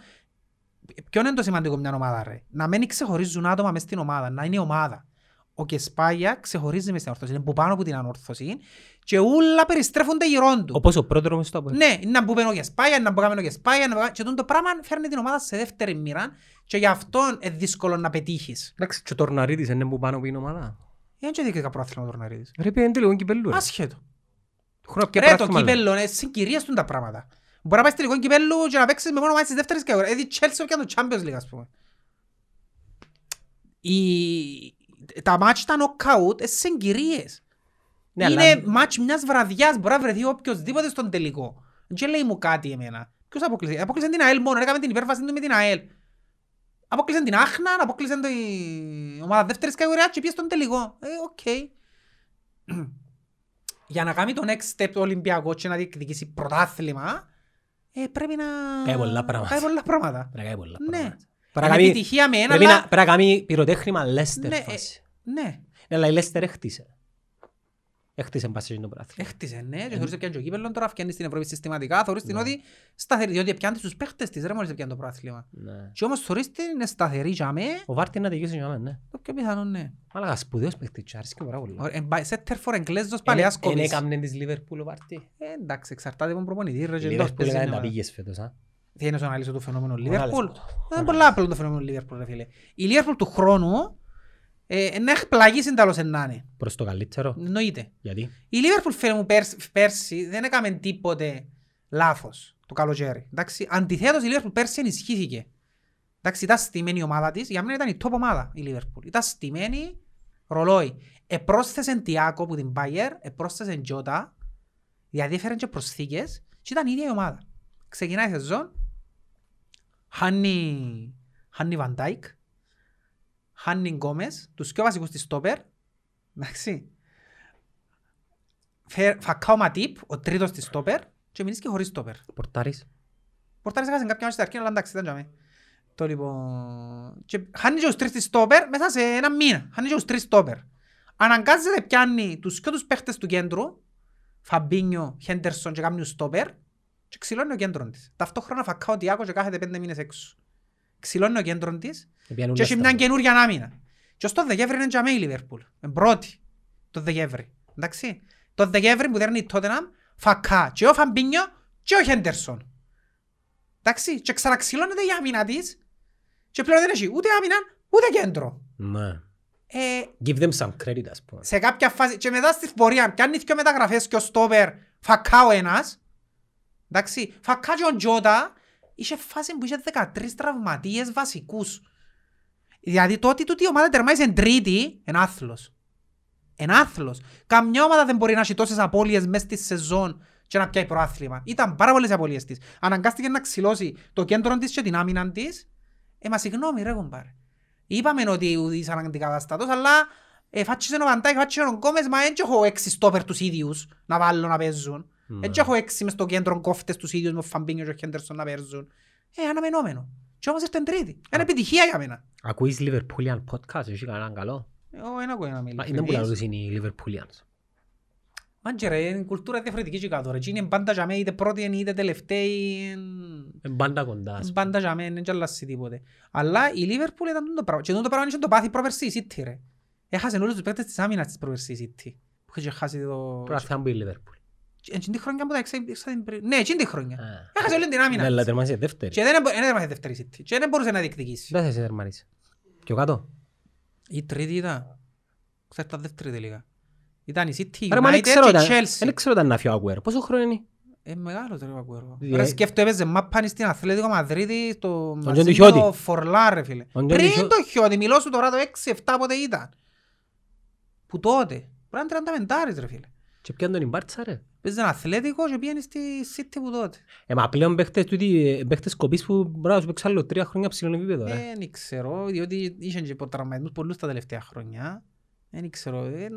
ποιο είναι το σημαντικό μια ομάδα ρε; Να μην ξεχωρίζουν άτομα μες στην ομάδα, να είναι ομάδα. Ο Κεσπάγια ξεχωρίζει μες στην ορθώση, είναι που πάνω από την ανόρθωση και όλα περιστρέφονται γύρω του. Όπως ο πρόδρομος το από. Ναι, να μπούμε ο Γεσπάγια, να μπούμε ο Γεσπάγια, να μπούμε... και τούτο το πράγμα φέρνει την ομάδα σε δεύτερη μοίρα και γι' αυτό είναι δύσκολο να πετύχεις. Εντάξει, και ο Τορναρίτης είναι που πάνω από την ομάδα. Είναι και δίκαικα πρόθυμα ο Τορναρίδης. Ρε πήγαινε τελικό κυπέλλου. ρε. Άσχετο. Χρόνο πια Ρε το πρωτάθλημα, λέει. κύπελλο, είναι συγκυρίες του τα πράγματα. Μπορεί να πάει στη τελικό κύπελλου και να παίξεις με μόνο μάτς της δεύτερης κατηγορίας. Δηλαδή Chelsea και το Champions League ας πούμε. Η... Τα μάτς τα knockout είναι συγκυρίες. Ναι, είναι αλλά- μάτς μιας βραδιάς, μπορεί να βρεθεί οποιοσδήποτε στον τελικό. Δεν λέει μου κάτι εμένα. Ποιος αποκλείσε; Αποκλείσε την ΑΕΛ μόνο, έκαμε την υπέρβαση του με την ΑΕΛ. Αποκλείσε την Άχνα, αποκλείσε την ομάδα δεύτερης κατηγορίας και πήγε στον τελικό. Ε, οκ. Για να κάνει το next step το Ολυμπιακό και να διεκδικήσει πρωτάθλημα, ε, πρέπει να... Κάνει πολλά πράγματα. Κάνει πολλά πράγματα. Πρέπει να κάνει πολλά Ναι. πράγματα. Είναι Πρέπει να κάνει- επιτυχία με ένα, Πρέπει να αλλά... πρέπει να κάνει πυροτέχνημα Λέστερ Ναι, ε, φάση. Ναι, Ναι, αλλά η Λέστερ έχτισε. Έχτισε πάση το πράθυμα. έχτισε, ναι. Και θεωρείς ότι πιάνει και ο κύπελλον τώρα, φτιάνει στην Ευρώπη συστηματικά, θεωρείς την ότι σταθερή, διότι πιάνεις τους παίχτες της, ρε μόλις πιάνει το πρωτάθλημα. Ναι. Και όμως θεωρείς την είναι σταθερή για με, Ο Βάρτη να τελειώσει για μένα, ναι. το πιο πιθανό, ναι. Αλλά σπουδαίος παίχτης, και άρεσε και πάρα πολύ. Ωραία, εν πάει- Σέτερ φορ εγγλέζος παλαιάς Εν κόβεις. έκαμνε της Λίβερπουλ ο Βάρτη. Ε, Εντάξει, εξαρτάται από τον προπονητή, ρε. Η και εντός Λίβερπουλ παίζει έκανε είναι τα ομάδα. πήγες φέτος, α. Τι είναι να αναλύσω το φαινόμενο Ανάλυση Λίβερπουλ. μου το. Είναι πολλά απλό το φαινόμενο Λίβερπουλ, ρε φίλε. Η Λίβερπουλ του χρόνου ε, να εκπλαγήσει τέλος εν να είναι. Προς το καλύτερο. Εννοείται. Γιατί; Η Λίβερπουλ φίλε μου πέρσι, πέρσι δεν έκαμε τίποτε λάθος το καλοκαίρι. Εντάξει, αντιθέτως η Λίβερπουλ πέρσι ενισχύθηκε. Εντάξει, ήταν στημένη η ομάδα της. Για μένα ήταν η top ομάδα η Λίβερπουλ. Ήταν στημένη ρολόι. Επρόσθεσε Τιάκο που την Bayer, επρόσθεσε Τζότα, δηλαδή έφεραν και προσθήκες και ήταν η ίδια η ομάδα. Ξεκινάει η σεζόν, χάνει, χάνει Van Dijk, χάνει Γκόμες, τους πιο βασικούς της στόπερ, εντάξει, Φε- Φακάο Ματίπ, ο τρίτος της στόπερ και μείνεις και χωρίς στόπερ. Πορτάρις. Πορτάρις έχασαν κάποια μάτια στην αρχή, αλλά εντάξει, ήταν για μέ. Το λοιπόν... Και χάνει και τους τρεις της στόπερ μέσα σε ένα μήνα. Χάνει και τους τρεις στόπερ. Αναγκάζεται πιάνει τους και τους παίχτες του κέντρου, Φαμπίνιο, Χέντερσον και κάποιους στόπερ και ξυλώνει ο κέντρο της. Ταυτόχρονα φακάω Τιάκο και κάθεται πέντε μήνες έξω. Ξυλώνει ο κέντρο της Επιάνουν και έχει Λέστερ. μια καινούργια άμυνα. Και ως το Δεκέμβρη είναι για μέ η Λιβέρπουλ. Είναι πρώτη το Δεκέμβρη. Εντάξει. Το Δεκέμβρη που δέρνει η Τότεναμ, φακά και ο Φαμπίνιο και ο Χέντερσον. Εντάξει. Και ξαναξυλώνεται η άμυνα της και πλέον δεν έχει ούτε άμυνα ούτε κέντρο. Ναι. Ε, Give them some credit, ας πούμε. σε κάποια φάση και μετά στη πορεία πιάνει δυο μεταγραφές και ο Στόπερ φακά ο ένας. Εντάξει. Φακά και ο Τζότα είχε φάση που είχε 13 τραυματίες βασικούς. Δηλαδή τότε τούτη η ομάδα τερμάτισε τρίτη, είναι άθλος. Εν άθλος. Καμιά ομάδα δεν μπορεί να έχει τόσες απώλειες μέσα στη σεζόν και να πιάει προάθλημα. Ήταν πάρα πολλές απώλειες της. Αναγκάστηκε να ξυλώσει το κέντρο της και την άμυνα της. Ε, μα συγγνώμη ρε κομπάρε. Είπαμε ότι είσαι αναντικαταστατός, αλλά ε, φάτσισε ο Βαντάκ, φάτσισε ο Γκόμες, μα δεν έχω έξι στόπερ τους ίδιους να βάλω να παίζουν. Ναι. Δεν έχω έξι μες στο κέντρο κόφτες τους ίδιους με ο Φαμπίνιο και ο Χέντερσον να παίζουν. Ε, αναμενόμενο. Και όμως ήρθαν τρίτη. Είναι επιτυχία για μένα. Ακούεις Liverpoolian podcast, έχει κανέναν καλό; Εγώ δεν ακούω να Μα μιλήσω. είναι που λαλούς είναι οι Liverpoolians. Μάντζε ρε, είναι κουλτούρα διαφορετική και κάτω ρε. Εκείνοι είναι πάντα για μένα, είτε πρώτοι είναι είτε τελευταίοι. Είναι πάντα κοντά. ας πούμε. Πάντα για μένα, δεν και αλλάσει τίποτε. Αλλά η Liverpool ήταν το πράγμα. Και το πράγμα είχε το πάθει προπερσί η City ρε. Έχασε όλους τους παίκτες της άμυνας της προπερσί η City. Που είχε χάσει το... Πρωταθλητή που είναι η Liverpool. Εκείνη τη χρονιά που τα εξα- εξα- την πρι- Ναι, εκείνη τη χρονιά. Α. Έχασε όλη την άμυνα. Ναι, αλλά της. τερμάτισε δεύτερη. Και δεν μπο- δεν έμαθε δεύτερη City. Και δεν μπορούσε να διεκδικήσει. Δεν θα σε τερμάτισε. Πιο κάτω. Η τρίτη ήταν. Ξέρετε τα δεύτερη τελικά. Ήταν η City, η Άρα, μα δεν United ξέρω και η όταν- Chelsea. δεν ξέρω όταν να φύγει ο Αγουέρο. Πόσο χρόνο είναι; Ε, μεγάλος ρε ο Αγκουέρο. Ε, Ρε σκέφτομαι έπαιζε μάπαν στην Αθλέτικο Μαδρίτη στο Τζον μαζί του με Χιώτη. το Φορλά ρε φίλε. Τον Τζον του Πριν Χιώ- το Χιώτη, μιλώ σου τώρα το 6-7 πότε ήταν. Που τότε. Πρέπει να είναι 35 ρε φίλε. Και πιάνε τον η Μπάρτσα ρε. Παίζεις ένα Αθλέτικο και πήγαινε στη City που τότε. Ε, μα πλέον παίχτες τούτοι, ε, παίχτες κοπής που μπορεί να σου παίξει άλλο τρία χρόνια ψηλό επίπεδο ρε. Ε, Δεν ξέρω, διότι είχαν και τραυματισμούς πολλούς τα τελευταία χρόνια. Δεν ξέρω, ε,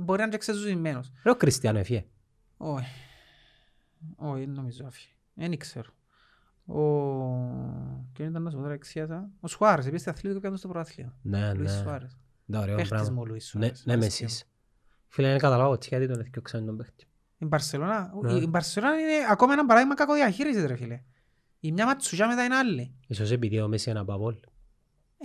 μπορεί να είναι και ξεζουσημένος. Ρε ο Κριστιανό έφυγε. Όχι. Όχι, δεν νομίζω άφη. Δεν ξέρω. Ο... Ποιον ήταν να σου πω τώρα εξίασα. Ο Σουάρες, επίσης αθλητικό και στο προάθλιο. Ναι, Λουίς ναι. Σουάρες. Ναι, ωραίο Παίχτης πράγμα. μου ο Λουίς Ναι, Σουάρες. ναι, με εσείς. Φίλε, δεν καταλάβω τι γιατί τον έθιωξαν τον παίχτης. Η Μπαρσελώνα, Ναι. η Μπαρσελώνα είναι ακόμα ένα παράδειγμα κακοδιαχείρισης ρε φίλε. Η μια ματσουγιά μετά είναι άλλη. Ίσως επειδή ο Μέση είναι από Απόλ.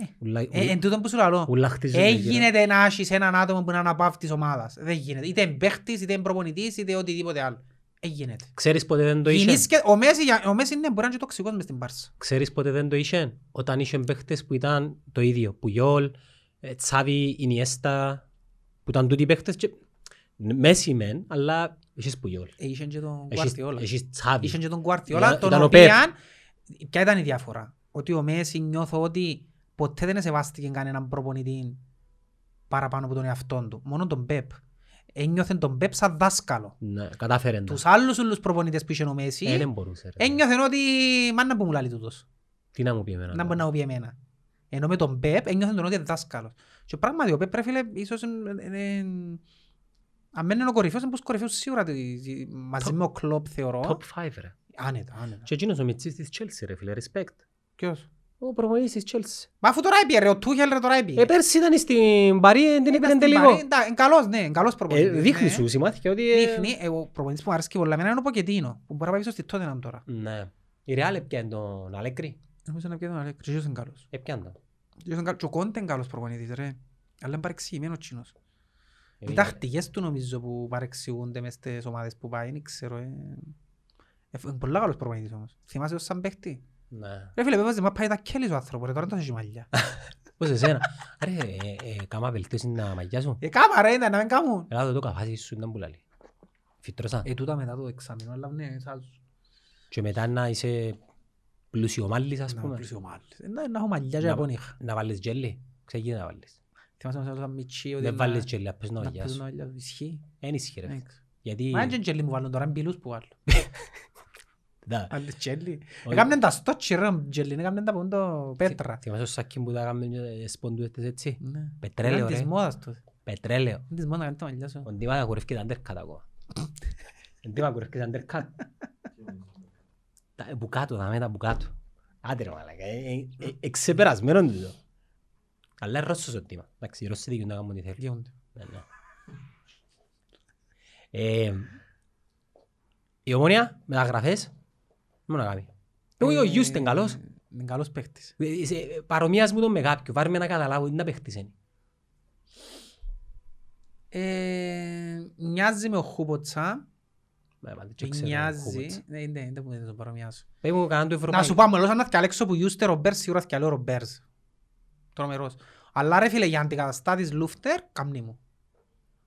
Ε, Ούλα- Ε, εν τούτον που σου λαλώ. Ούλα χτίζονται Ε, γύρω. γίνεται να έχεις έναν άτομο που είναι αναπαύ της ομάδας. Δεν γίνεται. Είτε είναι παίχτης, είτε είναι προπονητής, είτε οτιδήποτε άλλο. Ε, γίνεται. Ξέρεις πότε δεν το είχε. Γίνεις Ο Μέση, για- ο Μέση είναι μπορεί να είναι και τοξικός μες στην Μπάρσα. Ξέρεις πότε δεν το είχε. Όταν είχε παίχτες που ήταν το ίδιο. Πουγιόλ, ε, Τσάβι, Ινιέστα. Που ήταν τούτοι παίχτες και... Μέση μεν, αλλά είχες Πουγιόλ. Ε, Είχαν και τον Έχεις- Guardiola. Έχεις Τσάβι. Είχαν και τον Ήταν- Guardiola, τον ήταν ο οποίαν... Ποια ήταν η διαφορά. Ότι ο Μέση νιώθω ότι ποτέ δεν σεβάστηκε κανέναν προπονητή παραπάνω από τον εαυτόν του. Μόνο τον Πεπ. Ένιωθε τον Πεπ σαν δάσκαλο. Ναι, κατάφερε τα. Τους άλλους όλους προπονητές που είχε ο Ε, Μέση, δεν μπορούσε. ρε. ένιωθεν ότι μάνα που μου λάλλει τούτος. Τι να μου πει εμένα. Να τώρα. μπορεί να μου πει εμένα. Ενώ με τον Πεπ ένιωθεν τον ότι είναι δάσκαλος. Και πράγματι ο Πεπ ρε φίλε ίσως είναι- είναι- αν μένει ο κορυφαίος είναι πως κορυφαίος σίγουρα τη- μαζί Top- με ο Κλόπ θεωρώ. Top 5 ρε. Άνετα, άνετα. Και εκείνος ο Μιτσής της Chelsea ρε φίλε, respect. Ποιος; Ο προπονητής της Chelsea. Μα αφού τώρα έπιε ρε, ο Τούχελ ρε τώρα έπιε. Ε, πέρσι ήταν στην Παρή, την Ήταν έπαιρνε στην τελικό. Παρή, εντά- εν καλός, ναι, εν καλός Ε, προπονητής. Δείχνει ναι. σου, σημάθηκε ότι... ε, Δείχνει, ε, ο προπονητής που μου αρέσει και πολλά εμένα είναι ο Ποκετίνο, που μπορεί να πάει πίσω στη Τότεναμ τώρα. Ναι. Η Real έπιανε τον Αλέγκρι. Νομίζω να πιέζει τον Αλέκ, και είναι καλός. Έπιανε τον. Και είναι καλός. Και ο Κόντε είναι καλός προπονητής ρε. Αλλά είναι παρεξηγημένος τσίνος. Ε, Οι τακτικές του νομίζω που παρεξηγούνται μες στις ομάδες που πάει, δεν ξέρω. ε. Ε, Είναι πολλά καλός προπονητής όμως. Θυμάσαι ως σαν παίχτη; Ναι. Ρε φίλε, πέπαζε, μα πάει τα κέλης ο άνθρωπος, ρε, τώρα δεν το έχει μαλλιά. [laughs] Πώς εσένα; Ρε, ε, ε, κάμα βελτίωση να μαγιά σου. Ε, κάμα ρε, ήταν να μην κάμουν. Έλα το το καφάσι σου ήταν που λαλεί. Φυτρώσα. Ε, τούτα μετά το εξάμεινο, αλλά ναι, σαν Και μετά να είσαι πλουσιομάλης ας να πούμε. πλούσιο μάλλης. Ε, Να να έχω μαλλιά και Να- από νύχα. Να βάλεις τζέλι. Ξεκίνη να βάλεις. Θυμάσαι μας όταν μητσί ότι Δεν να- βάλεις τζέλι, απ' πες να να μαγιά παίζουν σου. μαλλιά. Ισχύει. Εν ισχύει ρε. Ναι, ξέρω. Γιατί... Μα είναι και τζέλι μου βάλουν τώρα, είναι μπιλούς που βάλουν. Да. [laughs] Άλλες τζέλι. Όχι. Έκαμνεν τα στότσι ρε, τζέλι, έκαμνεν τα πόντο πέτρα. Θυμάσαι το σάκι που τα κάνουμε και σποντούετες έτσι; Ναι. Πετρέλαιο Ήταν της ρε. μόδας τότε. Πετρέλαιο. Είναι της μόδας να κάνει τα μαλλιά σου. Ο Ντίμα κουρεύει τα undercut ακόμα. [laughs] Ο Ντίμα κουρεύει τα undercut. Τα μπουκάτο, τα μέτα μπουκάτο. Άντε ρε μαλάκα, ε, ε, ε, εξεπερασμένο τούτο. Αλλά είναι Ρώσος ο Ντίμα. Εντάξει, οι Ρώσοι δικαιούν να κάνουν ό,τι θέλουν. Διόνται. Ναι, ναι. Ε, Η ομόνια, μεταγραφές, μόνο να κάνει. Εγώ ο Γιούς είναι καλός. Ε, Είναι καλός παίχτης. Ε, ε, Παρομοιάς μου τον με κάποιον, βάρει με να καταλάβω, είναι να παίχτης είναι. Ε, Μοιάζει με ο Χούποτσα. Ε, μα, δεν ξέρω, Μοιάζει. Χούβετς. Ναι, ναι, δεν μου το παρομοιάζω. Πες μου κανέναν το Να Ευρωπαϊκό. σου πω, μελώς αν θα διαλέξω που Ιούστε Ρομπέρς, σίγουρα θα διαλέω Ρομπέρς. Τρομερός. Αλλά ρε φίλε, για αντικαταστάτης Λούφτερ, καμνή μου.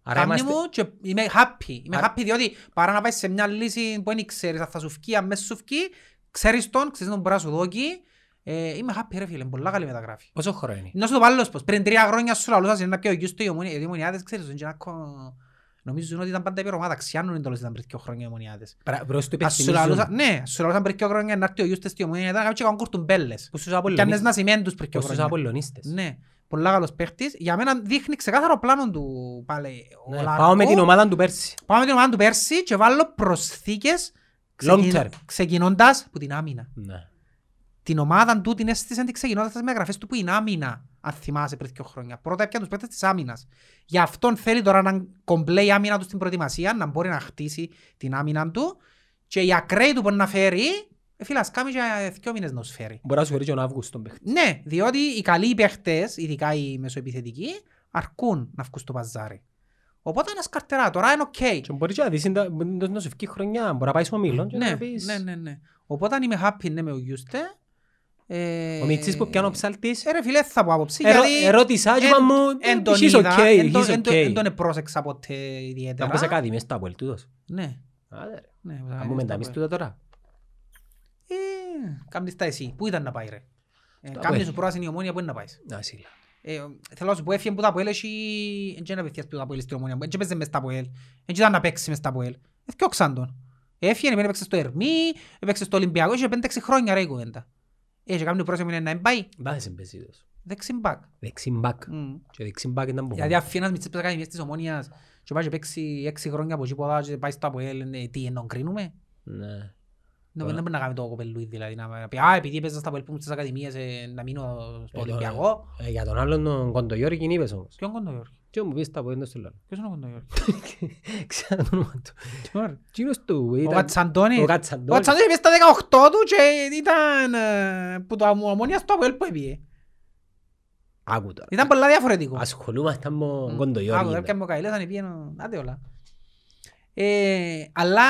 Άρα Καμνή είμαστε- μου και είμαι happy. Είμαι Άρα- happy διότι παρά να πάει σε μια λύση που δεν ξέρεις αν θα σου φκεί, αν μέσα σου φκεί, ξέρεις τον, ξέρεις τον μπορεί να σου δώκει, Ε, είμαι happy ρε φίλε, πολλά καλή μεταγράφη. Πόσο χρόνο είναι; Να σου το πω άλλος πως, πριν τρία χρόνια σου λαλούσας είναι να πιω ο γιος του η ομονία, γιατί οι ομονιάδες ξέρεις, είναι και ένα κο- νομίζουν ότι ήταν πάντα υπερομάδα, ξιάνουν εντολώς ήταν πριν δύο χρόνια οι ομονιάδες. Πρα- Προς του Ας σου λαλούσα, υπενθυμίζουν. ναι, ας σου λαλούσαν πριν δύο χρόνια να έρθει ο γιος της στη ομονία, ήταν να κάνει και κουρτουμπέλες. Που στους Και αν Απολλωνίστες. να σημαίνει τους πριν δύο Πως στους χρόνια. Απολλωνίστες. Ναι, πολλά καλός παίχτης. Για μένα δείχνει ξεκάθαρο πλάνο του πάλι. ο Ναι, Λάρκο. Πάω με την ομάδα του πέρσι. Πάω με την ομάδα του πέρσι και βάλω προσθήκες Long ξεκιν- term. ξεκινώντας που την άμυνα. Ναι. Την ομάδα του την έστησαν την ξεκινώντας με γραφές του που είναι άμυνα. Αν θυμάσαι πριν δύο χρόνια. Πρώτα έπιαν τους παίκτες της άμυνας. Γι' αυτόν θέλει τώρα να κομπλέ η άμυνα του στην προετοιμασία, να μπορεί να χτίσει την άμυνα του και οι ακραίοι του μπορεί να φέρει, ε, φίλε, ας κάνει και δύο μήνες να τους φέρει. Μπορεί να σου φέρει και τον Αύγουστο παίχτη. Ναι, διότι οι καλοί παίχτες, ειδικά οι μεσοεπιθετικοί, αρκούν να βγουν στο παζάρι. Οπότε ένας καρτερά, τώρα είναι οκ. Και μπορείς και να δεις είναι τα- να σου βγει χρονιά. Μπορεί να πάει στο Μήλον και Ναι, να πεις... ναι, ναι, ναι. Οπότε είμαι happy ναι, με ο Γιούστε. Ε, Ο Μιτσής που πιάνω ψάλτης. Ε, ρε φίλε, θα πω άποψη, Ερώ- γιατί ερώτησα και εν- είπα μου, εν τον he's είδα, okay, εν τον- he's εν τον- okay. εν τον επρόσεξα ποτέ Να ιδιαίτερα. μπω σε κάτι μες στα Αποέλ τούτος. Ναι, Άντε ρε. ναι. Να μπούμε τα εμείς τούτα τώρα. Ε, κάμνεις τα εσύ. Πού ήταν να πάει ρε; Ε, Στο Κάμνεις Αποέλ. σου πράσινη ομόνια, πού είναι να πάεις. Να σύλλα. Ε, θέλω να σου πω, έφυγε που τα Αποέλ έχει... Εν και είναι απευθείας που τα Αποέλ στην ομόνια. Εν και παίζε μες στα Αποέλ. Εν και ήταν να παίξει μες στα Αποέλ. Έφτιαξαν τον. Έφυγε, έπαιξε στο Ερμή, έπαιξε στο Ολυμπιακό, είχε 5-6 χρόνια ρε η κουβέντα. Έχει κάνει πρόσημο είναι να μην πάει. Μπάθες εμπεζίδος. Δεξιμπάκ. Δεξιμπάκ. Μμ. Και δεξιμπάκ ήταν που Γιατί αφήνας μητσές που θα κάνει μες της ομόνιας και πάει και παίξει 6 χρόνια από εκεί ποδά και πάει στο Αποέλ, ε, τι εννοώ κρίνουμε. Ναι. Δεν Ωραία. μπορεί να κάνει το κοπελούι δηλαδή. Να πει, α, επειδή έπαιζα στα Αποέλ που ήμουν στις ακαδημίες ε, να μείνω στο Ε, Ολυμπιακό. Ε, Για τον άλλον τον Κοντογιώργη είπες όμως. Ποιον Κοντογιώργη; Και μου πεις τα από έντος του λάλου. Ποιος είναι ο Κοντογιώργη. Ξέρω το όνομα του. Τώρα. Εκείνος του Ο ήταν... Κατσαντώνης. Ο Ο Κατσαντώνης. Κατσαντώνης έπαιζε στα 18 του και ήταν ε, που το ομόνια στο Αποέλ που έπιε. Άκου τώρα. Ήταν πολλά διαφορετικό. Ασχολούμαστε με τον Άκου, Κοντογιώργη. έπιανε μου ο Καηλές, αν πήγαινε, άντε όλα. Ε, Αλλά,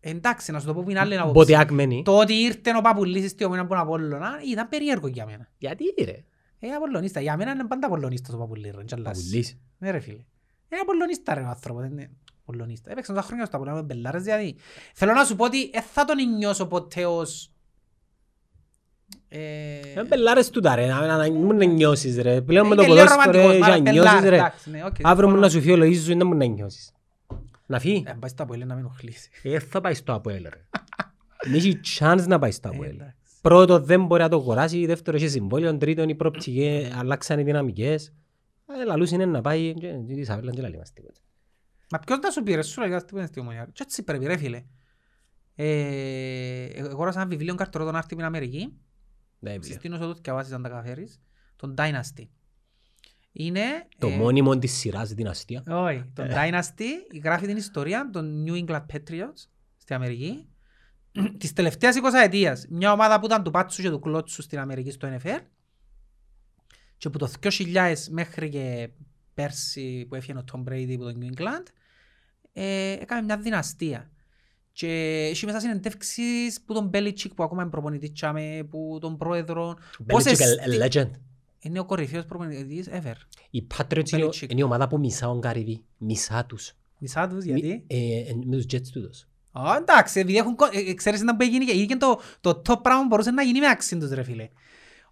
εντάξει, να σου το πω που είναι άλλη άποψη. Μποτεάκ μένει. Το ότι ήρθε ο Παπουλής στη ομόνια από τον Απόλλωνα ήταν περίεργο για μένα. Γιατί ρε. Ε, Απολλωνίστα. Για μένα είναι πάντα Απολλωνίστας ο Παπουλής, ρε, τσαλάς. Παπουλής. Ναι ρε φίλε. Είναι Απολλωνίστα ρε ο άνθρωπος. δεν είναι Απολλωνίστα. Έπαιξαν τα χρόνια στο Απολλώνα με μπελάρες δηλαδή. Θέλω να σου πω ότι δεν θα τον νιώσω ποτέ ως... Ε, Ε, Μπελάρες του τα ρε. Να να- να μην να νιώσεις ρε. Πλέον με είναι το και λίγο ποδόσφαιρο ρε. ρομαντικός, Για μα, να νιώσεις μπελάρες, ρε. εντάξει, ναι, οκ, Αύριο μου συμφωνώ. να σου φιολογήσεις σου δεν μου να νιώσεις. Να φύγει. Ε, πάει στο Αποέλ να μην οχλήσει. Ε, θα πάει στο Αποέλ ρε. Δεν έχει chance να πάει στο Ε, Αποέλ. Εντάξει. Πρώτο δεν μπορεί να το αγοράσει, δεύτερο έχει συμβόλαιο, τρίτον οι προοπτικές αλλάξαν οι δυναμικές. Ε, Λαλούς είναι να πάει και και της Αβέλας και λαλεί μας τίποτα. Μα ποιος θα σου πει ρε, σου λέγα τι είναι στη ομονία. Και έτσι πρέπει ρε φίλε. Ε, εγώ αγόρασα ένα βιβλίο καρτορό τον άρτη με την Αμερική. Δεν έβλεπε. Συστήνω σου το διαβάσεις αν τα καταφέρεις. Τον Dynasty. Είναι... Το ε, μόνιμο της σειράς δυναστεία. Όχι, τον Dynasty γράφει την ιστορία των New England Patriots στην Αμερική της τελευταίας 20 ετίας. Μια ομάδα που ήταν του Πάτσου και του Κλώτσου στην Αμερική στο NFL και που το 2000 μέχρι και πέρσι που έφυγε ο Tom Brady από το New England ε, έκανε μια δυναστεία. Και έχει μέσα συνεντεύξεις που τον Belichick που ακόμα είναι προπονητής τσάμε, που τον πρόεδρο. Πόσες- Belichick, a legend. Είναι ο κορυφαίος προπονητής ever. Οι Patriots είναι- Belichick. είναι η ομάδα που μισά ο Γκάριβι. Μισά τους. Μισά τους γιατί; Ε, ε, Με τους Jets τούτος. Α, εντάξει, επειδή έχουν... κο- ε, ε, Ξέρεις να μπορεί γίνει και γίνει και το, το top πράγμα που μπορούσε να γίνει με άξιν τους ρε φίλε.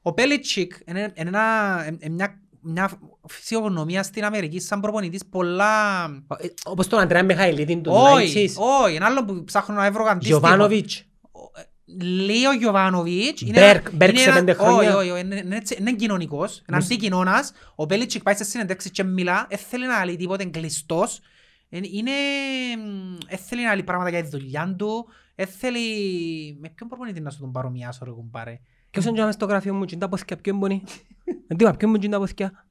Ο Πέλιτσικ είναι, είναι ένα, ε, ε, μια, μια φυσιογνωμία στην Αμερική σαν προπονητής πολλά... Ε, Όπως τον Αντρέα Μιχαηλίδη του Όχι, Νάιτσις. όχι, ένα άλλο που ψάχνω να βρω αντίστοιχο. Γιωβάνοβιτς. Λέει ο Γιωβάνοβιτς. είναι Μπέρκ, ένα- Μπέρκ είναι σε ένα- πέντε χρόνια. Όχι, όχι, όχι, είναι- είναι έτσι- είναι κοινωνικός, είναι Μουσ- αντικοινώνας. Ο Πέλιτσικ πάει σε συνεντεύξεις και μιλά, δεν θέλει να λέει τίποτε κλειστός. Είναι, είναι- δεν θέλει να λέει πράγματα για τη δουλειά του. Δεν θέλει... Με ποιον προπονητή να σου τον παρομοιάσω ρε κουμπάρε; Ποιος είναι στο γραφείο μου και τα ποθηκιά ποιον μπορεί; [laughs] Δεν είπα ποιον μου και τα ποθηκιά.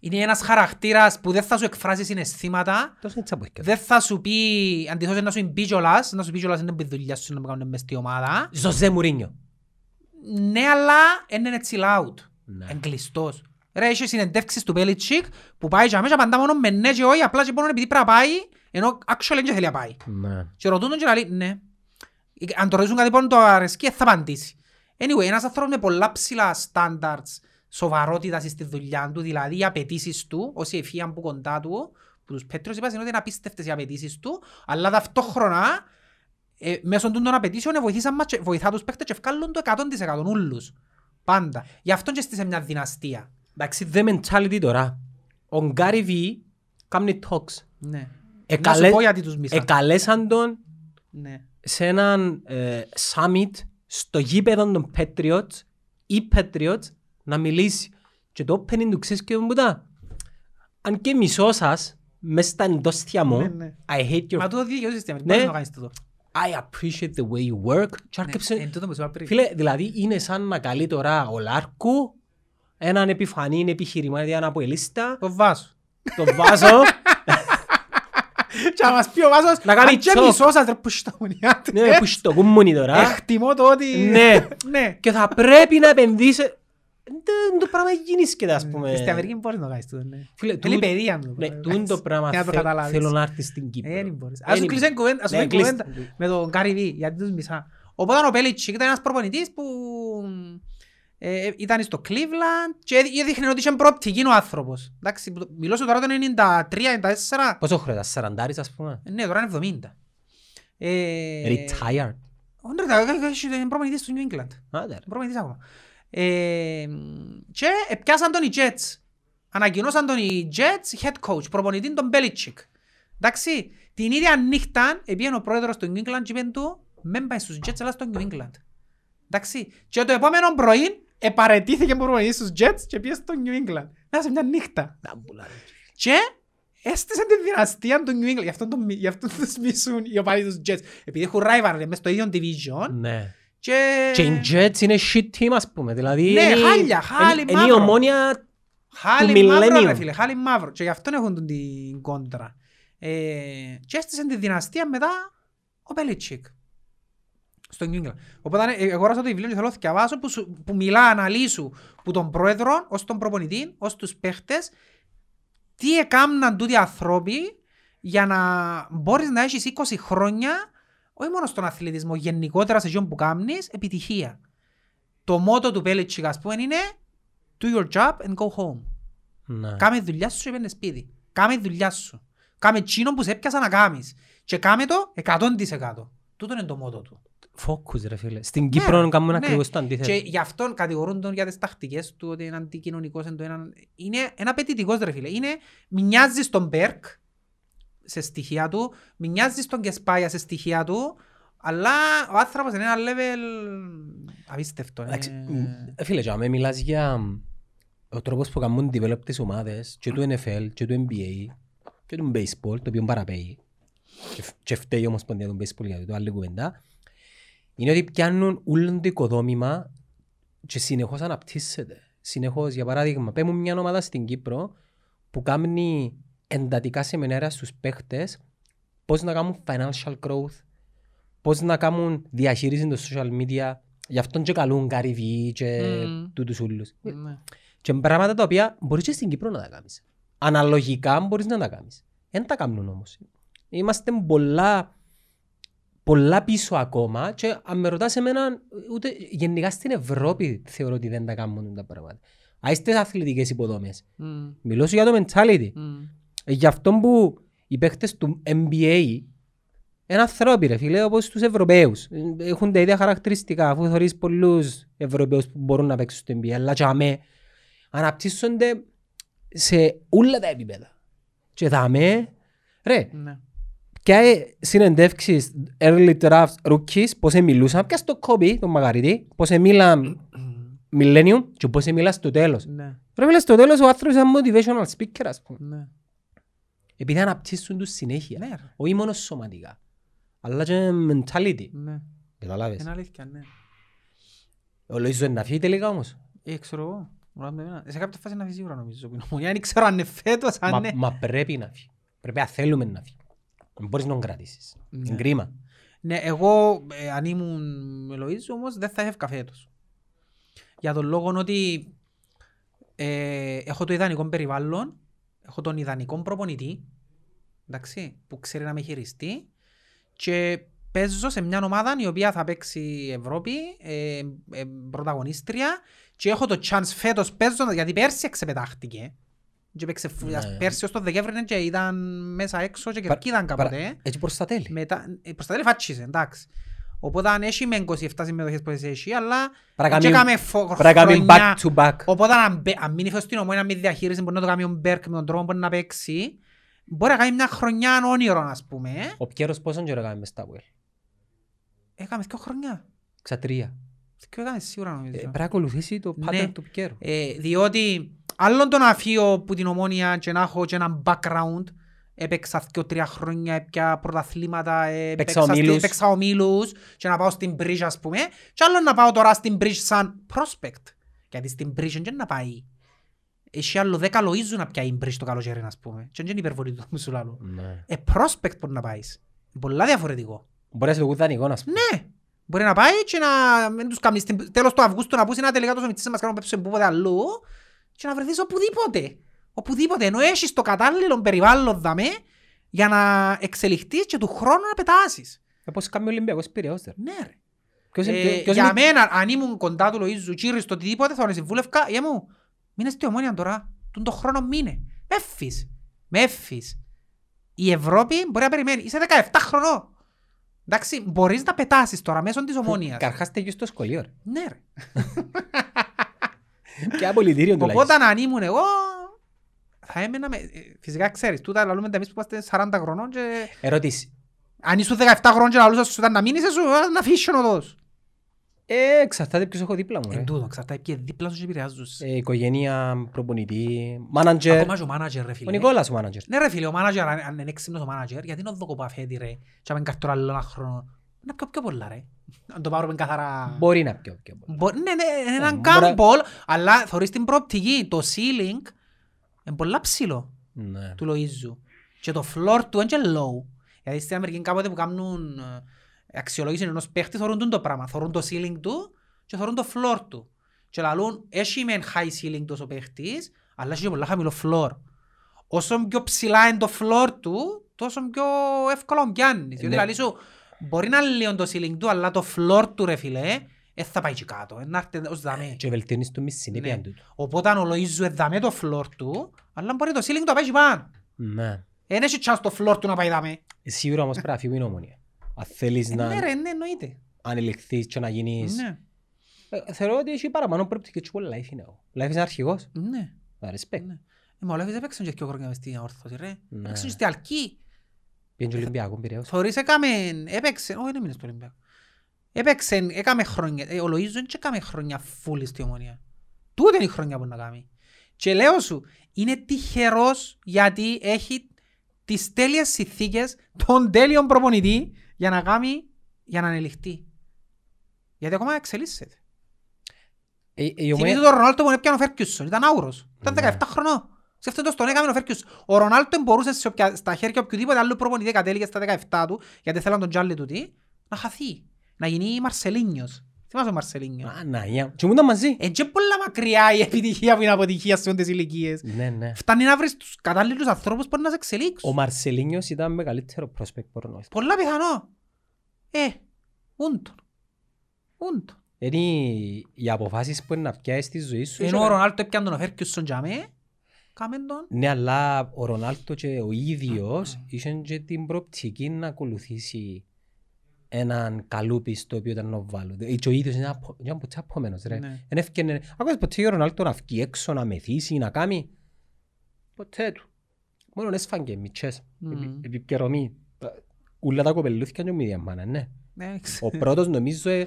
Είναι ένας χαρακτήρας που δεν θα σου εκφράσει συναισθήματα. Τόσο είναι τα ποθηκιά. Δεν θα σου πει, αντιθέτως να σου πει κιόλας, να σου πει κιόλας είναι που η δουλειά σου να με κάνουν μες στη ομάδα. Ζωζέ Μουρίνιο. Ναι, αλλά είναι έτσι loud. Ναι. Εγκλειστός. Ρε, έχει συνεντεύξεις του Πέλιτσικ που πάει και αμέσως απαντά μόνο με ναι και όχι, απλά και μόνο επειδή πρέπει να πάει, ενώ actually δεν θέλει να πάει. Ναι. Και ρωτούν τον και λέει ναι. Αν το ρωτήσουν κάτι πάνω το αρεσκεί, θα απαντήσει. Anyway, ένας άνθρωπος με πολλά ψηλά standards σοβαρότητας στη δουλειά του, δηλαδή οι απαιτήσεις του, όσοι εφίαν που κοντά του, που τους Πέτρος είπαν είναι ότι είναι απίστευτες οι απαιτήσεις του, αλλά ταυτόχρονα ε, μέσω των των απαιτήσεων ε, βοηθήσαν μας και- βοηθά τους παίχτες και βγάλουν το 100% ούλους. Πάντα. Γι' αυτό και στήσε μια δυναστεία. Εντάξει, δε mentality τώρα. Ο Γκάρι Βι κάνει talks. Ναι. Να Εκαλέ- σου πω γιατί τους μισά. Εκαλέσαν τον Ναι. σε έναν ε, summit στο γήπεδο των Patriots ή Patriots να μιλήσει. Και το opening του ξέρεις και μου τα. Αν και μισό σας, μες στα εντόστια μου, Ναι, ναι. I hate your... Μα τούτο δικαιούσεις στην Αμερική. Ναι. Πώς να το κάνεις τούτο. I appreciate the way you work. Και Ναι, άρκεψε... εν τούτο που σου είπα πριν. Φίλε, δηλαδή είναι σαν να καλεί τώρα ο Λάρκου έναν επιφανή επιχειρηματία αναποελίστα, Το βάσο. τον βάζω, Και να μας πει ο Βάσος, Να κάνει αν και τσοκ. μισός σας ρε που στο μονιάτε. ναι, που στο κουμμούνι τώρα, Εκτιμώ το ότι... Ναι. Ναι. και θα πρέπει να επενδύσει. Δεν το πράγμα γίνησκεται, ας πούμε. Στην Αμερική μπορείς να το κάνεις τούτο, ναι. Φίλε, Είναι τούτο- η παιδεία μου. Ναι, τούτο το πράγμα Για να το θε- καταλάβεις. θέλω να έρθεις στην Κύπρο. Ε, δεν μπορείς. Δεν Ας σου είναι. κλείσω κουβέντα- ας σου Ναι, πω κλείστε. κουβέντα με τον Γκάρι Βι, γιατί τους μισά. Οπότε ο Πέλιτσικ ήταν ένας προπονητής που ε, ήταν στο Cleveland και έδειχνε ότι είχε προοπτική ο άνθρωπος. Εντάξει, που το- μιλώ σου τώρα το 93-94. Πόσο χρόνο, ήταν, σαραντάρις ας πούμε; Ναι, τώρα είναι 70. Ε, Retired. όχι, ρε, τα- είναι προπονητής του New England. Άντε, ρε. Προπονητής ακόμα. Ε, και πιάσαν τον οι Jets. Ανακοινώσαν τον οι Jets head coach, προπονητή τον Belichick. Εντάξει, την ίδια νύχτα επήγαινε ο πρόεδρος του New England και είπε του «Μεν πάει στους Jets, αλλά στο New England». Εντάξει, και το επόμενο πρωί επαρετήθηκε προπονητής στους Jets και πήγε στο New England. Μέσα σε μια νύχτα. Να μπουλάρε. Και έστησε τη δυναστεία του New England. Γι' αυτό, τον, γι αυτό τους μισούν οι οπαδοί τους Jets. Επειδή έχουν rivalry μες στο ίδιο division. Ναι. Και... Και οι Jets είναι shit team ας πούμε. Δηλαδή Ναι, είναι η- χάλια, χάλι είναι- Είναι η μαύρο. ομόνια Χάλι του μαύρο ρε millennium. φίλε, χάλι μαύρο. Και γι' αυτό έχουν τον την κόντρα. Ε, και έστησε τη δυναστεία μετά ο Πελίτσικ. Στο New England. Οπότε ε, αγόρασα το βιβλίο και θέλω να διαβάσω που, σου- που μιλά αναλύσου που τον πρόεδρο ως τον προπονητή, ως τους παίχτες τι έκαναν τούτοι ανθρώποι για να μπορείς να έχεις 20 χρόνια όχι μόνο στον αθλητισμό, γενικότερα σε εκείνο που κάνεις, επιτυχία. Το μότο του Πέλιτσικ ας πούμε είναι do your job and go home. Ναι. Κάμε δουλειά σου και πέντε σπίτι. Κάμε δουλειά σου. Κάμε εκείνο που σε έπιασα να κάνεις. Και κάμε το 100%. Τούτο είναι το μότο του. Focus ρε φίλε. Στην Κύπρο κάνουμε ναι. ακριβώς το αντίθετο. Και γι' αυτόν κατηγορούν τον για τις τακτικές του ότι είναι αντικοινωνικός. Είναι, το ένα... είναι ένα απαιτητικός ρε φίλε. Είναι, μοιάζεις στον Μπέρκ σε στοιχεία του, μοιάζεις στον Κεσπάγια σε στοιχεία του, αλλά ο άνθρωπος είναι ένα level απίστευτο. Εντάξει, είναι- ε, Φίλε, για με μιλάς για μ, ο τρόπος που κάνουν develop τις ομάδες και του NFL και του NBA και του baseball, το οποίο παραπέει και φ- και φταίει η Ομοσπονδία του baseball για το άλλη κουβέντα είναι ότι πιάνουν όλο το οικοδόμημα και συνεχώς αναπτύσσεται. Συνεχώς, για παράδειγμα, πέμουν μια ομάδα στην Κύπρο που κάνει εντατικά σεμινάρια στους παίχτες πώς να κάνουν financial growth, πώς να κάνουν διαχείριση των social media, γι' αυτόν και καλούν Gary Vee και Μμμ. τούτους ούλους. Ναι. Και είναι πράγματα τα οποία μπορείς και στην Κύπρο να τα κάνεις. Αναλογικά μπορείς να τα κάνεις. Δεν τα κάνουν όμως. Είμαστε πολλά, πολλά πίσω ακόμα και αν με ρωτάς εμένα, ούτε, γενικά στην Ευρώπη θεωρώ ότι δεν τα κάνουν τα πράγματα. Α, είστε αθλητικές υποδομές. Μμ. Μιλώ σου για το mentality. Μμ. Ε, Γι' αυτό που οι παίχτες του NBA είναι ανθρώποι ρε φίλε όπως τους Ευρωπαίους. Ε, Έχουν τα ίδια χαρακτηριστικά αφού θεωρείς πολλούς Ευρωπαίους που μπορούν να παίξουν στο NBA αλλά και αμέ αναπτύσσονται σε όλα τα επίπεδα. Και δαμέ ρε Ναι. Και συνεντεύξεις early draft rookies πώς μιλούσαν; Και στο Kobe τον Μαγαρίτη πώς μίλαν [clears throat] millennium και πώς μίλαν στο τέλος. Ναι. Ρε φίλε στο τέλος ο άνθρωπος είναι motivational speaker ας πούμε. Ναι. Επειδή αναπτύσσουν τους συνέχεια. Ναι, ρε. Όχι μόνος σωματικά. Αλλά και mentality. Ναι. Καταλάβες. Είναι αλήθεια, ναι. Ο Λοΐζος είναι να φύγει τελικά όμως; Ε, ξέρω εγώ. Μωρά με εμένα. Σε κάποια φάση να φύγει σίγουρα νομίζω. που είναι ομονία. Δεν ξέρω αν είναι φέτος, αν Μα, είναι. μα πρέπει να φύγει. Πρέπει να θέλουμε να φύγει. Δεν μπορείς να τον κρατήσεις. Ναι. Είναι κρίμα. Ναι, εγώ ε, αν ήμουν με Λοΐζο όμως δεν θα έφευκα φέτος. Για τον λόγο ότι ε, έχω το ιδανικό περιβάλλον, έχω τον ιδανικό προπονητή, εντάξει, που ξέρει να με χειριστεί και παίζω σε μια ομάδα η οποία θα παίξει Ευρώπη, ε, ε, πρωταγωνίστρια και έχω το chance φέτος παίζω, γιατί πέρσι εξεπετάχτηκε. Και παίξε φου- Ναι. ας- πέρσι ως το Δεκέμβρη ναι, και ήταν μέσα έξω και Πα- κερκίδαν παρα- κάποτε. ε. Έτσι προς τα τέλη. Μετά, ε, προς τα τέλη φάτσισε, εντάξει. Οπότε αν έχει με 27 συμμετοχές που έχει, αλλά Πρέπει να και κάνει- έκαμε φο- Πρέπει να κάνει χρονιά. back to back. Οπότε αν, μπε- αν μείνει φως στην ομόνια με διαχείριση, μπορεί να το κάνει ο Μπέρκ με τον τρόπο που μπορεί να παίξει. Μπορεί να κάνει μια χρονιά όνειρο, ας πούμε. ε. Ο Πιέρος πόσον καιρό έκαμε μες στα Well. Έκαμε δύο χρονιά. Ξατρία. Δύο έκαμε σίγουρα Ε, νομίζω. Πρέπει να ακολουθήσει το Ναι. pattern του Πιέρου. Ε, διότι άλλον το να φύγω που την ομόνια και να έχω και ένα background έπαιξα δύο τρία χρόνια, έπια πρωταθλήματα, ε, Έπαιξα στη- ομίλους. έπαιξα ομίλους και να πάω στην Bridge ας πούμε και άλλο να πάω τώρα στην Bridge σαν prospect γιατί στην Bridge δεν να πάει έχει άλλο δέκα Λοΐζου να πιάει η Bridge το καλοκαίρι ας πούμε και δεν είναι υπερβολή του μου σου λάλλω Ναι. ε prospect μπορεί να πάεις πολλά διαφορετικό Μπορεί να σε το κουδάνει να σου ναι Μπορεί να πάει και να μην τους κάνεις στην- τέλος του Αυγούστου να πούσει ένα τελικά τόσο μητσίσαι μας κάνουν πέψουν πούποτε αλλού και να βρεθείς οπουδήποτε. Οπουδήποτε. Ενώ έχεις το κατάλληλο περιβάλλον δαμέ για να εξελιχθείς και του χρόνου να πετάσεις. Ε, Πώς κάνει ο Ολυμπιακός Πειραιώς. ρε. Ναι ρε. Ποιος είναι- Ε, ποιος- ποιος για είναι- μένα, αν ήμουν κοντά του Λοΐζου, Τσίρις, το οτιδήποτε, θα τον συμβούλευκα, για μου, μείνε στη ομόνια τώρα, τον το χρόνο μείνε. Με έφεις, με έφεις. Η Ευρώπη μπορεί να περιμένει, είσαι 17 χρονών. Εντάξει, μπορείς να πετάσεις τώρα μέσω της ομόνιας. Καρχάς τελειώς στο σχολείο. ρε. Ναι ρε. [laughs] Και απολυτήριο τουλάχιστον. Οπότε αν ήμουν εγώ, θα έμενα με... ε, Φυσικά ξέρεις, τούτα λαλούμε τα εμείς που είμαστε 40 χρονών και... Ερώτηση. Αν ήσουν 17 χρονών και λαλούσας σου ήταν να μείνεις, σου ε, να αφήσεις ο οδός. Ε, εξαρτάται ποιος έχω δίπλα μου. ρε. Εν τούτο, εξαρτάται ποιοι δίπλα σου και επηρεάζουν. σε. Ε, Οικογένεια, προπονητή, μάνατζερ. Ακόμα και ο μάνατζερ ρε Ο φίλε. Νικόλας ο μάνατζερ. Ναι ρε φίλε, ο μάνατζερ, αν αν είναι έξυπνος ο μάνατζερ, γιατί είναι ο δοκοπαφέτη ρε. Και αν είναι καρτώ άλλο ένα χρόνο. Να πιω πιο πολλά ρε. Αν το πάρουμε καθαρά... Μπορεί να πιω πιο πολύ. Μπο- Ναι, ναι, είναι έναν μπορεί να- κάμπολ, αλλά θωρείς την προοπτική. Το ceiling είναι πολλά ψηλό Ναι. του Λοΐζου. Και το floor του είναι και low. Γιατί στην Αμερική κάποτε που κάνουν ε, αξιολόγηση ενός παίχτης θωρούν τον το πράγμα. Θωρούν το ceiling του και θωρούν το floor του. Και λαλούν, έχει μεν high ceiling τόσο παίχτης, αλλά έχει και πολλά χαμηλό floor. Όσο πιο ψηλά είναι το floor του, τόσο πιο εύκολο πιάνεις. Διότι Ναι. λαλείς σου, μπορεί να είναι λίγο το ceiling του, αλλά το floor του ρε φίλε, δεν θα πάει και κάτω. ε, Να έρθει ως δαμέ. Και βελτιώνεις το με συνέπεια Ναι. τούτο. Οπότε ο Λοΐζου εδαμέ το floor του, αλλά μπορεί το ceiling του να πάει και πάνω. Ναι. Δεν έχει chance το floor του να πάει δαμέ. Ε, Σίγουρα όμως πρέπει να φύγει η ομονία. Αν θέλεις Ε, Ναι να ρε, ναι εννοείται. ανελιχθείς και να γίνεις... Ναι, Ε, Θεωρώ ότι έχει παραπάνω προοπτικές και πολύ life είναι. ο. Life είναι αρχηγός. ναι. Τα respect. Ναι. Ε, μα ο Λέβης έπαιξαν και δύο χρόνια μες στην όρθωση ρε. Ναι. Έπαιξαν και στη Αλκή. Πήγαινε και Ολυμπιακό Πειραιώς. Θωρείς έκαμε, έπαιξε, όχι δεν έμεινε στο Ολυμπιακό. Έπαιξε, έκαμε χρόνια, ε, ο Λοΐζος δεν έκαμε χρόνια φούλη στη ομονία. Τούτη είναι η χρονιά που να κάνει. Και λέω σου, είναι τυχερός γιατί έχει τις τέλειες συνθήκες, τον τέλειο προπονητή για να κάνει, για να ανελιχθεί. Γιατί ακόμα εξελίσσεται. Ε, ε, η Θυμήθη ομονία... τον Ρονάλτο που έπιανε ο Φέρκιουσον, ήταν άουρος. Ήταν Ναι. 17 χρονών. Σκέφτεται τον έκαμε ο Φέρκιουσον. Ο Ρονάλτο μπορούσε σε οποια- στα χέρια οποιοδήποτε άλλου προπονητή κατέληγε στα 17 του, γιατί θέλαν τον τζάλι του τι, να χαθεί. Να γίνει Μαρσελίνιος. Θυμάσαι ο Μαρσελίνιο. Α, να, για. Και ήμουν μαζί. Εν και πολλά μακριά η επιτυχία που είναι αποτυχία σε όντες ηλικίες. Ναι, ναι. Φτάνει να βρεις τους κατάλληλους ανθρώπους που να σε Ο εξελίξουν. Μαρσελίνιος ήταν μεγαλύτερο prospect μπορώ Πολλά πιθανό. Ε, ούντον. Ούντον. Είναι οι- οι αποφάσεις που είναι να πιάσεις στη ζωή σου. Ενώ και- ο Ρονάλτο έπιανε τον Φέρκιουσον για μέ, κάμεν τον. Ναι, αλλά ο Ρονάλτο και ο ίδιος είχαν και την προοπτική να ακολουθήσει έναν καλούπι στο οποίο ήταν ο Βάλο. Ε, Και ο ίδιος είναι απο- είναι ποτέ απόμενος ρε. Ναι. Εν έφκαινε, άκουσες ποτέ ο Ρονάλτο να βγει έξω, να μεθύσει, να κάνει. Ποτέ του. Μόνο έσφαγγε μητσές, Μμμ. επι- επιπληρωμή. Ούλα τα κοπελούθηκαν και ο ίδια μάνα, ναι. Ναι, ξέρω. Ο πρώτος νομίζω ε,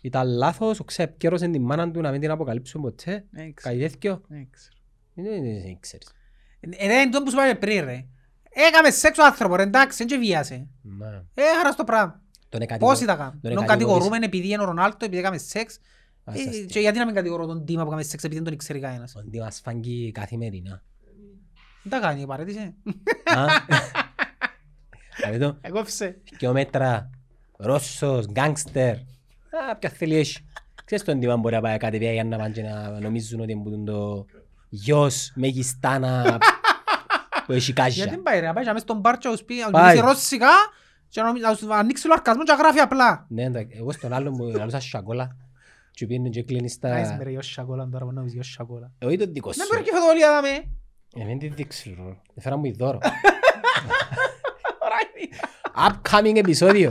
ήταν λάθος, ξεπκέρωσε την μάνα του να μην την αποκαλύψουν ποτέ. Ναι, ξέρω. Καηδέθηκιο. Ναι, ξέρω. Δεν δεν ξέρεις. Ε, ρε, είναι το που σου είπαμε πριν ρε. Έκαμε σεξ ο άνθρωπο ρε, εντάξει, δεν και βίασε. Ναι. Ε, χαρά στο πράγμα. Τον εκατηγο- Πώς ήταν κάνουν; τον Τον εκατηγορείς- κατηγορούμε επειδή είναι ο Ρονάλτο, επειδή έκαμε σεξ. Ας Ε, αστείο. Και γιατί να μην κατηγορώ τον Τίμα που έκαμε σεξ επειδή δεν τον ήξερε κανένας; Ότι μας φάγει καθημερινά. Δεν τα κάνει, παρέτησε. Α. Δηλαδή το Εκόψε. δυο μέτρα, Ρώσος, γκάγκστερ. Α, ποια θέλει έχει. Ξέρεις τον τίμα μπορεί να πάει κάτι πια για να πάνε και να νομίζουν ότι είναι το γιος μεγιστάνα [laughs] που έχει Γιατί κάζια. δεν πάει ρε, να πάει και να μες στον μπάρ και να τους πει, να τους Πάει. μιλήσει ρώσικα και να να τους ανοίξει λογαριασμό και να γράφει απλά. Ναι, εντάξει, εγώ στον άλλον που λαλούσα [laughs] σακόλα και πήγαινε και κλείνεις Άις με στα... ρε, γιος σακόλα τώρα, που να πεις γιος σακόλα. Όχι τον δικό Δεν σου. μπορεί και φωτοβολία δάμε. Ε, μην τη δείξεις, ρε. Έφερα μου η δώρο. [laughs] Upcoming επεισόδιο.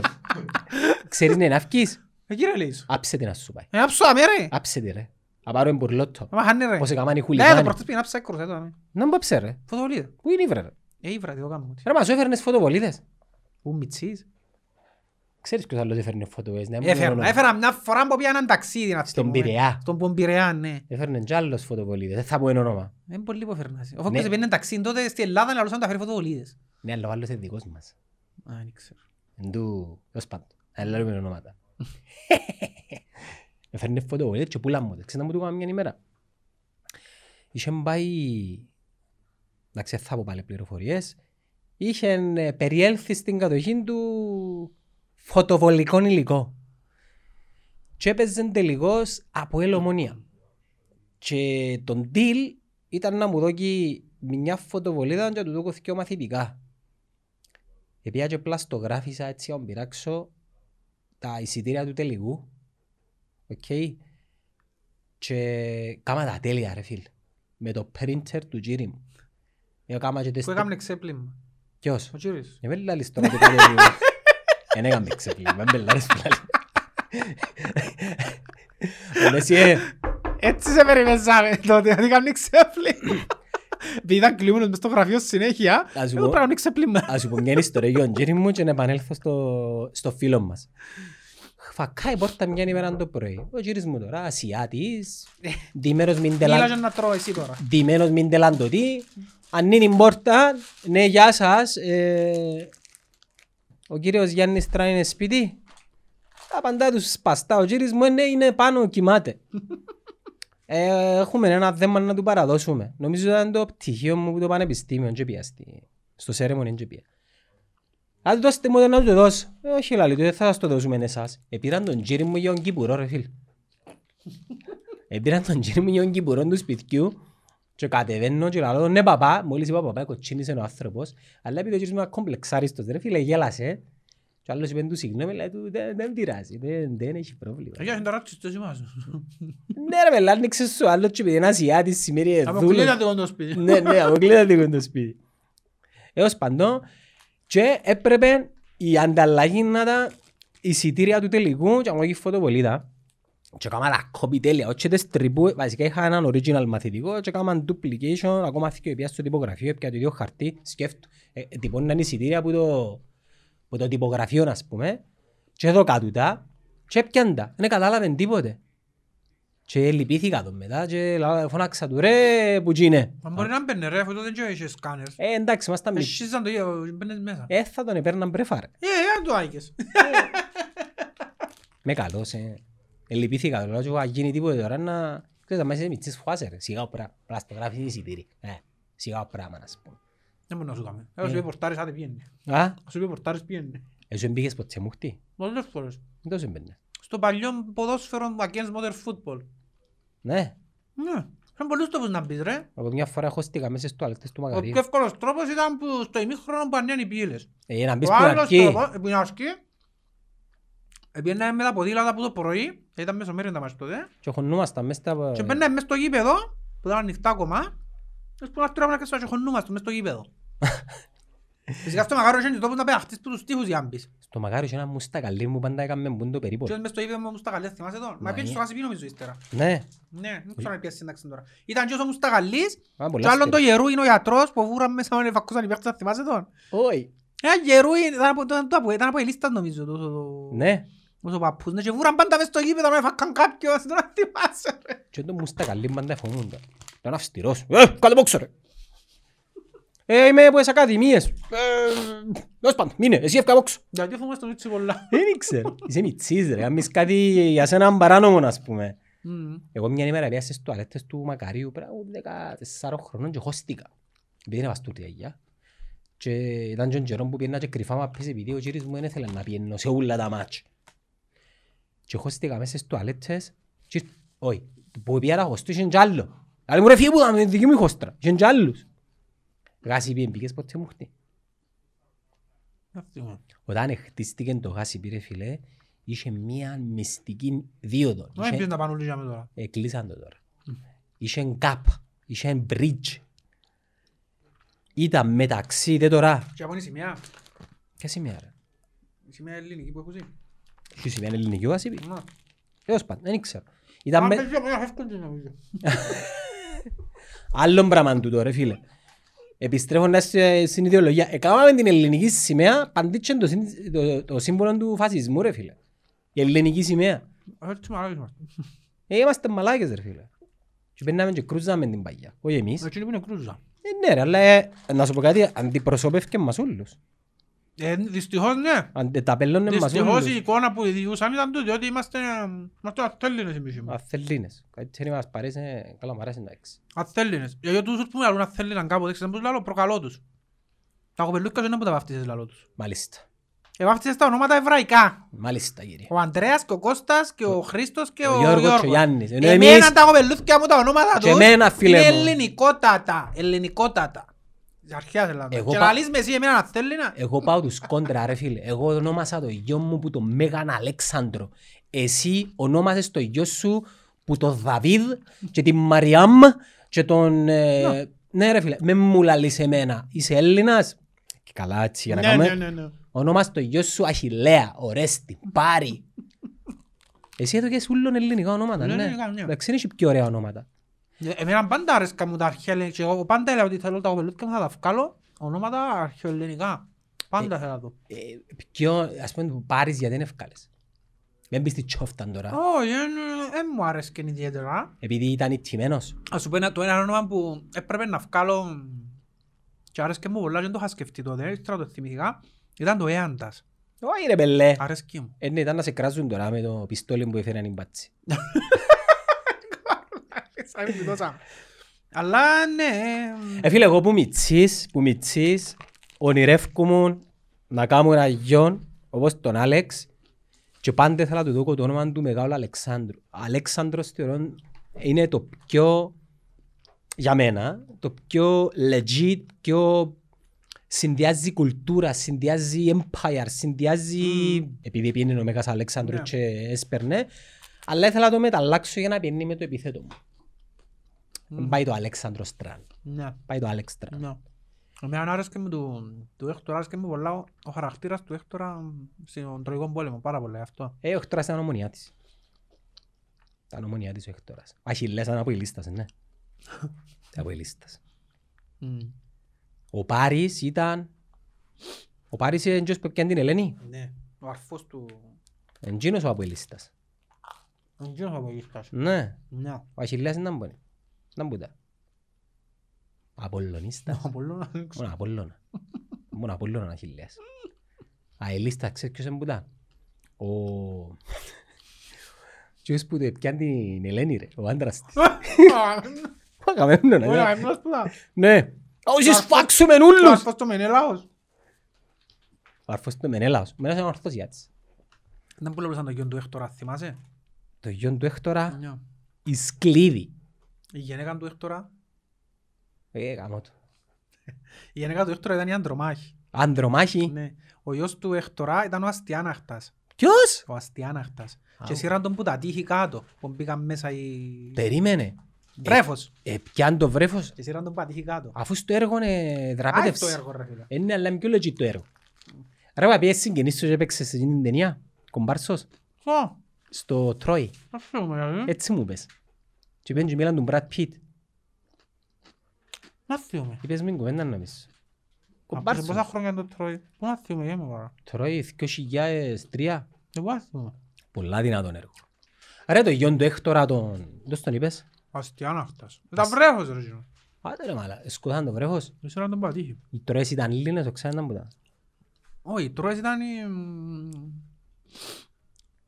Ξέρεις ναι, να βγεις. Ε, κύριε λέει σου. Άψε τη να σου πάει. Ε, άψω αμέ ρε. Άψε τη ρε. Να πάρω εμπουρλότο. Μα χάνε ρε. Πώς έκαναν οι Ναι, το χουλιγάνοι. πρώτος πήγαινε άψα έκρος, εδώ αμέ. Να μου πάψε ρε. Φωτοβολίδα. Πού είναι η βρε ρε; Ε, ήβρα, τι το κάνουμε. Ρε μας σου έφερνες φωτοβολίδες. Ου, μιτσής. Ξέρεις ποιος άλλος έφερνε φωτοβολίδες. ναι, μου Έφερα, όνομα. έφερα μια φορά που πήγα έναν ταξίδι να Στον θυμούμε. Πειραιά. Στον Πειραιά, ναι. Έφερνε κι άλλος φωτοβολίδες. Δεν θα πω ένα όνομα. Είναι πολύ που έφερνας. Ο Ναι. Φόκος πήγαινε ταξίδι τότε στην Ελλάδα να λούσαν τα φέρει φωτοβολίδες. Ναι, αλλά ο άλλος είναι δικός μας. Α, δεν ξέρω. Εν του, ως πάντων. Αλλά λέμε ονόματα. [laughs] Έφερνε φωτοβολίδες και πουλά μου. Ξέρεις να μου το έκανα μια ημέρα; Είχε πάει... Εντάξει, δεν θα πω πάλι πληροφορίες. Είχε ε, περιέλθει στην κατοχή του φωτοβολικό υλικό. Και έπαιζε τελικώς από ελομονία. Και τον deal ήταν να μου δώσει μια φωτοβολίδα και να του δώσω δύο μαθητικά. Επία και πλαστογράφησα έτσι να πειράξω τα εισιτήρια του τελικού. Οκ. Και κάμα τα τέλεια ρε φίλ. Με το printer του γύρι μου. Εγώ κάμα και Που τεστ... έκαμε ξέπλυμα. Ποιος; Ο κύριος. Ε, με λάλης τώρα το κάτι Δεν [laughs] έκαμε ξεπλήμα, με λάλης που λάλη. Μου λες, ε, Έτσι σε περιμένσαμε τότε, ότι έκαμε ξέπλυμα. Επειδή ήταν κλείμενος μες στο γραφείο συνέχεια, Ας σου εγώ πω- πρέπει να κάνουμε ξέπλυμα. Ας σου πω μια ιστορία για τον Τζέρι μου και να επανέλθω στο, στο φίλο μας. Φακάει πόρτα μια ημέρα το πρωί. Ο Τζέρις μου τώρα, Ασιάτης, ντυμένος μην Μίλα και τελα- να τρώω εσύ τώρα. ντυμένος μην τελαντωτή. Ανοίγει την πόρτα, ναι γεια σας, ε, ο κύριος Γιάννης Τρά είναι σπίτι. Απαντά τους σπαστά, ο κύριος μου ναι, είναι πάνω, κοιμάται. [laughs] Ε, έχουμε ένα θέμα να του παραδώσουμε. Νομίζω ήταν το πτυχίο μου που το πανεπιστήμιο και πήγα στη- στο σέρεμονι και πήγα. Αν του δώσετε μου να του το δώσω. Ε, όχι λάλη, του, δεν θα σας το δώσουμε εσάς. Επήραν τον τζίρι μου για τον Κυπουρό ρε φίλ. [laughs] Επήραν τον τζίρι μου για τον Κυπουρό του σπιτιού και κατεβαίνω και λέω ναι παπά, μόλις είπα παπά, κοτσίνησε ο άνθρωπος, αλλά επειδή ο τζίρις μου είναι κομπλεξάριστος, ρε φίλε, γέλασε. Και άλλος είπε του συγγνώμη, λέει του δεν, δεν πειράζει, δεν, δεν έχει πρόβλημα. Ε, Για να τώρα τσιστός είμαστε. Ναι ρε πελά, άνοιξε σου άλλο και επειδή είναι Ασιάτης σημαίνει Αποκλείεται το κοντό σπίτι. ναι, ναι, αποκλείεται λίγο το σπίτι. Έως παντό και έπρεπε η ανταλλαγή να τα εισιτήρια του τελικού και μου έχει φωτοβολίδα. Και έκανα τα κόπη τέλεια, όχι τις τρυπού, βασικά είχα έναν original μαθητικό και έκανα duplication, ακόμα θήκε πια στο τυπογραφείο, πια το ίδιο χαρτί, σκέφτω, ε, τυπώναν εισιτήρια από το, από το τυπογραφείο, ας πούμε, και εδώ κάτω τα, και έπιαν τα, δεν κατάλαβαν τίποτε. Και λυπήθηκα τον μετά και λα- φώναξα του ρε που είναι. Μα μπορεί να μπαινε ρε, αφού τότε δεν είχες σκάνερ. Ε, εντάξει, ήμασταν μη... Εσύζαν το ίδιο, μπαίνεις μέσα. Ε, θα τον επέρναν πρέφα ρε. Ε, ε, αν το άγγες. Με καλός, ε. Ε, λυπήθηκα, λέω και εγώ, αν γίνει τίποτε τώρα να... Ξέρεις, μέσα σε μητσής φουάσαι ρε, σιγά ο πράγμα, πλαστογράφεις εισιτήρι. Ε, σιγά ο πράγμα, να πούμε. Δεν μπορεί να σου κάνει. Εγώ σου είπε πορτάρεις, άντε πιένει. Α, Σου είπε πορτάρεις, πιένει. εσύ μπήκες ποτέ μου χτύ. Πολλές φορές. Δεν τόσο έμπαινε. Στο παλιό ποδόσφαιρο against modern football. Ναι, Ναι. Είναι πολλούς τόπους να μπεις ρε. από μια φορά χώστηκα μέσα στις τουαλέτες του Ο Μακαρίου. πιο εύκολος τρόπος ήταν που στο ημίχρονο που ανέαν οι πύλες. Ε, για να μπεις Ο που άλλος αρκεί. τρόπος, που είναι ασκή, Επήγαινε με τα ποδήλατα από το πρωί, ήταν μεσομέρι τα μας τότε, Και χωνούμασταν μέσα στα... και μπαίνε μες στο γήπεδο, που ήταν ανοιχτά ακόμα, και που να τρώμε και στο χωνούμαστε μες στο γήπεδο. [laughs] Φυσικά στο Μακάριο είχε τόπους να πεταχτείς που τους τείχους για να μπεις. Στο Μακάριο είχε ένα μουστακαλί μου πάντα έκαμε μπουν περίπου. Και μες στο γήπεδο μου στα καλές θυμάσαι εδώ. Μα Μα, πιένεις ε. στο Χασιπί νομίζω ύστερα. Ναι, Ναι, δεν ξέρω αν πιάσεις σύνταξη τώρα. Ήταν και ο Μουστακαλής, Α, και πολλά άλλον το αστεία. Γερού είναι ο γιατρός που βούραν μέσα με φακούσαν οι παίκτες, αν θυμάσαι τον; Όχι. Ένα Γερού είναι- ήταν από- ήταν από- ήταν από η λίστα νομίζω. το- το- το- Ναι. Ως ο παππούς, ναι, και βούραν πάντα μες στο γήπεδο, με φακάν κάποιος, δεν θυμάσαι ρε. Και το μουστακαλί πάντα φοβούνται. Ήταν αυστηρός. Ε, κάτω πόξω ρε. Ε, είμαι από τις ακαδημίες. Ε, Δώσ' πάντων, μείνε, εσύ έφκα πόξω. Γιατί φοβάσαι τον έτσι πολλά. Δεν ήξερα. Είσαι μητσής ρε, αν μεις κάτι για σένα παράνομο ας πούμε. Μμμ. Εγώ μια ημέρα πήγα στις τουαλέτες του Μακαρίου πέρα από 14 χρονών και χώστηκα. Επειδή είναι βαστούτη αγιά. Και ήταν και ο καιρό που πήγαινα και κρυφά μαπές επειδή ο κύρις μου δεν ήθελε να πιένω σε όλα τα μάτς. Και χώστηκα μέσα στις τουαλέτες και όχι, που πήγα να χωστώ είχαν κι άλλο. Αλλά μου ρε φύγε που ήταν με δική μου η χώστρα, είχαν κι άλλους. Γάσι πήγαινε, πήγες ποτέ μου χτύ. Δεν θυμάμαι. Όταν χτίστηκε το γάσι πήρε φιλέ, είχε μια μυστική δίωδο. Δεν Είχε- πιες να πάνε όλοι για με τώρα. Εκλείσαν το τώρα. Είχε γκάπ, είχε bridge. ήταν μεταξύ, δεν τώρα. Και από είναι η σημαία; Ποια σημαία ρε; Η σημαία ελληνική που έχω ζει. Ποιος σημαίνει ελληνική ο Ασίπη. Να. Έως πάντων, δεν ξέρω. Ήταν Αν με... παίζει από ένα φεύγουν την νομίζω. [laughs] Άλλον πράγμα τούτο ρε φίλε. Επιστρέφοντας ε, στην ιδεολογία. Εκάμαμε την ελληνική σημαία παντήτσεν το, συν- το, το σύμβολο του φασισμού ρε φίλε. Η ελληνική σημαία. Έτσι μαλάκες είμαστε. Ε, είμαστε μαλάκες ρε φίλε. Και περνάμε και κρούζαμε την παγιά. Όχι εμείς. Έτσι είναι που είναι κρούζα. Ε, ναι ρε, αλλά ε, να σου πω κάτι, αντιπροσωπεύκε μας όλους. Ε, Δυστυχώς ναι. Αντε, τα πελώνε μας Δυστυχώς όλους. η εικόνα που διούσαν ήταν τούτη ότι είμαστε είμαστε αθέλινες εμείς είμαστε. Αθελίνες. Κάτι τέτοιο μας παρέσει, καλά μου αρέσει εντάξει. Αθέλινες. Για τούτους που λαλούν αθέλιναν κάποτε, ξέρετε πώς λαλώ, προκαλώ τους. Τα κοπελούκια δεν είναι που τα βαφτίζες λαλώ τους. Μάλιστα. Ε, βαφτίζες τα ονόματα εβραϊκά. Μάλιστα κύριε. Ο Αντρέας και ο Κώστας και ο Χρήστος και Ο ο Γιώργος και ο Γιώργος. Γιάννης. Ενώ Εμένα εμείς- τα κοπελούθηκια μου τα ονόματα Και τους εμένα, φίλε είναι μου. ελληνικότατα. Ελληνικότατα. Της αρχαίας Ελλάδας. Εγώ Και πα- λαλείς με εσύ εμένα αθέλινα. Εγώ πάω τους κόντρα ρε φίλε. Εγώ ονόμασα το γιο μου που το Μέγαν Αλέξανδρο. Εσύ ονόμασες το γιο σου που το Δαβίδ και την Μαριάμ και τον... ε, Ναι ρε φίλε, με μου λαλείς εμένα. Είσαι Έλληνας; Και καλά έτσι για να Ναι, κάνουμε. ναι, ναι, ναι. Ονόμασες το γιο σου Αχιλέα, Ορέστη, Πάρη. Εσύ εδώ και σούλων ελληνικά ονόματα, Ναι, ναι. ελληνικά, ναι. Εντάξει, είναι και πιο ωραία ονόματα. Ε, Εμένα πάντα άρεσκα μου τα αρχαία και εγώ πάντα έλεγα ότι θέλω τα κοπελούθηκια μου να τα βγάλω ονόματα αρχαιοελληνικά. Πάντα θέλω να το. Ε, πιο, ας πούμε, που πάρεις γιατί είναι ευκάλες. Δεν πεις τη τσόφταν τώρα. Όχι, δεν μου άρεσκε ιδιαίτερα. Επειδή ήταν ηττημένος. Ας σου πω ένα- το ένα όνομα που έπρεπε να βγάλω και άρεσκε μου πολλά και δεν το είχα σκεφτεί τότε, ύστερα το θυμηθήκα, ήταν το Έαντας. Όχι ρε πελέ. Άρεσκε μου. Ε, ναι, ήταν να σε κράζουν τώρα με το πιστόλι που έφεραν οι μπάτσι. [laughs] Αλλά ναι, Ε, φίλε, εγώ που μητσής, που μητσής, ονειρεύκομαι να κάνω ένα γιον, όπως τον Άλεξ, και πάντα ήθελα να του δω το όνομα του Μεγάλου Αλεξάνδρου. Αλέξανδρος θεωρώ είναι το πιο, για μένα, το πιο legit, πιο συνδυάζει κουλτούρα, συνδυάζει empire, συνδυάζει... Επειδή πήγαινε ο Μέγας Αλέξανδρου Ναι. και έσπερνε, αλλά ήθελα να το μεταλλάξω για να πιένει με το επιθέτω μου. Πάει το Αλέξανδρος Τραν. ναι, Πάει το Άλεξ Τραν. ναι. Εμένα άρεσκε μου του, του Έκτορα, άρεσκε μου πολλά ο, ο χαρακτήρας του Έκτορα στον Τροϊκό Πόλεμο, πάρα πολύ αυτό. Ε, ο Χτώρας ήταν ομονιά της. Ήταν ομονιά της ο Χτώρας. Ο Αχιλλές ήταν από η λίστας, ναι. [laughs] από η λίστας. Μμ. Ο Πάρης ήταν... Ο Πάρης είναι εντός που πιάνε την Ελένη. Ναι, ο αρφός του... Εντζίνος ο από η λίστας. Δεν ξέρω από εκεί φτάσει. Ναι. Ναι, Ο Αχιλλές ήταν πόνοι. Ήταν που ήταν. Απολλωνίστας. ο Απολλώνας δεν ξέρω. Μόνο Απόλλωνα. Μόνο Απόλλωνα ο Αχιλλέας. Α, η λίστα, ξέρεις ποιος είναι που ήταν. Ο... Ποιος που το πιάνε την Ελένη ρε, ο άντρας της. [laughs] Ο Αγαμέμνονα, Ο ναι. Αγαμέμνονας που ήταν. Ναι. Όχι, Ο σφάξουμε Ο ούλους. αρφός του Μενέλαος. Ο αρφός του Μενέλαος. Ο Μενέλαος είναι ορθός γιάτς. Δεν που λεπτούσαν το γιον του Έκτορα, θυμάσαι; Το γιον του Έκτορα, Ναι. η σκλίδη. Η γυναίκα του Έκτορα, Ε, γαμώ το. [laughs] η γυναίκα του Έκτορα ήταν η Ανδρομάχη. Ανδρομάχη; Ναι. Ο γιος του Έκτορα ήταν ο Αστιάναχτας. Ποιος; Ο Αστιάναχτας. Α, Και ο- σύραν τον που τα τύχη κάτω, που μπήκαν μέσα οι... Περίμενε. Βρέφος. Ε, πιάν το βρέφος; Και σύραν τον που τα τύχη κάτω. Αφού στο έργο είναι Α, είναι το δραπέτευση. έργο ρε φίλε. Είναι αλλά είναι πιο legit το έργο. Ρε, μα πιέσεις συγγενείς σου και έπαιξες σε την ταινία. Κομπάρσος; Ω, Στο Τρόι. αυτό με δηλαδή. Έτσι μου πες. Και πήγαν και μίλαν τον Brad Pitt. Να θύομαι. Είπες μην κουβέντα να πεις. Από σε Κομπάρσος. πόσα χρόνια το τρώει. Πού να θύομαι, γέμαι τώρα. Τρόι 2003. Και πού να θύομαι. Πολλά δυνατόν έργο. Ρε το γιον του Έκτορα τον... Δώσ' τον είπες. Ο Αστιάναχτας. Ήταν βρέφος ρε γίνο. Άντε ρε μάλα, σκούθαν το βρέφος. Και σύραν τον που τα τύχη. Οι τρώες ήταν Έλληνες, ο ξέναν που ήταν. Όχι, τρώες ήταν οι... μ,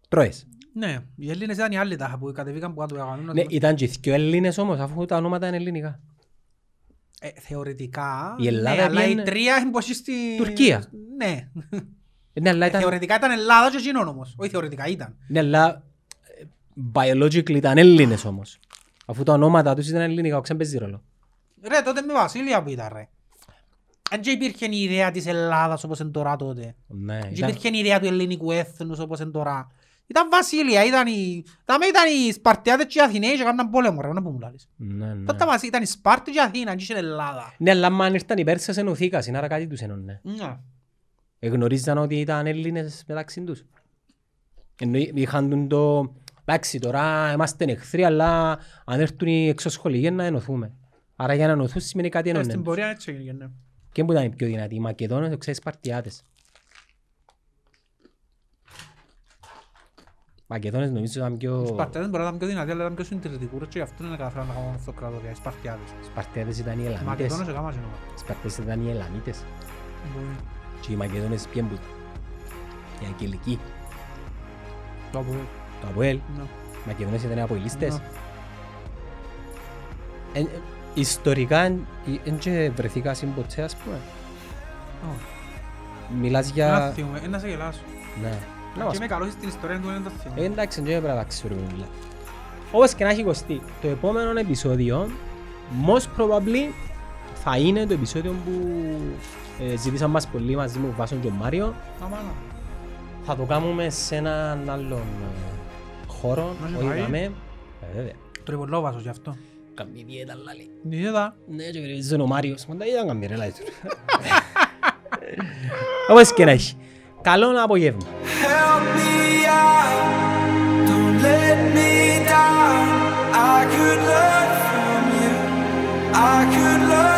Τρώες. Ναι, οι Έλληνες ήταν οι άλλοι τάχα που κατεβήκαν που κάτω έκαναν. Ναι, ήταν και δυο Έλληνες όμως, αφού τα ονόματα είναι ελληνικά. Ε, θεωρητικά, Η Ελλάδα ναι, αλλά η πήγαινε- τρία είναι πως στη... Τουρκία. Ναι. Ναι, αλλά ήταν... Θεωρητικά ήταν Ελλάδα και εκείνον όμως. Όχι θεωρητικά ήταν. Ναι, αλλά ε, biologically ήταν Έλληνες όμως. Αφού τα ονόματα τους ήταν ελληνικά, ο ξέν παίζει ρόλο. Ρε, τότε με Βασίλεια που ήταν ρε. Αν και υπήρχε η ιδέα της Ελλάδας όπως είναι τώρα τότε. Ναι, Και ήταν... υπήρχε η ιδέα του ελληνικού έθνους όπως είναι τώρα. Ήταν βασίλεια, ήταν οι... Δάμε ήταν οι Σπαρτιάτες και οι Αθηναίοι και έκαναν πόλεμο, ρε, να που μου λάλλεις. Ναι, ναι. Τότε μας ήταν η Σπάρτη και η Αθήνα, και η Ελλάδα. Ναι, αλλά αν ήρθαν οι Πέρσες ενωθήκασαν, άρα κάτι τους ενώνε. Ναι. Εγνωρίζαν ότι ήταν Έλληνες μεταξύ τους. Εννοεί, είχαν τον το... Εντάξει, τώρα είμαστε εχθροί, αλλά αν έρθουν οι εξωσχολικοί να ενωθούμε. Άρα για να ενωθούν σημαίνει κάτι Ε, ενώνε. Στην πορεία έτσι έγινε, ναι. Και που ήταν οι πιο δυνατοί, οι Μακεδόνες, ξέρεις, Σπαρτιάτες. Μακεδόνες νομίζω ήταν Οι πιο... Σπαρτιάτες μπορεί να ήταν πιο δυνατοί, αλλά ήταν πιο συντηρητικούς και γι' αυτό είναι καταφέραν να κάνουν αυτοκρατορία, οι Σπαρτιάτες. Σπαρτιάτες ήταν οι Οι Ελαμίτες. Μακεδόνες έκαναν σύνομα. Σπαρτιάτες ήταν οι Ελαμίτες. Μπορεί. Και οι Μακεδόνες ποιοι που ήταν. Οι Αγγελικοί. Το Αποέλ. Το Αποέλ. Ναι. Οι Μακεδόνες ήταν οι Αποελίστες. Ναι. Ε, ε, Ιστορικά δεν και βρεθήκα συμποτέ ας πούμε. Όχι. Μιλάς Να για... θυμούμε, ε, να σε γελάσω. Ναι. Να Και μας είμαι καλός στην ιστορία του, δεν το Ε, θυμούμαι. εντάξει, δεν πρέπει να τα ξέρουμε μιλά. Όπως και να έχει κοστί, το επόμενο επεισόδιο, most probably, θα είναι το επεισόδιο που ε, ζήτησαν μας πολύ μαζί με τον Βάσον και τον Μάριο. Αμάνα. Θα το κάνουμε σε έναν άλλον ε, χώρο, Να σε όχι πάει. δάμε. Ε, βέβαια. Τριβολόβασος γι' αυτό. Καμία διέτα λάλη. Είδα. Ναι, και περιορίζεται ο Μάριος. Μα τα είδα καμία ρε λάλη. [laughs] Όπως και να έχει. Καλό απογεύμα. Help me out, don't let me down. I could learn from you. I could learn.